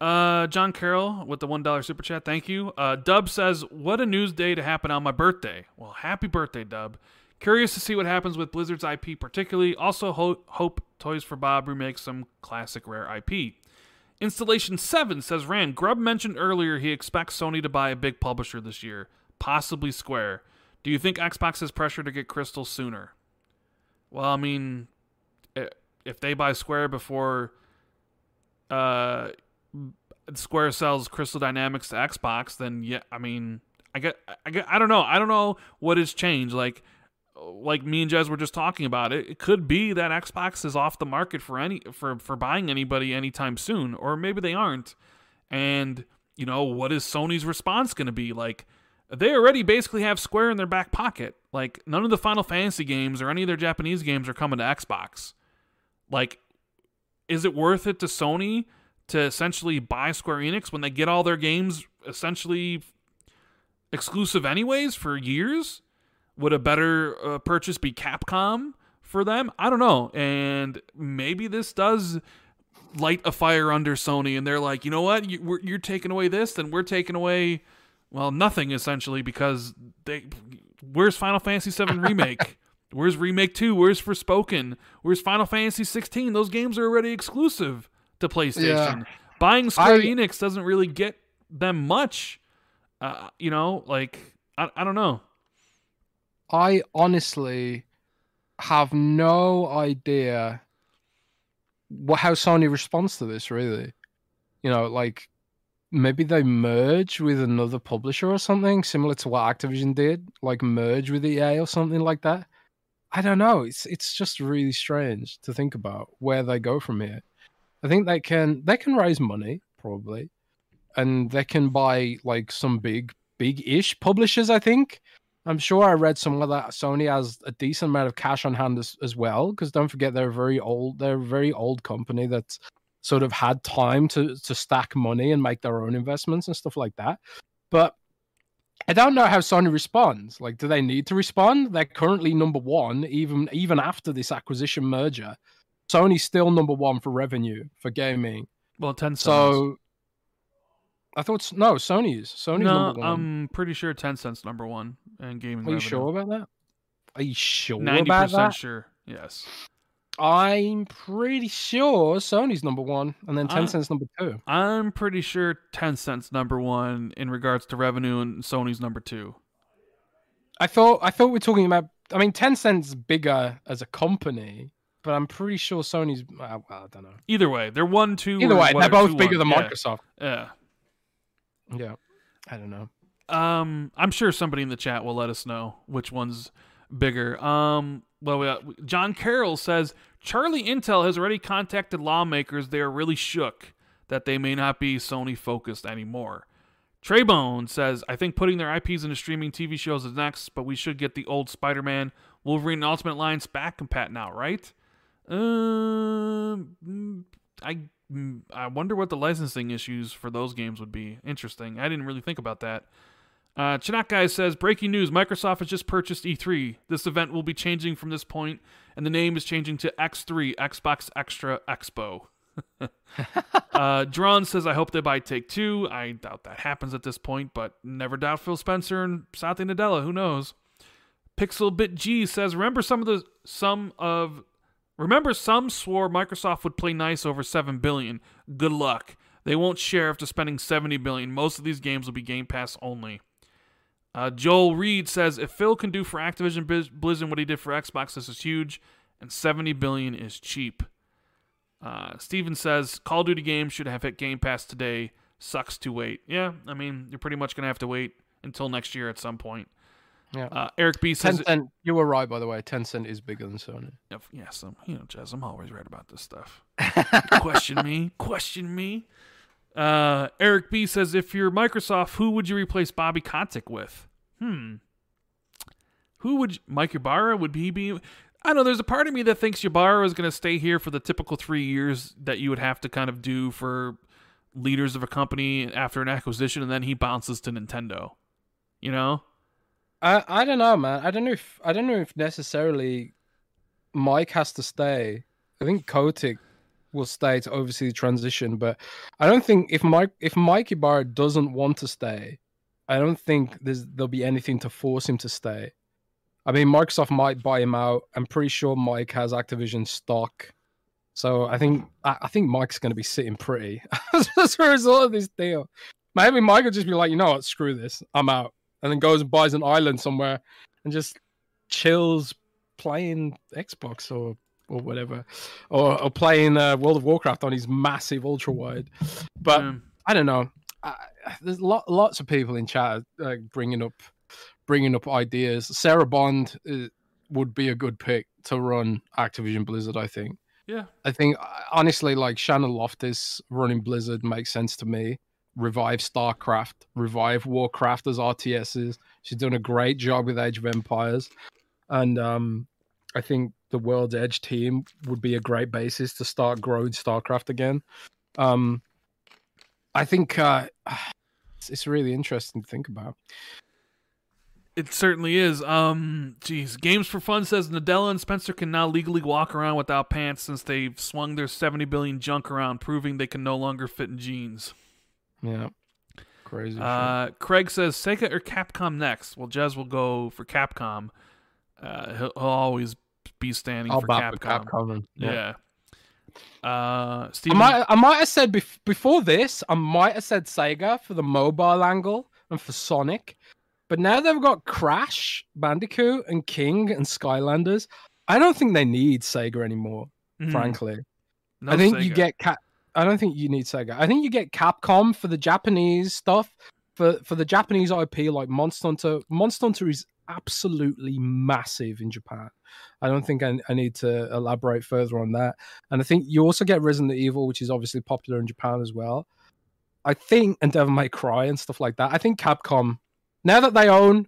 Uh, John Carroll with the one dollar super chat. Thank you. Uh, Dub says, "What a news day to happen on my birthday." Well, happy birthday, Dub. Curious to see what happens with Blizzard's IP, particularly. Also, ho- hope Toys for Bob remakes some classic rare IP. Installation 7 says Rand, Grubb mentioned earlier he expects Sony to buy a big publisher this year, possibly Square. Do you think Xbox has pressure to get Crystal sooner? Well, I mean, if they buy Square before uh, Square sells Crystal Dynamics to Xbox, then yeah, I mean, I get, I get, I don't know, I don't know what has changed. Like, like me and Jez were just talking about it, it could be that Xbox is off the market for any for for buying anybody anytime soon, or maybe they aren't. And you know, what is Sony's response going to be? Like, they already basically have Square in their back pocket. Like, none of the Final Fantasy games or any of their Japanese games are coming to Xbox. Like, is it worth it to Sony to essentially buy Square Enix when they get all their games essentially exclusive anyways for years? Would a better uh, purchase be Capcom for them? I don't know. And maybe this does light a fire under Sony, and they're like, you know what? You, you're taking away this, then we're taking away, well, nothing essentially because they. Where's Final Fantasy VII remake? Where's remake two? Where's Forspoken? Where's Final Fantasy 16? Those games are already exclusive to PlayStation. Yeah. Buying Square I, Enix doesn't really get them much. Uh, you know, like I, I don't know. I honestly have no idea what how Sony responds to this. Really, you know, like maybe they merge with another publisher or something similar to what Activision did, like merge with EA or something like that. I don't know. It's it's just really strange to think about where they go from here. I think they can they can raise money probably, and they can buy like some big big ish publishers. I think I'm sure I read somewhere that Sony has a decent amount of cash on hand as, as well. Because don't forget, they're very old. They're a very old company that's sort of had time to to stack money and make their own investments and stuff like that. But I don't know how Sony responds. Like, do they need to respond? They're currently number one, even even after this acquisition merger. Sony's still number one for revenue for gaming. Well, ten. So I thought no, Sony's Sony's no, number one. I'm pretty sure Tencent's number one in gaming. Are you revenue. sure about that? Are you sure 90% about that? sure. Yes. I'm pretty sure Sony's number one, and then Tencent's number two. I'm pretty sure Tencent's number one in regards to revenue, and Sony's number two. I thought I thought we are talking about. I mean, Tencent's bigger as a company, but I'm pretty sure Sony's. Well, I don't know. Either way, they're one, two. Either way, they're both bigger one. than Microsoft. Yeah. Yeah. I don't know. Um, I'm sure somebody in the chat will let us know which one's bigger. Um, well, we got, John Carroll says Charlie Intel has already contacted lawmakers. They are really shook that they may not be Sony focused anymore. Traybone says, I think putting their IPs into streaming TV shows is next, but we should get the old Spider Man, Wolverine, and Ultimate lines back and pat now, right? Um, uh, I I wonder what the licensing issues for those games would be. Interesting. I didn't really think about that. Uh, Chinook Guy says, breaking news, Microsoft has just purchased E3. This event will be changing from this point, and the name is changing to X3, Xbox Extra Expo. uh, Drawn says, I hope they buy Take Two. I doubt that happens at this point, but never doubt Phil Spencer and Satya Nadella. Who knows? Pixelbit G says, remember some of the some of remember some swore Microsoft would play nice over seven billion. Good luck. They won't share after spending 70 billion. Most of these games will be Game Pass only. Uh, Joel Reed says if Phil can do for Activision Blizzard what he did for Xbox, this is huge, and 70 billion is cheap. Uh, Steven says Call of Duty games should have hit Game Pass today. Sucks to wait. Yeah, I mean you're pretty much gonna have to wait until next year at some point. Yeah. Uh, Eric B says Tencent, you were right by the way. Tencent is bigger than Sony. Yes, I'm, you know, Jez, I'm always right about this stuff. question me, question me. Uh, Eric B says, if you're Microsoft, who would you replace Bobby Kotick with? Hmm. Who would Mike Ybarra would he be? I know. There's a part of me that thinks Ybarra is going to stay here for the typical three years that you would have to kind of do for leaders of a company after an acquisition, and then he bounces to Nintendo. You know, I I don't know, man. I don't know if I don't know if necessarily Mike has to stay. I think Kotick will stay to oversee the transition, but I don't think if Mike if Mike Ybarra doesn't want to stay, I don't think there'll be anything to force him to stay. I mean, Microsoft might buy him out. I'm pretty sure Mike has Activision stock, so I think I, I think Mike's going to be sitting pretty as a result of this deal. Maybe Mike will just be like, you know what, screw this, I'm out, and then goes and buys an island somewhere and just chills playing Xbox or or whatever, or, or playing uh, World of Warcraft on his massive ultra wide. But Um, I don't know. I, there's lot, lots of people in chat uh, bringing up bringing up ideas. Sarah Bond uh, would be a good pick to run Activision Blizzard. I think. yeah, I think uh, honestly, like Shannon Loftis running Blizzard makes sense to me. Revive StarCraft, revive Warcraft as RTSs. She's done a great job with Age of Empires, and um, I think the World's Edge team would be a great basis to start growing StarCraft again. Um, I think uh, it's, really interesting to think about. It certainly is. Um, geez, Games for Fun says Nadella and Spencer can now legally walk around without pants since they've swung their 70 billion junk around, proving they can no longer fit in jeans. Yeah, crazy. Uh, Craig says Sega or Capcom next. Well, Jez will go for Capcom. Uh, he'll, he'll always be standing I'll for Capcom. Capcom. Yeah. Uh, I might, I might have said bef- before this, I might have said Sega for the mobile angle and for Sonic, but now they've got Crash, Bandicoot, and King and Skylanders. I don't think they need Sega anymore. Mhm. Frankly, No I think you get Cap. I don't think you need Sega. I think you get Capcom for the Japanese stuff. For for the Japanese IP like Monster Hunter. Monster Hunter is absolutely massive in Japan. I don't think I, I need to elaborate further on that. And I think you also get Resident Evil, which is obviously popular in Japan as well. I think and Devil May Cry and stuff like that. I think Capcom, now that they own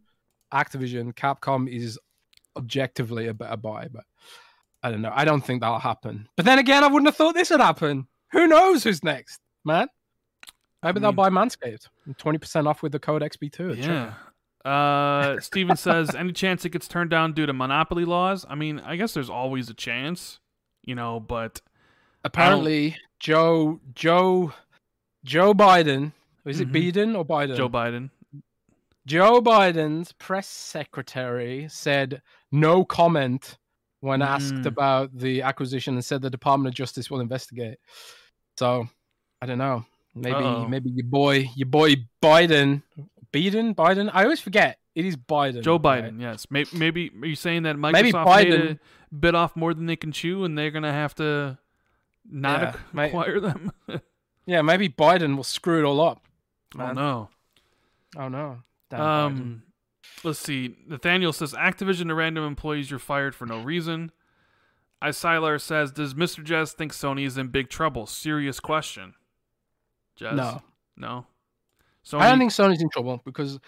Activision, Capcom is objectively a better buy. But I don't know. I don't think that'll happen. But then again, I wouldn't have thought this would happen. Who knows who's next, man? Maybe I they'll mean- buy Manscaped. Twenty percent off with the code XB2. Yeah. Uh, Steven says, any chance it gets turned down due to monopoly laws? I mean, I guess there's always a chance, you know, but Apparently, Joe Joe Joe Biden. Is it Mhm. Biden or Biden? Joe Biden. Joe Biden's press secretary said no comment when asked Mm. about the acquisition and said the Department of Justice will investigate. So I don't know. Maybe Uh-oh. maybe your boy your boy Biden Biden Biden. I always forget it is Biden. Joe right? Biden, yes. Maybe, maybe are you saying that Maybe Microsoft made Biden- bit off more than they can chew, and they're gonna have to not Yeah, ac- acquire them? Yeah, maybe Biden will screw it all up. oh no. Oh no. Damn Biden. Um, let's see. Nathaniel says Activision to random employees you're fired for no reason. Isilar says, "Does Mr. Jez think Sony is in big trouble?" Serious question. Jez, No. no. Sony, I don't think Sony's in trouble because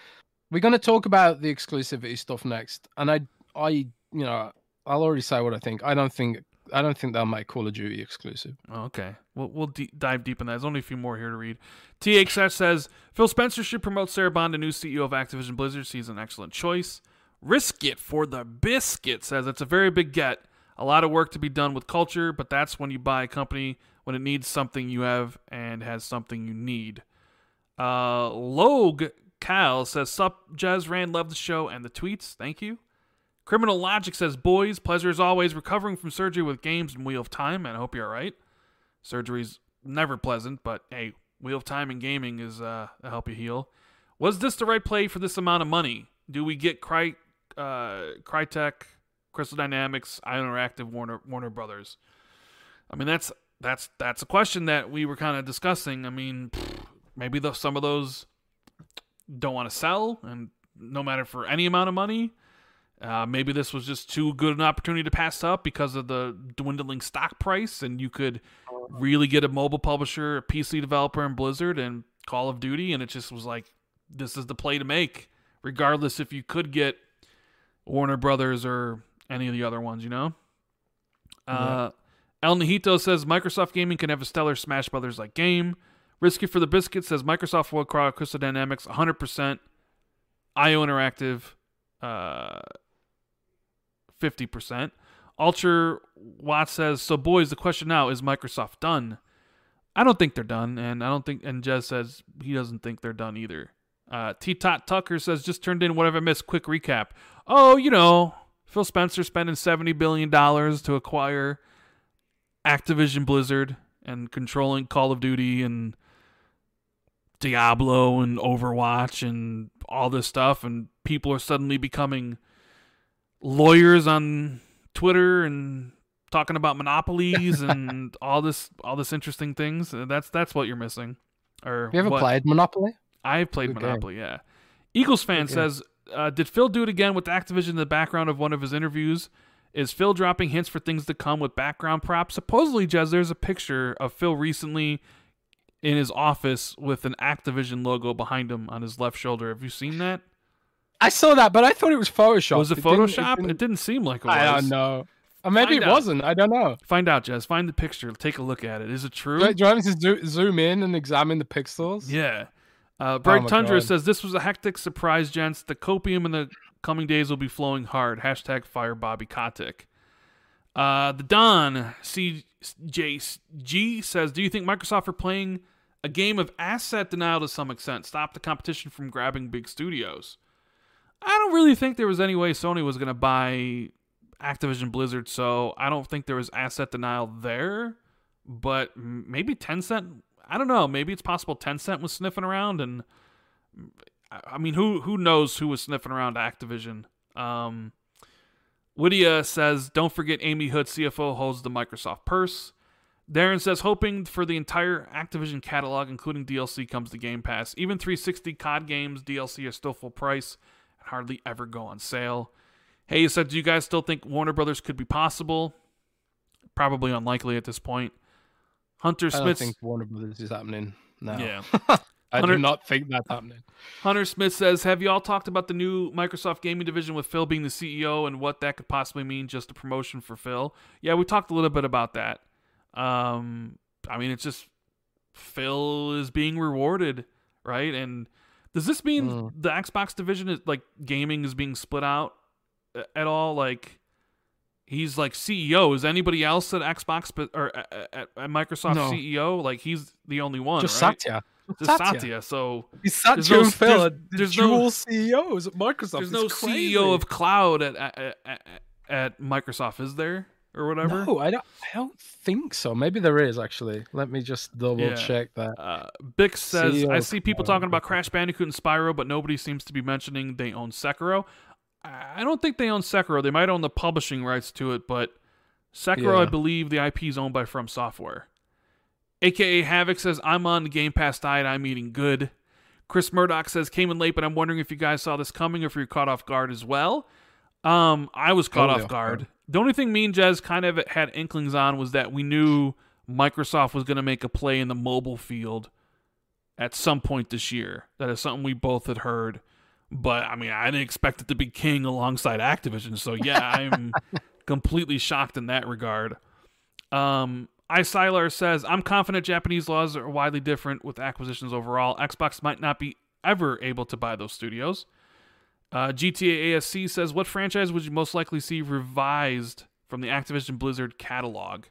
we're going to talk about the exclusivity stuff next, and I, I, you know, I'll already say what I think. I don't think, I don't think they'll make Call of Duty exclusive. Oh, okay, we'll we'll de- dive deep in that. There's only a few more here to read. THS says Phil Spencer should promote Sarah Bond, the new CEO of Activision Blizzard. She's an excellent choice. Risk it for the biscuit says it's a very big get. A lot of work to be done with culture, but that's when you buy a company when it needs something you have and has something you need. Uh, Logue Cal says, Sup, Jez Rand, love the show and the tweets. Thank you. Criminal Logic says, Boys, pleasure as always. Recovering from surgery with games and Wheel of Time, and I hope you're all right. Surgery's never pleasant, but hey, Wheel of Time and gaming is uh, to help you heal. Was this the right play for this amount of money? Do we get Cry, uh, Crytek, Crystal Dynamics, Interactive, Warner Warner Brothers? I mean, that's that's that's a question that we were kind of discussing. I mean, maybe the, some of those don't want to sell, and no matter for any amount of money. Uh, maybe this was just too good an opportunity to pass up because of the dwindling stock price, and you could really get a mobile publisher, a PC developer, and Blizzard and Call of Duty, and it just was like this is the play to make, regardless if you could get Warner Brothers or any of the other ones, you know. Uh, El Nihito says Microsoft Gaming can have a stellar Smash Brothers like game. Risky for the Biscuit says Microsoft will acquire Crystal Dynamics 100%. IO Interactive, uh, 50%. Ultra Watt says, So, boys, the question now is Microsoft done? I don't think they're done. And I don't think, and Jez says he doesn't think they're done either. Uh, T Tot Tucker says, Just turned in whatever I missed. Quick recap. Oh, you know, Phil Spencer spending $70 billion to acquire Activision Blizzard and controlling Call of Duty and Diablo and Overwatch and all this stuff, and people are suddenly becoming lawyers on Twitter and talking about monopolies and all this all this interesting things. Uh, that's that's what you're missing. Or Have you ever what- played Monopoly? I've played Good game. Monopoly, yeah. Eagles fan Good game. Uh, "Did Phil do it again with Activision in the background of one of his interviews? Is Phil dropping hints for things to come with background props? Supposedly, Jez, there's a picture of Phil recently in his office with an Activision logo behind him on his left shoulder. Have you seen that? I saw that, but I thought it was Photoshop. was it didn't- Photoshop? It didn't- didn't, seem like it was. I don't know. Or maybe Find it out. wasn't. I don't know. Find out, Jez. Find the picture. Take a look at it. Is it true? Do you want me to zoom in and examine the pixels? Yeah. Uh, Bright Oh Tundra God. says this was a hectic surprise, gents. The copium in the coming days will be flowing hard. Hashtag fire Bobby Kotick. Uh, the Don CJG says, Do you think Microsoft are playing a game of asset denial to some extent? Stop the competition from grabbing big studios. I don't really think there was any way Sony was going to buy Activision Blizzard, so I don't think there was asset denial there. But maybe Tencent. I don't know. Maybe it's possible Tencent was sniffing around, and I mean, who who knows who was sniffing around Activision? Um, Lydia says, "Don't forget Amy Hood, CFO, holds the Microsoft purse." Darren says, hoping for the entire Activision catalog, including DLC, comes to Game Pass. Even 360 COD games DLC are still full price and hardly ever go on sale. Hey, you said, do you guys still think Warner Brothers could be possible? Probably unlikely at this point. Hunter Smith. I don't think Warner Brothers is happening now. Yeah. I Hunter- do not think that's happening. Hunter Smith says, Have you all talked about the new Microsoft gaming division with Phil being the CEO and what that could possibly mean just a promotion for Phil? Yeah, we talked a little bit about that. Um, I mean, it's just Phil is being rewarded, right? And does this mean Mm. the Xbox division is like gaming is being split out at all? Like, he's like CEO. Is anybody else at Xbox but or at, at, at Microsoft No. CEO? Like, he's the only one, Just right? Satya. Just Satya. Satya. So He's Satya no- and Phil there's- there's no- CEOs at Microsoft. There's It's no crazy. CEO of cloud at, at at at Microsoft, is there, or whatever? No, I don't. I don't think so. Maybe there is actually. Let me just double Yeah. check that. Uh, Bix says, CEO "I see people cloud, talking about. Crash Bandicoot and Spyro, but nobody seems to be mentioning they own Sekiro. I don't think they own Sekiro. They might own the publishing rights to it, but Sekiro, I believe, the IP is owned by From Software. AKA Havoc says, "I'm on the Game Pass diet. I'm eating good." Chris Murdoch says, "Came in late, but I'm wondering if you guys saw this coming, or if you're caught off guard as well." Um, I was caught Totally off off guard. guard. The only thing me and Jez kind of had inklings on was that we knew Microsoft was going to make a play in the mobile field at some point this year. That is something we both had heard. But I mean, I didn't expect it to be king alongside Activision. So yeah, I'm completely shocked in that regard. Um, Isilar says, I'm confident Japanese laws are widely different with acquisitions overall. Xbox might not be ever able to buy those studios. Uh, GTA ASC says, What franchise would you most likely see revised from the Activision Blizzard catalog?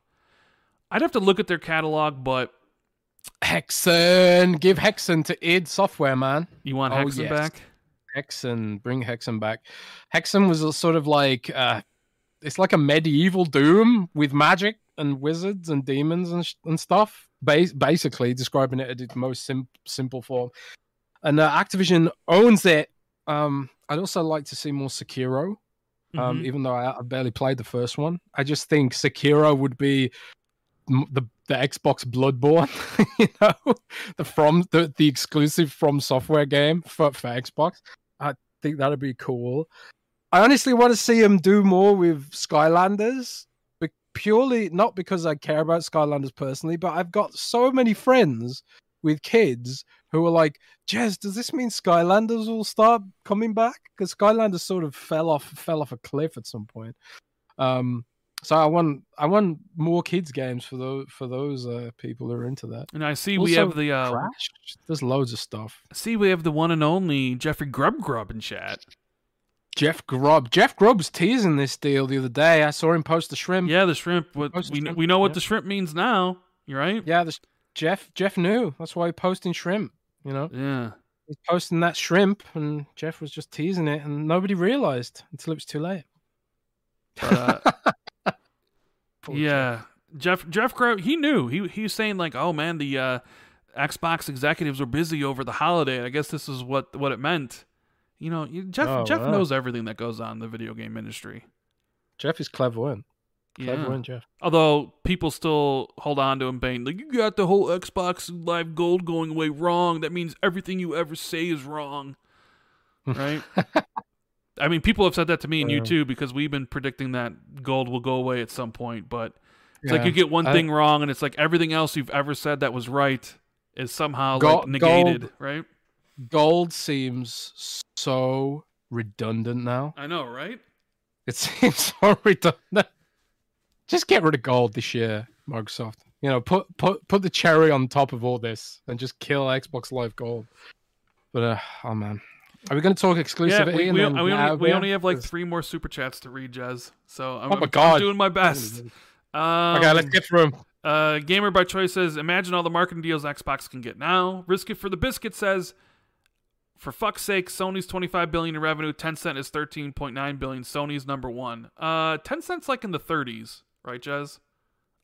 I'd have to look at their catalog, but Hexen, give Hexen to id Software, man. you want Oh, Hexen yes. back? Hexen, bring Hexen back. Hexen was a sort of like uh, it's like a medieval Doom with magic and wizards and demons and, sh- and stuff. Bas- basically, describing it at its most sim- simple form. And uh, Activision owns it. Um, I'd also like to see more Sekiro. Um, Mhm. even though I, I barely played the first one, I just think Sekiro would be the the Xbox Bloodborne, you know, the from the, the exclusive from software game for, for Xbox. I think that'd be cool. I honestly want to see him do more with Skylanders, but purely not because I care about Skylanders personally, but I've got so many friends with kids who are like, Jez, does this mean Skylanders will start coming back? Because Skylanders sort of fell off fell off a cliff at some point. Um, So I want I want more kids games for those for those uh, people who are into that. And I see we have the uh, Crash. There's loads of stuff. see we have the one and only Jeffrey Grubb Grubb in chat. Jeff Grubb. Jeff Grubb was teasing this deal the other day. I saw him post the shrimp. Yeah, the shrimp. What Post we shrimp, we know what yeah. the shrimp means now. You right? Yeah, the, Jeff Jeff knew. That's why he posting shrimp. You know, Yeah. he's posting that shrimp, and Jeff was just teasing it, and nobody realized until it was too late. But, uh, Jeff. yeah. Jeff Jeff Grubb. He knew. He he was saying like, oh man, the uh, Xbox executives were busy over the holiday. I guess this is what what it meant. You know, Jeff Oh, Jeff wow. knows everything that goes on in the video game industry. Jeff is clever, one. Clever, Yeah. Jeff. Although people still hold on to him, being like, "You got the whole Xbox Live Gold going away wrong. That means everything you ever say is wrong." Right? I mean, people have said that to me and you too because we've been predicting that gold will go away at some point. But it's like you get one I- thing wrong, and it's like everything else you've ever said that was right is somehow like negated. gold- Right? Gold seems so redundant now. I know, right? It seems so redundant. Just get rid of gold this year, Microsoft. You know, put put put the cherry on top of all this and just kill Xbox Live Gold. But uh, oh man, are we going to talk Yeah, we, we, we, only, we only have like three more super chats to read, Jez. So I'm, Oh my I'm- God. I'm doing my best. Um, Okay, let's get through 'em. Uh, Gamer by Choice says, "Imagine all the marketing deals Xbox can get now." Risk it for the biscuit says, "For fuck's sake, Sony's 25 billion in revenue. Tencent is 13.9 billion. Sony's number one. Uh, Tencent's like in the 30s, right, Jez?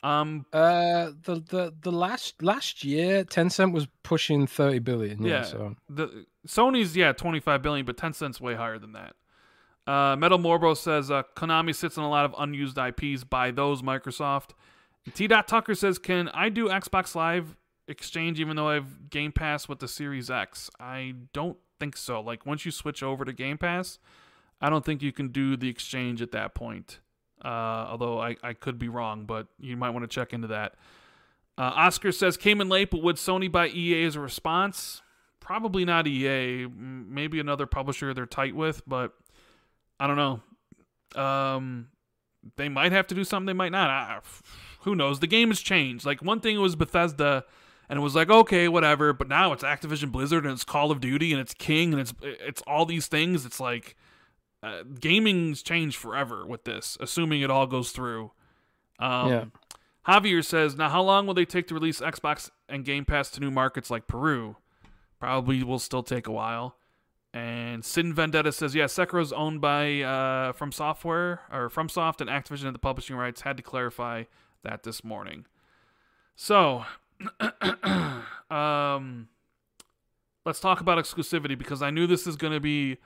Um, Uh, the the the last last year, Tencent was pushing thirty billion. Yeah, Yeah. so the Sony's yeah 25 billion, but Tencent's way higher than that." Uh, Metal Morbo says, uh, "Konami sits on a lot of unused IPs by those Microsoft." T. Dot Tucker says, "Can I do Xbox Live Exchange even though I have Game Pass with the Series X?" I don't think so. Like once you switch over to Game Pass, I don't think you can do the exchange at that point. Uh, although I, I could be wrong, but you might want to check into that. Uh, Oscar says came in late, but would Sony buy EA as a response? Probably not EA. Maybe another publisher they're tight with, but I don't know. Um, they might have to do something. They might not. I, who knows? The game has changed. Like one thing was Bethesda, and it was like okay, whatever. But now it's Activision Blizzard, and it's Call of Duty, and it's King, and it's it's all these things. It's like uh, gaming's changed forever with this, assuming it all goes through. Um, Yeah. Javier says, now how long will they take to release Xbox and Game Pass to new markets like Peru? Probably will still take a while. And Sin Vendetta says, yeah, Sekiro's owned by uh, From Software or From Soft and Activision and the publishing rights. Had to clarify that this morning. So, um, let's talk about exclusivity because I knew this is going to be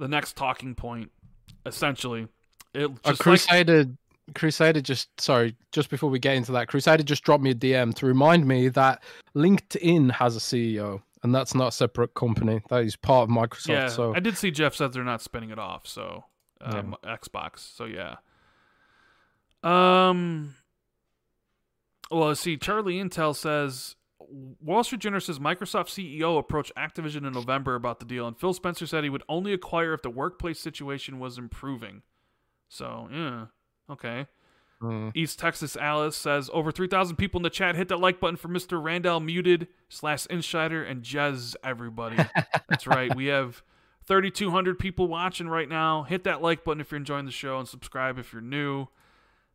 the next talking point. Essentially, it a just like, Crusader Crusader just sorry, just before we get into that, Crusader just dropped me a DM to remind me that LinkedIn has a CEO and that's not a separate company. That is part of Microsoft. yeah. so I did see Jeff said they're not spinning it off. So um, Xbox. So yeah. Um. Well, see, Charlie Intel says Wall Street Journal says Microsoft CEO approached Activision in November about the deal, and Phil Spencer said he would only acquire if the workplace situation was improving. So yeah, okay. mm, East Texas Alice says over 3,000 people in the chat. Hit that like button for Mr. Randall Muted slash Insider and Jez, everybody. That's right. We have 3,200 people watching right now. Hit that like button if you're enjoying the show and subscribe if you're new.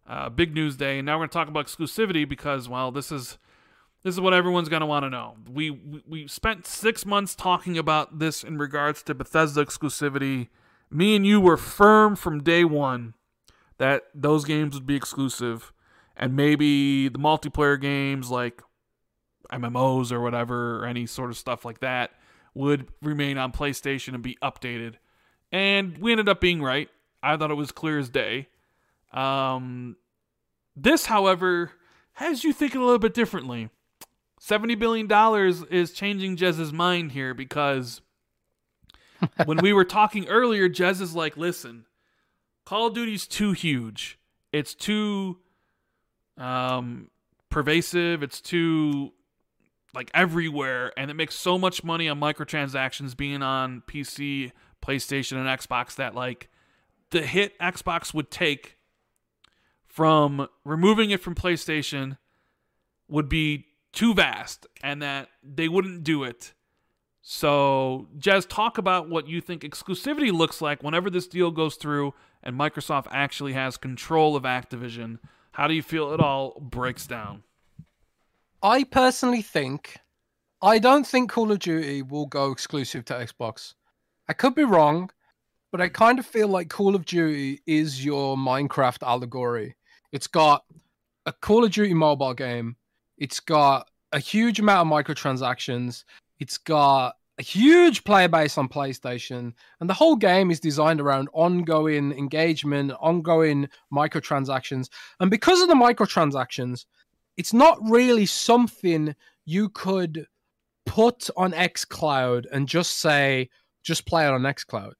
Uh, big news day. And now we're going to talk about exclusivity because, well, this is. This is what everyone's going to want to know. We, we we spent six months talking about this in regards to Bethesda exclusivity. Me and you were firm from day one that those games would be exclusive and maybe the multiplayer games like MMOs or whatever or any sort of stuff like that would remain on PlayStation and be updated. And we ended up being right. I thought it was clear as day. Um this however has you thinking a little bit differently. 70 billion dollars is changing Jez's mind here because when we were talking earlier Jez is like, "Listen, Call of Duty's too huge. It's too um pervasive. It's too like everywhere and it makes so much money on microtransactions being on PC, PlayStation and Xbox that like the hit Xbox would take from removing it from PlayStation would be too vast and that they wouldn't do it. So, Jez, talk about what you think exclusivity looks like whenever this deal goes through and Microsoft actually has control of Activision. How do you feel it all breaks down? I personally think I don't think Call of Duty will go exclusive to Xbox. I could be wrong, but I kind of feel like Call of Duty is your Minecraft allegory. It's got a Call of Duty mobile game, it's got a huge amount of microtransactions, it's got a huge player base on PlayStation, and the whole game is designed around ongoing engagement, ongoing microtransactions. And because of the microtransactions, it's not really something you could put on xCloud and just say, just play it on xCloud.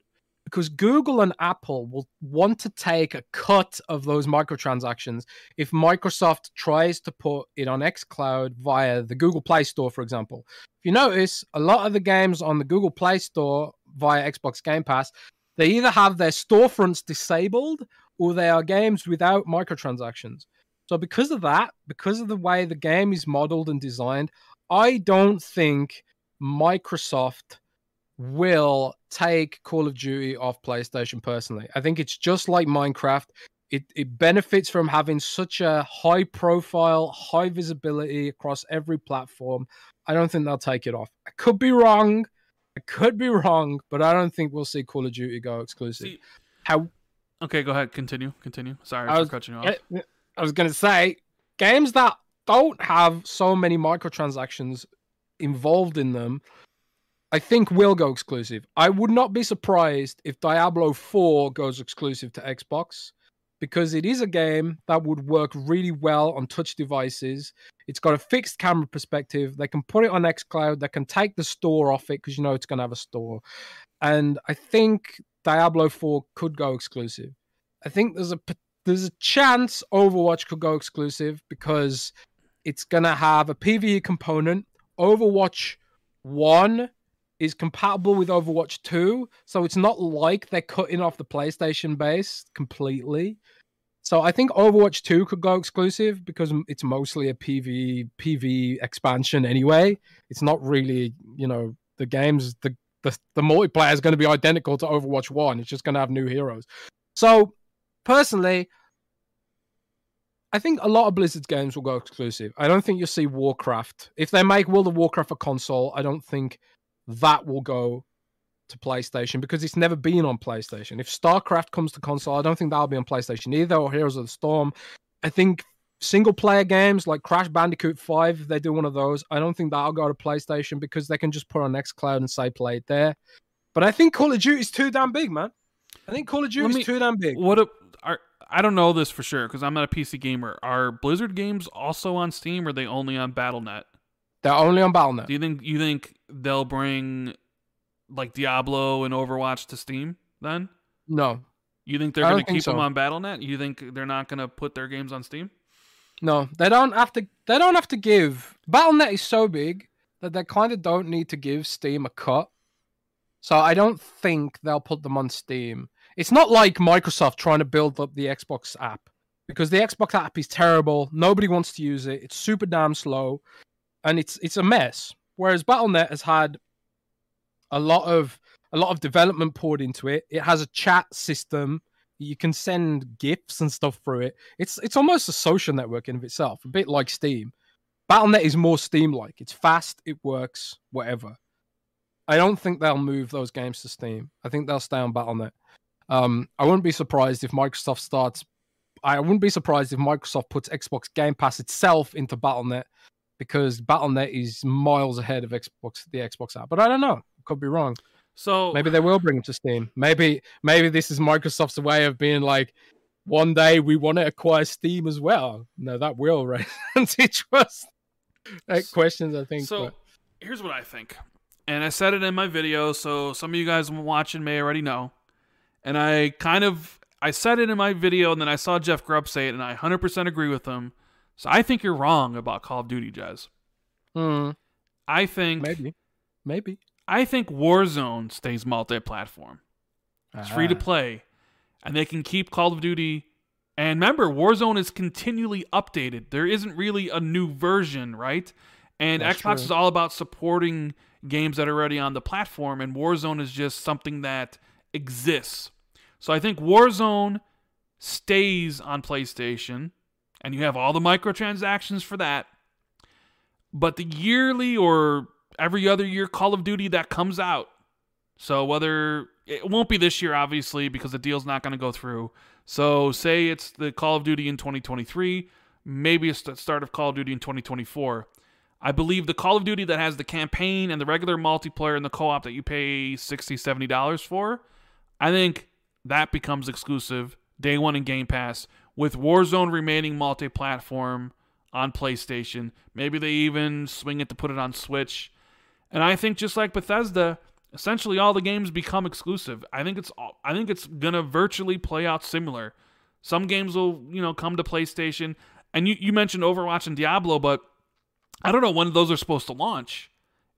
Because Google and Apple will want to take a cut of those microtransactions if Microsoft tries to put it on xCloud via the Google Play Store, for example. If you notice, a lot of the games on the Google Play Store via Xbox Game Pass, they either have their storefronts disabled or they are games without microtransactions. So, because of that, because of the way the game is modeled and designed, I don't think Microsoft will take Call of Duty off PlayStation personally. I think it's just like Minecraft. It, it benefits from having such a high profile, high visibility across every platform. I don't think they'll take it off. I could be wrong. I could be wrong, but I don't think we'll see Call of Duty go exclusive. See, How okay, go ahead. Continue. Continue. Sorry I for was- cutting you off. I, I was going to say games that don't have so many microtransactions involved in them, I think will go exclusive. I would not be surprised if Diablo 4 goes exclusive to Xbox because it is a game that would work really well on touch devices. It's got a fixed camera perspective. They can put it on xCloud. They can take the store off it because you know it's going to have a store. And I think Diablo 4 could go exclusive. I think there's a there's a chance Overwatch could go exclusive because it's gonna have a PVE component. Overwatch One is compatible with Overwatch Two, so it's not like they're cutting off the PlayStation base completely. So I think Overwatch Two could go exclusive because it's mostly a PV PV expansion anyway. It's not really, you know, the games the the, the multiplayer is going to be identical to Overwatch One. It's just going to have new heroes. So personally, I think a lot of Blizzard's games will go exclusive. I don't think you'll see Warcraft. If they make World of Warcraft a console, I don't think that will go to PlayStation because it's never been on PlayStation. If StarCraft comes to console, I don't think that'll be on PlayStation either, or Heroes of the Storm. I think single player games like Crash Bandicoot 5, if they do one of those, I don't think that'll go to PlayStation because they can just put on Xcloud and say play it there. But I think Call of Duty is too damn big, man. I think Call of Duty me- is too damn big. What a, are I don't know this for sure because I'm not a PC gamer. Are Blizzard games also on Steam or are they only on BattleNet? They're only on BattleNet. Do you think you think they'll bring like Diablo and Overwatch to Steam then? No, You think they're going to keep them so. on BattleNet? You think they're not going to put their games on Steam? no, they don't have to. They don't have to give. BattleNet is so big that they kind of don't need to give Steam a cut. So I don't think they'll put them on Steam. It's not like Microsoft trying to build up the Xbox app because the Xbox app is terrible. Nobody wants to use it. It's super damn slow, and it's it's a mess. Whereas BattleNet has had a lot of a lot of development poured into it. It has a chat system. You can send gifs and stuff through it. It's it's almost a social network in of itself, a bit like Steam. BattleNet is more Steam-like. It's fast, it works, whatever. I don't think they'll move those games to Steam. I think they'll stay on BattleNet. Um, I wouldn't be surprised if Microsoft starts. I wouldn't be surprised if Microsoft puts Xbox Game Pass itself into BattleNet because BattleNet is miles ahead of Xbox, the Xbox app. But I don't know. Could be wrong. So Maybe they will bring it to Steam. Maybe maybe this is Microsoft's way of being like, one day we want to acquire Steam as well. No, that will raise antitrust like, questions. I think. So but- here's what I think, and I said it in my video, so some of you guys watching may already know. And I kind of I said it in my video, and then I saw Jeff Grubb say it, and I 100% agree with him. So I think you're wrong about Call of Duty, Jez. Hmm, I think maybe, maybe I think Warzone stays multi-platform. It's free to Ah. play, and they can keep Call of Duty And remember, Warzone is continually updated. There isn't really a new version, right? And That's Xbox true. is all about supporting games that are already on the platform, and Warzone is just something that exists. So I think Warzone stays on PlayStation, and you have all the microtransactions for that. But the yearly or every other year Call of Duty that comes out, so whether it won't be this year, obviously, because the deal's not going to go through. So say it's the Call of Duty in 2023, maybe it's the start of Call of Duty in 2024. I believe the Call of Duty that has the campaign and the regular multiplayer and the co-op that you pay 60 $70 for, I think that becomes exclusive day one in Game Pass with Warzone remaining multi-platform on PlayStation. Maybe they even swing it to put it on Switch. And I think just like Bethesda, essentially all the games become exclusive. I think it's I think it's gonna virtually play out similar. Some games will you know come to PlayStation, and you you mentioned Overwatch and Diablo, but I don't know when those are supposed to launch.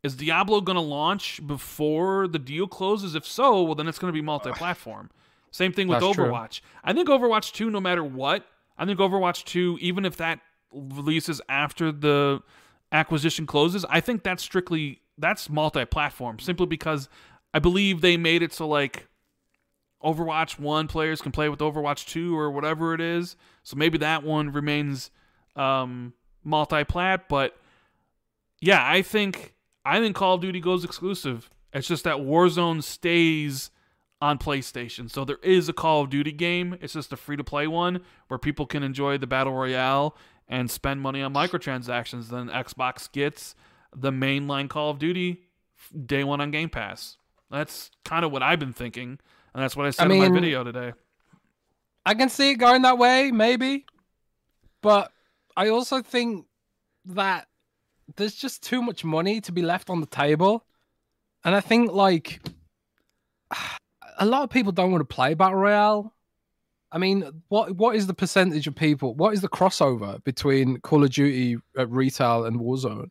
Is Diablo gonna launch before the deal closes? If so, well then it's gonna be multi-platform. Same thing with That's true. Overwatch. I think Overwatch 2, no matter what, I think Overwatch 2, even if that releases after the acquisition closes, I think that's strictly that's multi-platform simply because I believe they made it so like Overwatch 1 players can play with Overwatch 2 or whatever it is. So maybe that one remains um multi-plat, but yeah, I think I think Call of Duty goes exclusive. It's just that Warzone stays on PlayStation. So there is a Call of Duty game. It's just a free to play one where people can enjoy the Battle Royale and spend money on microtransactions. Then Xbox gets the mainline Call of Duty day one on Game Pass. That's kind of what I've been thinking. And that's what I said in my video today. I can see it going that way, maybe. But I also think that there's just too much money to be left on the table. And I think like a lot of people don't want to play Battle Royale. I mean, what what is the percentage of people? What is the crossover between Call of Duty at retail and Warzone?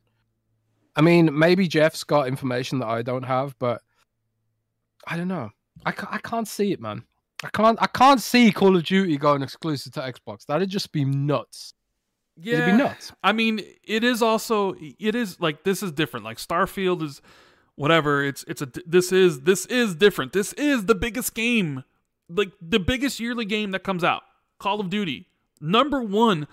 I mean, maybe Jeff's got information that I don't have, but I don't know. I can't, I can't see it, man. I can't I can't see Call of Duty going exclusive to Xbox. That'd just be nuts. Yeah, It'd be nuts. I mean, it is also it is like this is different. Like Starfield is whatever. It's it's a this is this is different. This is the biggest game, like the biggest yearly game that comes out. Call of Duty, number one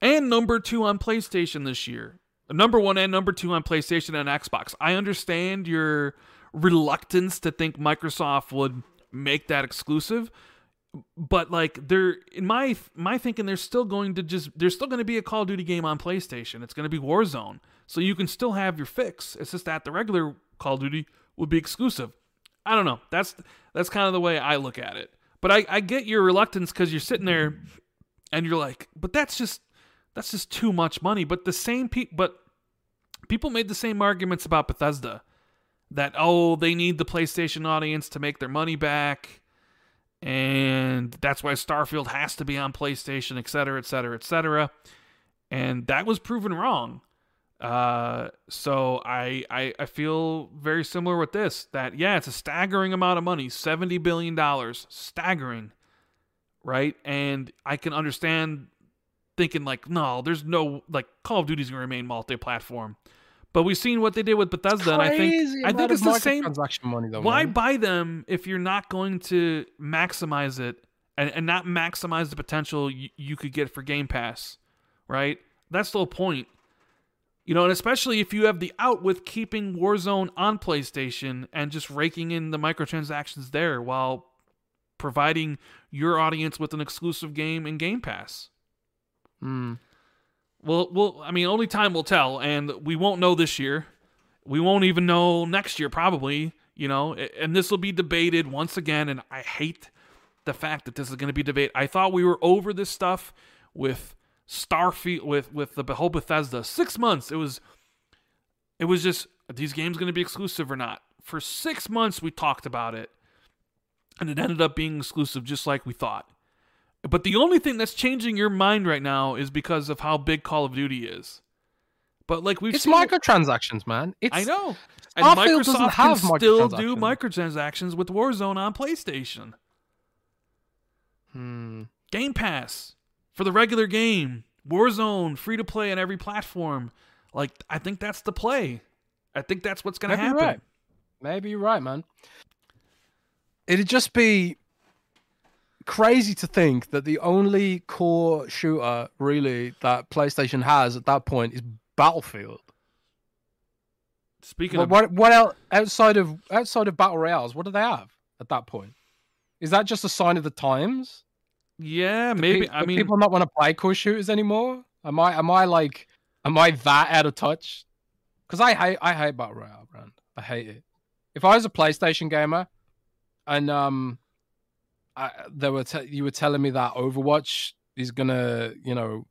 and number two on PlayStation this year. Number one and number two on PlayStation and Xbox. I understand your reluctance to think Microsoft would make that exclusive but like they're in my my thinking they're still going to just there's still going to be a call of duty game on playstation it's going to be warzone so you can still have your fix it's just that the regular call of duty would be exclusive i don't know that's that's kind of the way i look at it but i i get your reluctance because you're sitting there and you're like but that's just that's just too much money but the same people but people made the same arguments about bethesda that oh they need the playstation audience to make their money back and that's why Starfield has to be on PlayStation, et cetera, et cetera, et cetera. And that was proven wrong. Uh, so I, I I feel very similar with this. That yeah, it's a staggering amount of money, seventy billion dollars, staggering, right? And I can understand thinking like, no, there's no like Call of Duty's gonna remain multi-platform. But we've seen what they did with Bethesda, and I think I think it's the same microtransaction money though. why man. buy them if you're not going to maximize it and, and not maximize the potential you, you could get for Game Pass, right? That's the whole point. You know, and especially if you have the out with keeping Warzone on PlayStation and just raking in the microtransactions there while providing your audience with an exclusive game in Game Pass. Hmm. Well, well, I mean, only time will tell, and we won't know this year. We won't even know next year, probably. You know, and this will be debated once again. And I hate the fact that this is going to be debated. I thought we were over this stuff with Starfield, with with the whole Bethesda. Six months, it was, it was just are these games going to be exclusive or not? For six months, we talked about it, and it ended up being exclusive, just like we thought. But the only thing that's changing your mind right now is because of how big Call of Duty is. But like we've It's seen, microtransactions, man. It's I know, and Starfield Microsoft can still do microtransactions with Warzone on PlayStation. Hmm. Game Pass. For the regular game. Warzone, free to play on every platform. Like I think that's the play. I think that's what's going to happen. you're right. Maybe you're right, man. It'd just be crazy to think that the only core shooter really that PlayStation has at that point is Battlefield. Speaking What of what, what else outside of outside of battle royales? What do they have at that point? Is that just a sign of the times? Yeah, Do maybe pe- I mean people not want to play core shooters anymore. Am I am I like am I that out of touch? Because I hate I hate battle royale, brand. I hate it. If I was a PlayStation gamer, and um, I, they were te- you were telling me that Overwatch is gonna, you know,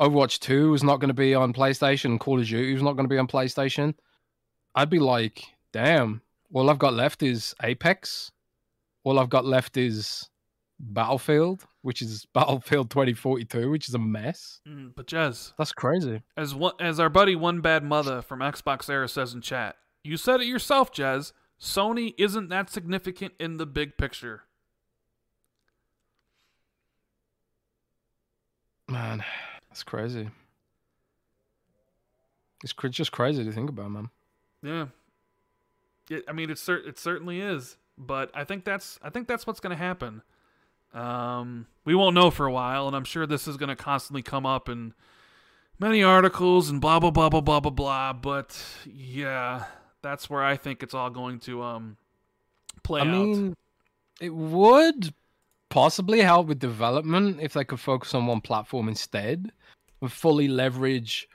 Overwatch Two is not gonna be on PlayStation, Call of Duty is not gonna be on PlayStation. I'd be like, damn. All I've got left is Apex. All I've got left is Battlefield, which is Battlefield 2042, which is a mess. Mm, but Jez, That's crazy. as one, as our buddy One Bad Mother from Xbox Era says in chat, you said it yourself, Jez. Sony isn't that significant in the big picture. Man, that's crazy. It's cr- just crazy to think about, man. Yeah. It, I mean, it cer- it certainly is, but I think that's I think that's what's going to happen. Um, we won't know for a while, and I'm sure this is going to constantly come up in many articles and blah blah blah blah blah blah blah. But yeah, that's where I think it's all going to um play I out. mean, it would possibly help with development if they could focus on one platform instead and fully leverage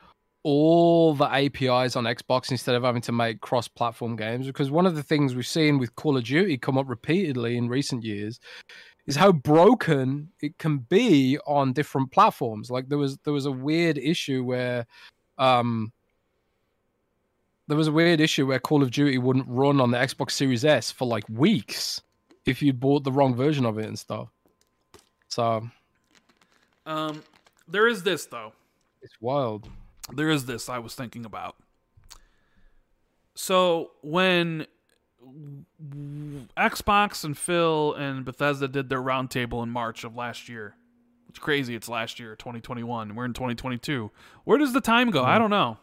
all the APIs on Xbox instead of having to make cross platform games. Because one of the things we've seen with Call of Duty come up repeatedly in recent years is how broken it can be on different platforms. Like there was there was a weird issue where um there was a weird issue where Call of Duty wouldn't run on the Xbox Series S for like weeks if you bought the wrong version of it and stuff. So um, there is this though. it's wild. there is this I was thinking about. So when Xbox and Phil and Bethesda did their roundtable in March of last year, it's crazy. It's last year, 2021. We're in 2022. Where does the time go? I mm-hmm. don't know.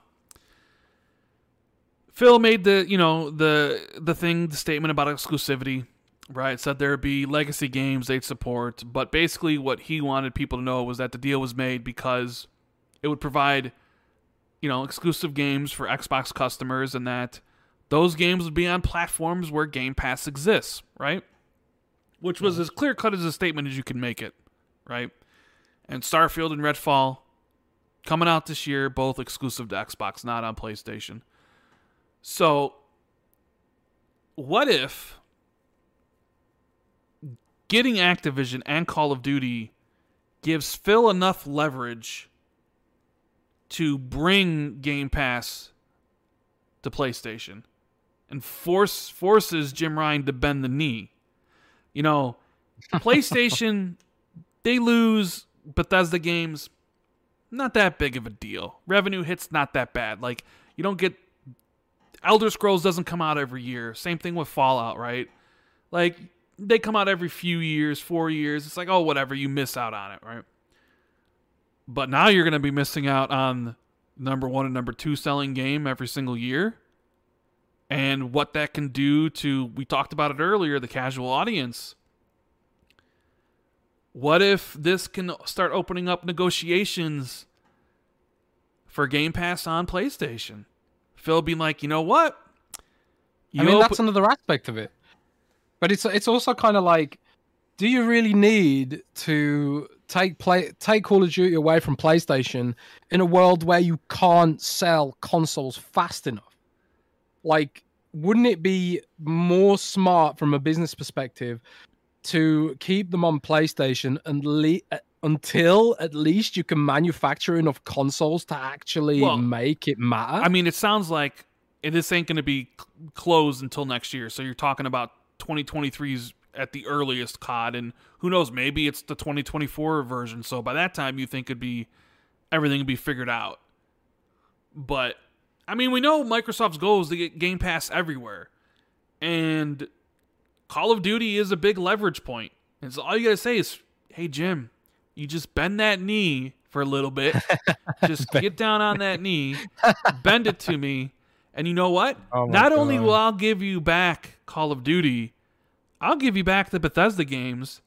Phil made the you know the the thing the statement about exclusivity, right? Said there'd be legacy games they'd support, but basically what he wanted people to know was that the deal was made because it would provide you know exclusive games for Xbox customers and that those games would be on platforms where Game Pass exists, right? Which was as clear cut as a statement as you can make it, right? And Starfield and Redfall coming out this year, both exclusive to Xbox, not on PlayStation. So, what if getting Activision and Call of Duty gives Phil enough leverage to bring Game Pass to PlayStation and force forces Jim Ryan to bend the knee. You know, PlayStation they lose Bethesda games not that big of a deal. Revenue hits not that bad. Like you don't get Elder Scrolls doesn't come out every year. Same thing with Fallout, right? Like they come out every few years, 4 years. It's like, "Oh, whatever, you miss out on it," right? But now you're going to be missing out on number 1 and number 2 selling game every single year. And what that can do to we talked about it earlier, the casual audience. What if this can start opening up negotiations for Game Pass on PlayStation? Phil being like, you know what? I mean, that's another aspect of it. But it's it's also kind of like, do you really need to take play take Call of Duty away from PlayStation in a world where you can't sell consoles fast enough? Like, wouldn't it be more smart from a business perspective to keep them on PlayStation and le- uh, until at least you can manufacture enough consoles to actually Well, make it matter? I mean, it sounds like this ain't going to be closed until next year. So you're talking about 2023's at the earliest COD, and who knows? Maybe it's the 2024 version. So by that time, you think it'd be everything would be figured out. But I mean, we know Microsoft's goal is to get Game Pass everywhere, and Call of Duty is a big leverage point. And so all you gotta say is, "Hey Jim, you just bend that knee for a little bit. just get down on that knee, bend it to me, and you know what? Oh Not only will I give you back Call of Duty, I'll give you back the Bethesda games,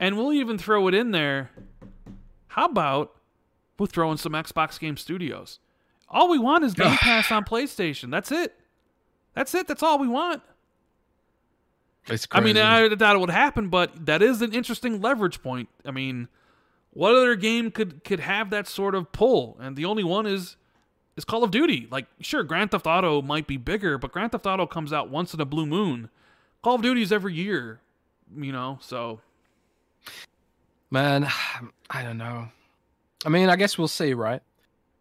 and we'll even throw it in there. How about we'll throw in some Xbox Game Studios? All we want is Game Pass on PlayStation. That's it. That's it. That's all we want. It's I mean. I doubt it would happen, but that is an interesting leverage point. I mean, what other game could could have that sort of pull? And the only one is is Call of Duty. Like, sure, Grand Theft Auto might be bigger, but Grand Theft Auto comes out once in a blue moon. Call of Duty is every year, you know. So Man, I don't know. I mean, I guess we'll see, right?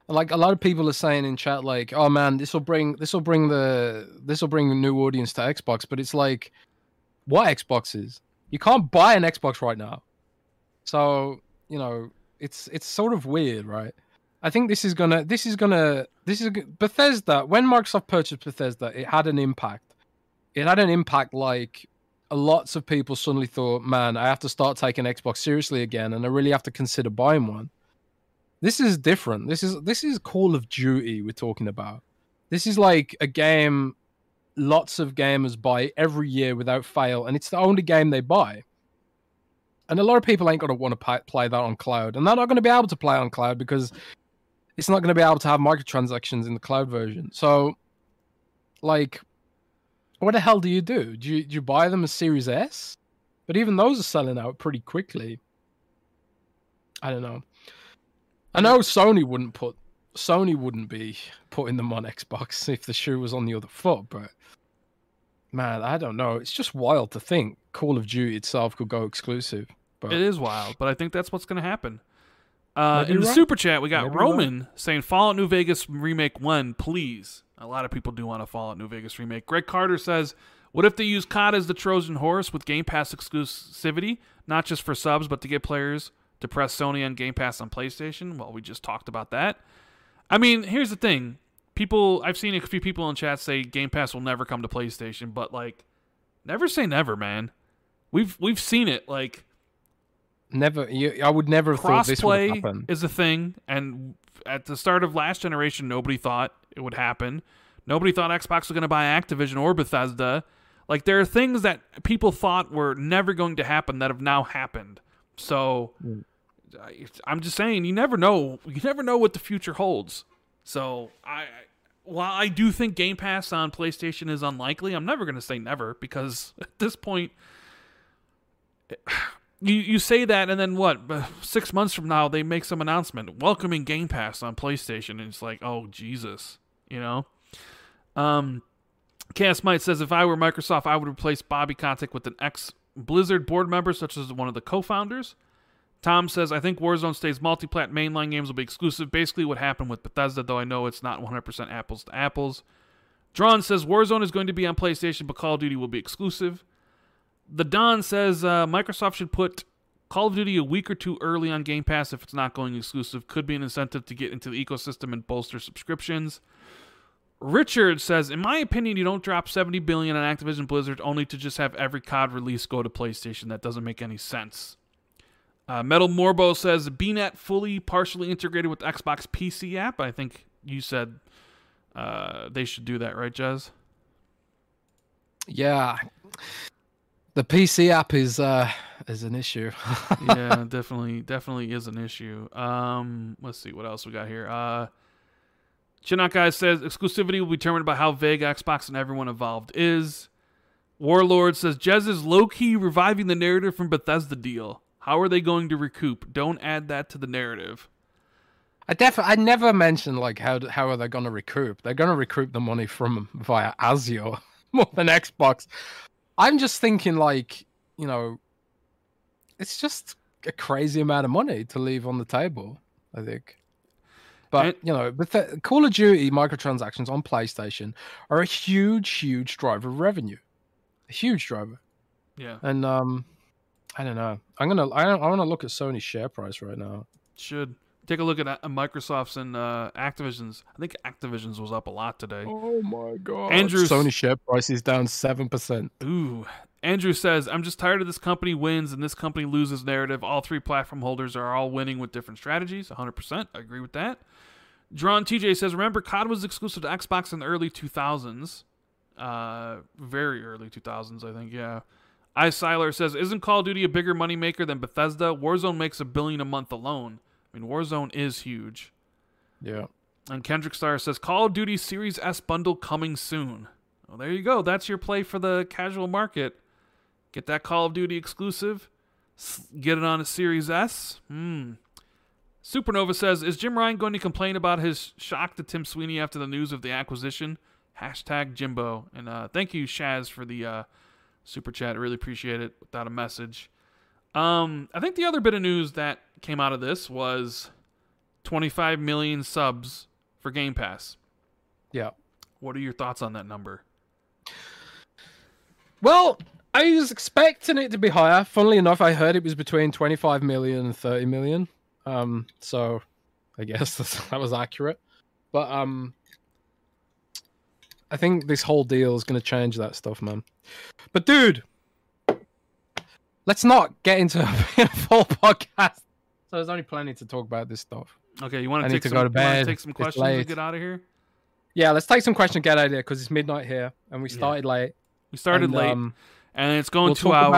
Like a lot of people are saying in chat, like, "Oh man, this will bring this will bring the this will bring a new audience to Xbox." But it's like, what Xboxes? You can't buy an Xbox right now, so you know it's it's sort of weird, right? I think this is gonna this is gonna this is Bethesda. When Microsoft purchased Bethesda, it had an impact. It had an impact like lots of people suddenly thought, man, I have to start taking Xbox seriously again, and I really have to consider buying one. This is different. This is this is Call of Duty we're talking about. This is like a game lots of gamers buy every year without fail, and it's the only game they buy. And a lot of people ain't to want to play that on cloud, and they're not to be able to play on cloud because it's not to be able to have microtransactions in the cloud version. So, like, what the hell do you do? Do you, do you buy them as Series S? But even those are selling out pretty quickly. I don't know. I know Sony wouldn't put Sony wouldn't be putting them on Xbox if the shoe was on the other foot, but man, I don't know. It's just wild to think Call of Duty itself could go exclusive. But it is wild, but I think that's what's going to happen. Uh, in the right. super chat, we got Maybe Roman saying Fallout New Vegas remake one, please. A lot of people do want a Fallout New Vegas remake. Greg Carter says, "What if they use COD as the Trojan horse with Game Pass exclusivity, not just for subs, but to get players to press Sony on Game Pass on PlayStation?" Well, we just talked about that. I mean, here's the thing: people, I've seen a few people in chat say Game Pass will never come to PlayStation, but like, never say never, man. We've we've seen it. Like, never, you, I would never have thought this would happen. is a thing, and at the start of last generation, nobody thought it would happen. Nobody thought Xbox was going to buy Activision or Bethesda. Like there are things that people thought were never going to happen that have now happened. So Mm. I- I'm just saying, you never know. You never know what the future holds. So I, while I do think Game Pass on PlayStation is unlikely, I'm never going to say never because at this point, you you say that and then what? uh, Six months from now, they make some announcement welcoming Game Pass on PlayStation, and it's like, oh Jesus, you know. Um, Chaos Might says if I were Microsoft, I would replace Bobby Kotick with an ex Blizzard board member, such as one of the co-founders. Tom says, I think Warzone stays multi-plat. Mainline games will be exclusive. Basically, what happened with Bethesda, though I know it's not 100% apples to apples. Drawn says Warzone is going to be on PlayStation, but Call of Duty will be exclusive. The Don says uh, Microsoft should put Call of Duty a week or two early on Game Pass if it's not going exclusive. Could be an incentive to get into the ecosystem and bolster subscriptions. Richard says, in my opinion, you don't drop 70 billion on Activision Blizzard only to just have every COD release go to PlayStation. That doesn't make any sense. Uh, Metal Morbo says, BNet fully partially integrated with Xbox PC app. I think you said uh, they should do that, right, Jez? Yeah, the PC app is uh is an issue. yeah, definitely, definitely is an issue. Um, let's see what else we got here. Uh, Chinook guy says exclusivity will be determined by how vague Xbox and everyone involved is. Warlord says Jez is low key reviving the narrative from Bethesda deal. How are they going to recoup? Don't add that to the narrative. I def I never mentioned like how how are they going to recoup? They're going to recoup the money from via Azure more than Xbox. I'm just thinking like you know, it's just a crazy amount of money to leave on the table. I think. But you know, but the, Call of Duty microtransactions on PlayStation are a huge, huge driver of revenue, a huge driver. Yeah, And um, I don't know. I'm gonna I don't, I want to look at Sony's share price right now. should Take a look at uh, Microsoft's and uh, Activision's. I think Activision's was up a lot today. Oh my god. Andrew's- Sony share price is down seven percent. Ooh. Andrew says, I'm just tired of this company wins and this company loses narrative. All three platform holders are all winning with different strategies. 100%. I agree with that. Drawn TJ says, Remember, COD was exclusive to Xbox in the early 2000s. Uh, very early 2000s, I think, yeah. I Siler says, Isn't Call of Duty a bigger moneymaker than Bethesda? Warzone makes a billion a month alone. I mean, Warzone is huge. Yeah. And Kendrick Star says, Call of Duty Series S bundle coming soon. Well, there you go. That's your play for the casual market. Get that Call of Duty exclusive. Get it on a Series S. Hmm. Supernova says, Is Jim Ryan going to complain about his shock to Tim Sweeney after the news of the acquisition? Hashtag Jimbo. And uh, thank you, Shaz, for the uh, super chat. I really appreciate it without a message. Um, I think the other bit of news that came out of this was 25 million subs for Game Pass. Yeah. What are your thoughts on that number? Well, I was expecting it to be higher. Funnily enough, I heard it was between 25 million and 30 million. Um, so I guess that was accurate. But um, I think this whole deal is going to change that stuff, man. But dude, let's not get into a full podcast. So there's only plenty to talk about this stuff. Okay, you want to take to some, go to bed. take some questions and get out of here? Yeah, let's take some question get out of here because it's midnight here and we Yeah. started late. We started and, late, um, and it's going we'll two hours.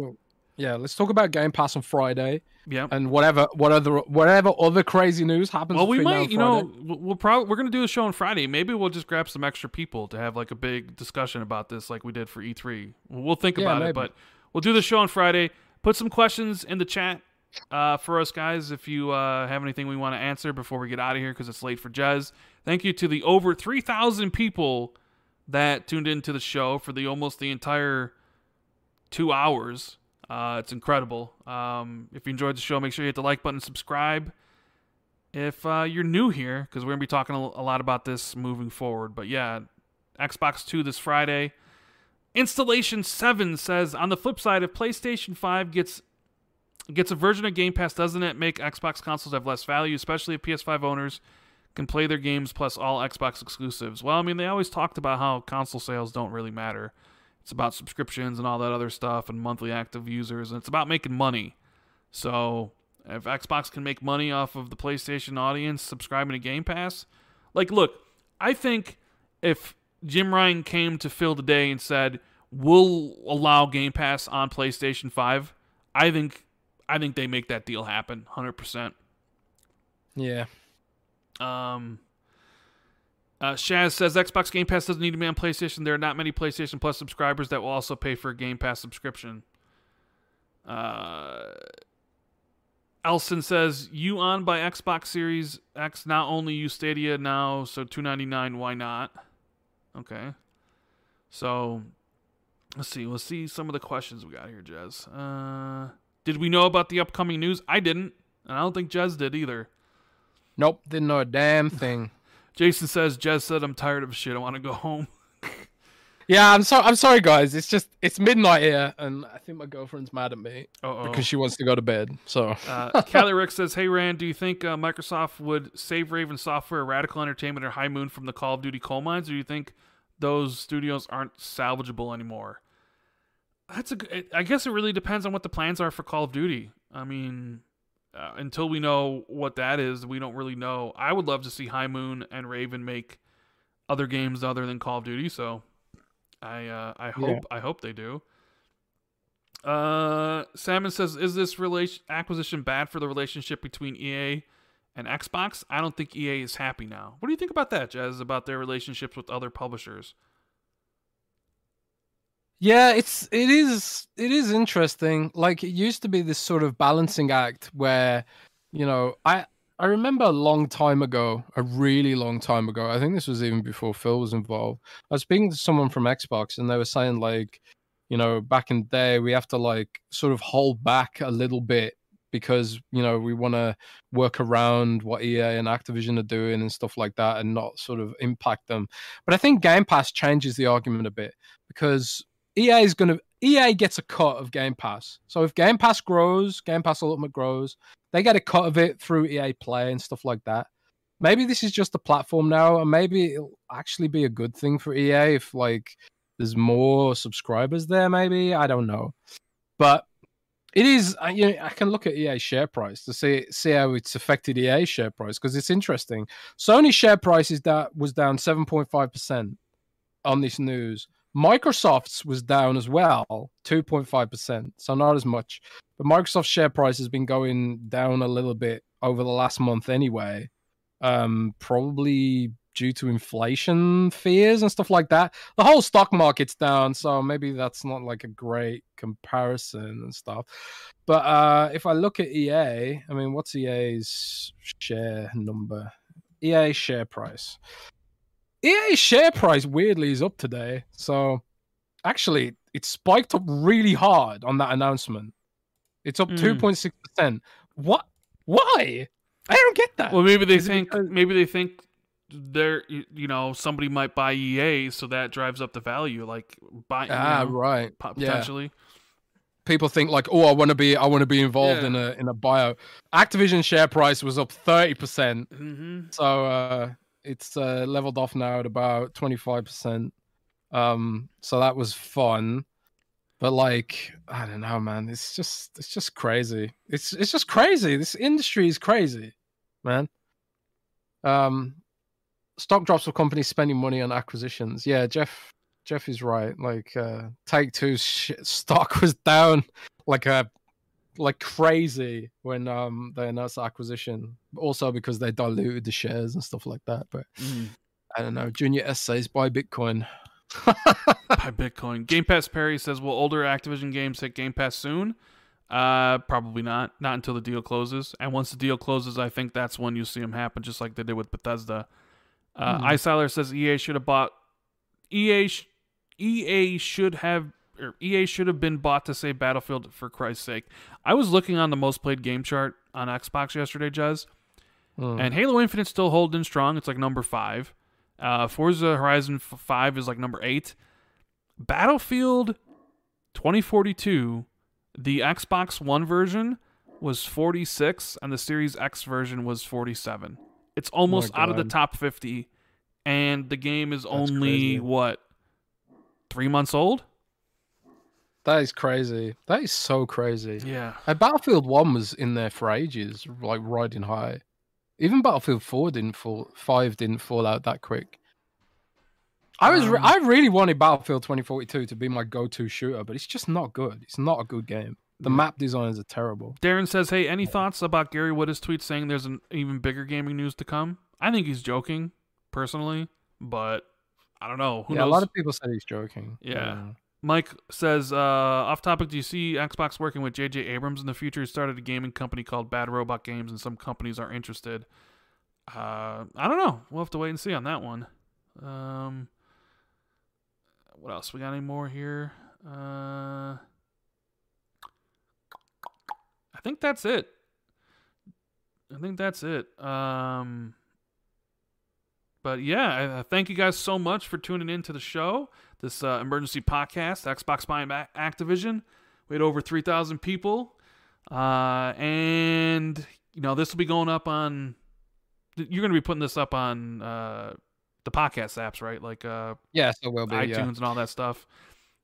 About, yeah, let's talk about Game Pass on Friday Yep. and whatever, what other, whatever other crazy news happens. Well, we might, you know, we'll, probably we're gonna do a show on Friday. Maybe we'll just grab some extra people to have like a big discussion about this, like we did for E3. We'll, think Yeah, about it, but we'll do the show on Friday. Put some questions in the chat uh, for us guys if you uh, have anything we want to answer before we get out of here because it's late for Jez. Thank you to the over three thousand people that tuned into the show for the almost the entire two hours. Uh, it's incredible. Um, if you enjoyed the show, make sure you hit the like button, subscribe. If uh, you're new here, because we're gonna be talking a lot about this moving forward. But yeah, Xbox Two this Friday. Installation Seven says on the flip side, if PlayStation Five gets gets a version of Game Pass, doesn't it make Xbox consoles have less value, especially if PS5 owners can play their games plus all Xbox exclusives? Well, I mean, they always talked about how console sales don't really matter. It's about subscriptions and all that other stuff and monthly active users, and it's about making money. So if Xbox can make money off of the PlayStation audience subscribing to Game Pass, like, look, I think if Jim Ryan came to Phil today and said, "We'll allow Game Pass on PlayStation 5," I think I think they make that deal happen, hundred percent. yeah, Um, uh, Shaz says Xbox Game Pass doesn't need to be on PlayStation. There are not many PlayStation Plus subscribers that will also pay for a Game Pass subscription. Uh, Elson says you on by Xbox Series X. Not only use Stadia now, so two ninety nine. Why not? Okay. So let's see. Let's see some of the questions we got here, Jez. Uh, did we know about the upcoming news? I didn't, and I don't think Jez did either. nope, didn't know a damn thing. Jason says, Jez said, I'm tired of shit. I want to go home. yeah, I'm sorry. I'm sorry, guys. It's just it's midnight here, and I think my girlfriend's mad at me Uh-oh. because she wants to go to bed. So Uh, Callie Rick says, Hey, Rand, do you think uh, Microsoft would save Raven Software, Radical Entertainment, or High Moon from the Call of Duty coal mines, or do you think those studios aren't salvageable anymore? That's a. I guess it really depends on what the plans are for Call of Duty. I mean, uh, until we know what that is, we don't really know. I would love to see High Moon and Raven make other games other than Call of Duty. So, I uh, I hope Yeah. I hope they do. Uh, Salmon says, "Is this relation acquisition bad for the relationship between EA and Xbox? I don't think EA is happy now. What do you think about that, Jez? About their relationships with other publishers? Yeah, it's it is it is interesting. Like it used to be this sort of balancing act where, you know, I I remember a long time ago, a really long time ago. I think this was even before Phil was involved. I was speaking to someone from Xbox and they were saying like, you know, back in the day we have to like sort of hold back a little bit because, you know, we want to work around what EA and Activision are doing and stuff like that and not sort of impact them. But I think Game Pass changes the argument a bit because EA is going to EA gets a cut of Game Pass. So if Game Pass grows, Game Pass Ultimate grows, they get a cut of it through EA Play and stuff like that. Maybe this is just a platform now, and maybe it'll actually be a good thing for EA if like there's more subscribers there. Maybe I don't know, but it is. Uh, you know, I can look at EA share price to see see how it's affected EA share price because it's interesting. Sony share price is that was down seven point five percent on this news. Microsoft's was down as well, two point five percent, so not as much. But Microsoft's share price has been going down a little bit over the last month anyway. Um, probably due to inflation fears and stuff like that. The whole stock market's down, so maybe that's not like a great comparison and stuff. But uh, if I look at EA, I mean, what's EA's share number? EA share price. EA share price weirdly is up today. So actually, it spiked up really hard on that announcement. It's up Mm. 2.6%. What? Why? I don't get that. Well, maybe they Is think because- maybe they think they're you know somebody might buy EA, so that drives up the value, like buy you ah, know, right. po- Yeah. potentially. people think like, oh, I want to be, I want to be involved Yeah. in a in a bio. Activision share price was up thirty percent, hmm so uh, it's uh, leveled off now at about twenty five percent. Um, so that was fun, but like, I don't know, man. It's just, it's just crazy. It's it's just crazy. This industry is crazy, man. Um, stock drops for companies spending money on acquisitions. Yeah, Jeff Jeff is right. Like uh, Take Two's stock was down like a like crazy when um they announced the acquisition. Also because they diluted the shares and stuff like that. But I don't know. Junior S says buy Bitcoin. Buy Bitcoin. Game Pass Perry says, "Will older Activision games hit Game Pass soon?" Uh, probably not. Not until the deal closes. And once the deal closes, I think that's when you see them happen, just like they did with Bethesda. Uh. Icyler says EA should have bought EA. Sh- EA should have or EA should have been bought to save Battlefield for Christ's sake. I was looking on the most played game chart on Xbox yesterday, Jez, Mm. and Halo Infinite's still holding strong. It's like number five. Uh, Forza Horizon f- 5 is like number eight. Battlefield 2042, the Xbox One version was 46, and the Series X version was 47. It's almost out of the top 50, and the game is only, crazy. what, three months old? That is crazy. That is so crazy. Yeah. Uh, Battlefield One was in there for ages, like riding high. Even Battlefield Four didn't fall, Five didn't fall out that quick. I was, re- Um, I really wanted Battlefield 2042 to be my go-to shooter, but it's just not good. It's not a good game. The map designs are terrible. Darren says, "Hey, any thoughts about Gary Wood's tweet saying there's an even bigger gaming news to come?" I think he's joking, personally, but I don't know. Who yeah, knows? a lot of people said he's joking. Yeah. Mike says, uh, "Off topic. Do you see Xbox working with J.J. Abrams in the future? He started a gaming company called Bad Robot Games, and some companies are interested. Uh, I don't know. We'll have to wait and see on that one. Um, what else? We got any more here? Uh, I think that's it. I think that's it. Um, but yeah, I, I thank you guys so much for tuning in to the show, this uh, emergency podcast, Xbox buying Activision. We had over 3,000 people. Uh, and, you know, this will be going up on, you're going to be putting this up on uh, the podcast apps, right? Like uh, Yes, it will be. iTunes yeah. and all that stuff.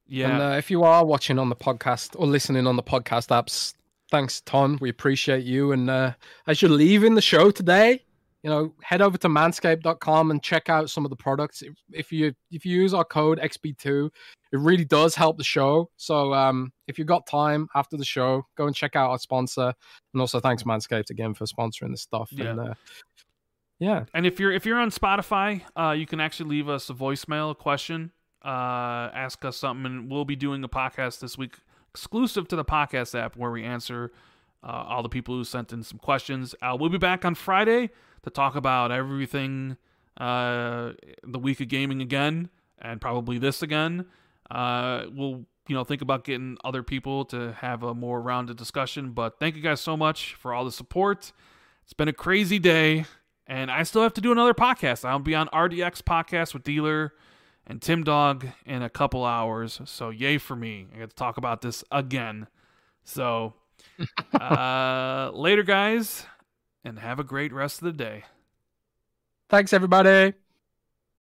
Yeah. And uh, if you are watching on the podcast or listening on the podcast apps, thanks, Ton. We appreciate you. And uh, as you're leaving the show today, you know, head over to manscaped.com and check out some of the products. If, if you if you use our code XB2, it really does help the show. So um, if you've got time after the show, go and check out our sponsor. And also thanks Manscaped again for sponsoring this stuff. Yeah. And uh, yeah, And if you're if you're on Spotify, uh, you can actually leave us a voicemail, a question, uh, ask us something, and we'll be doing a podcast this week exclusive to the podcast app where we answer uh, all the people who sent in some questions. Uh, we'll be back on Friday to talk about everything uh, the week of gaming again, and probably this again. Uh, we'll you know think about getting other people to have a more rounded discussion. But thank you guys so much for all the support. It's been a crazy day. And I still have to do another podcast. I'll be on RDX podcast with Dealer and Tim Dog in a couple hours. So yay for me. I get to talk about this again. So uh, later, guys, and have a great rest of the day. Thanks, everybody.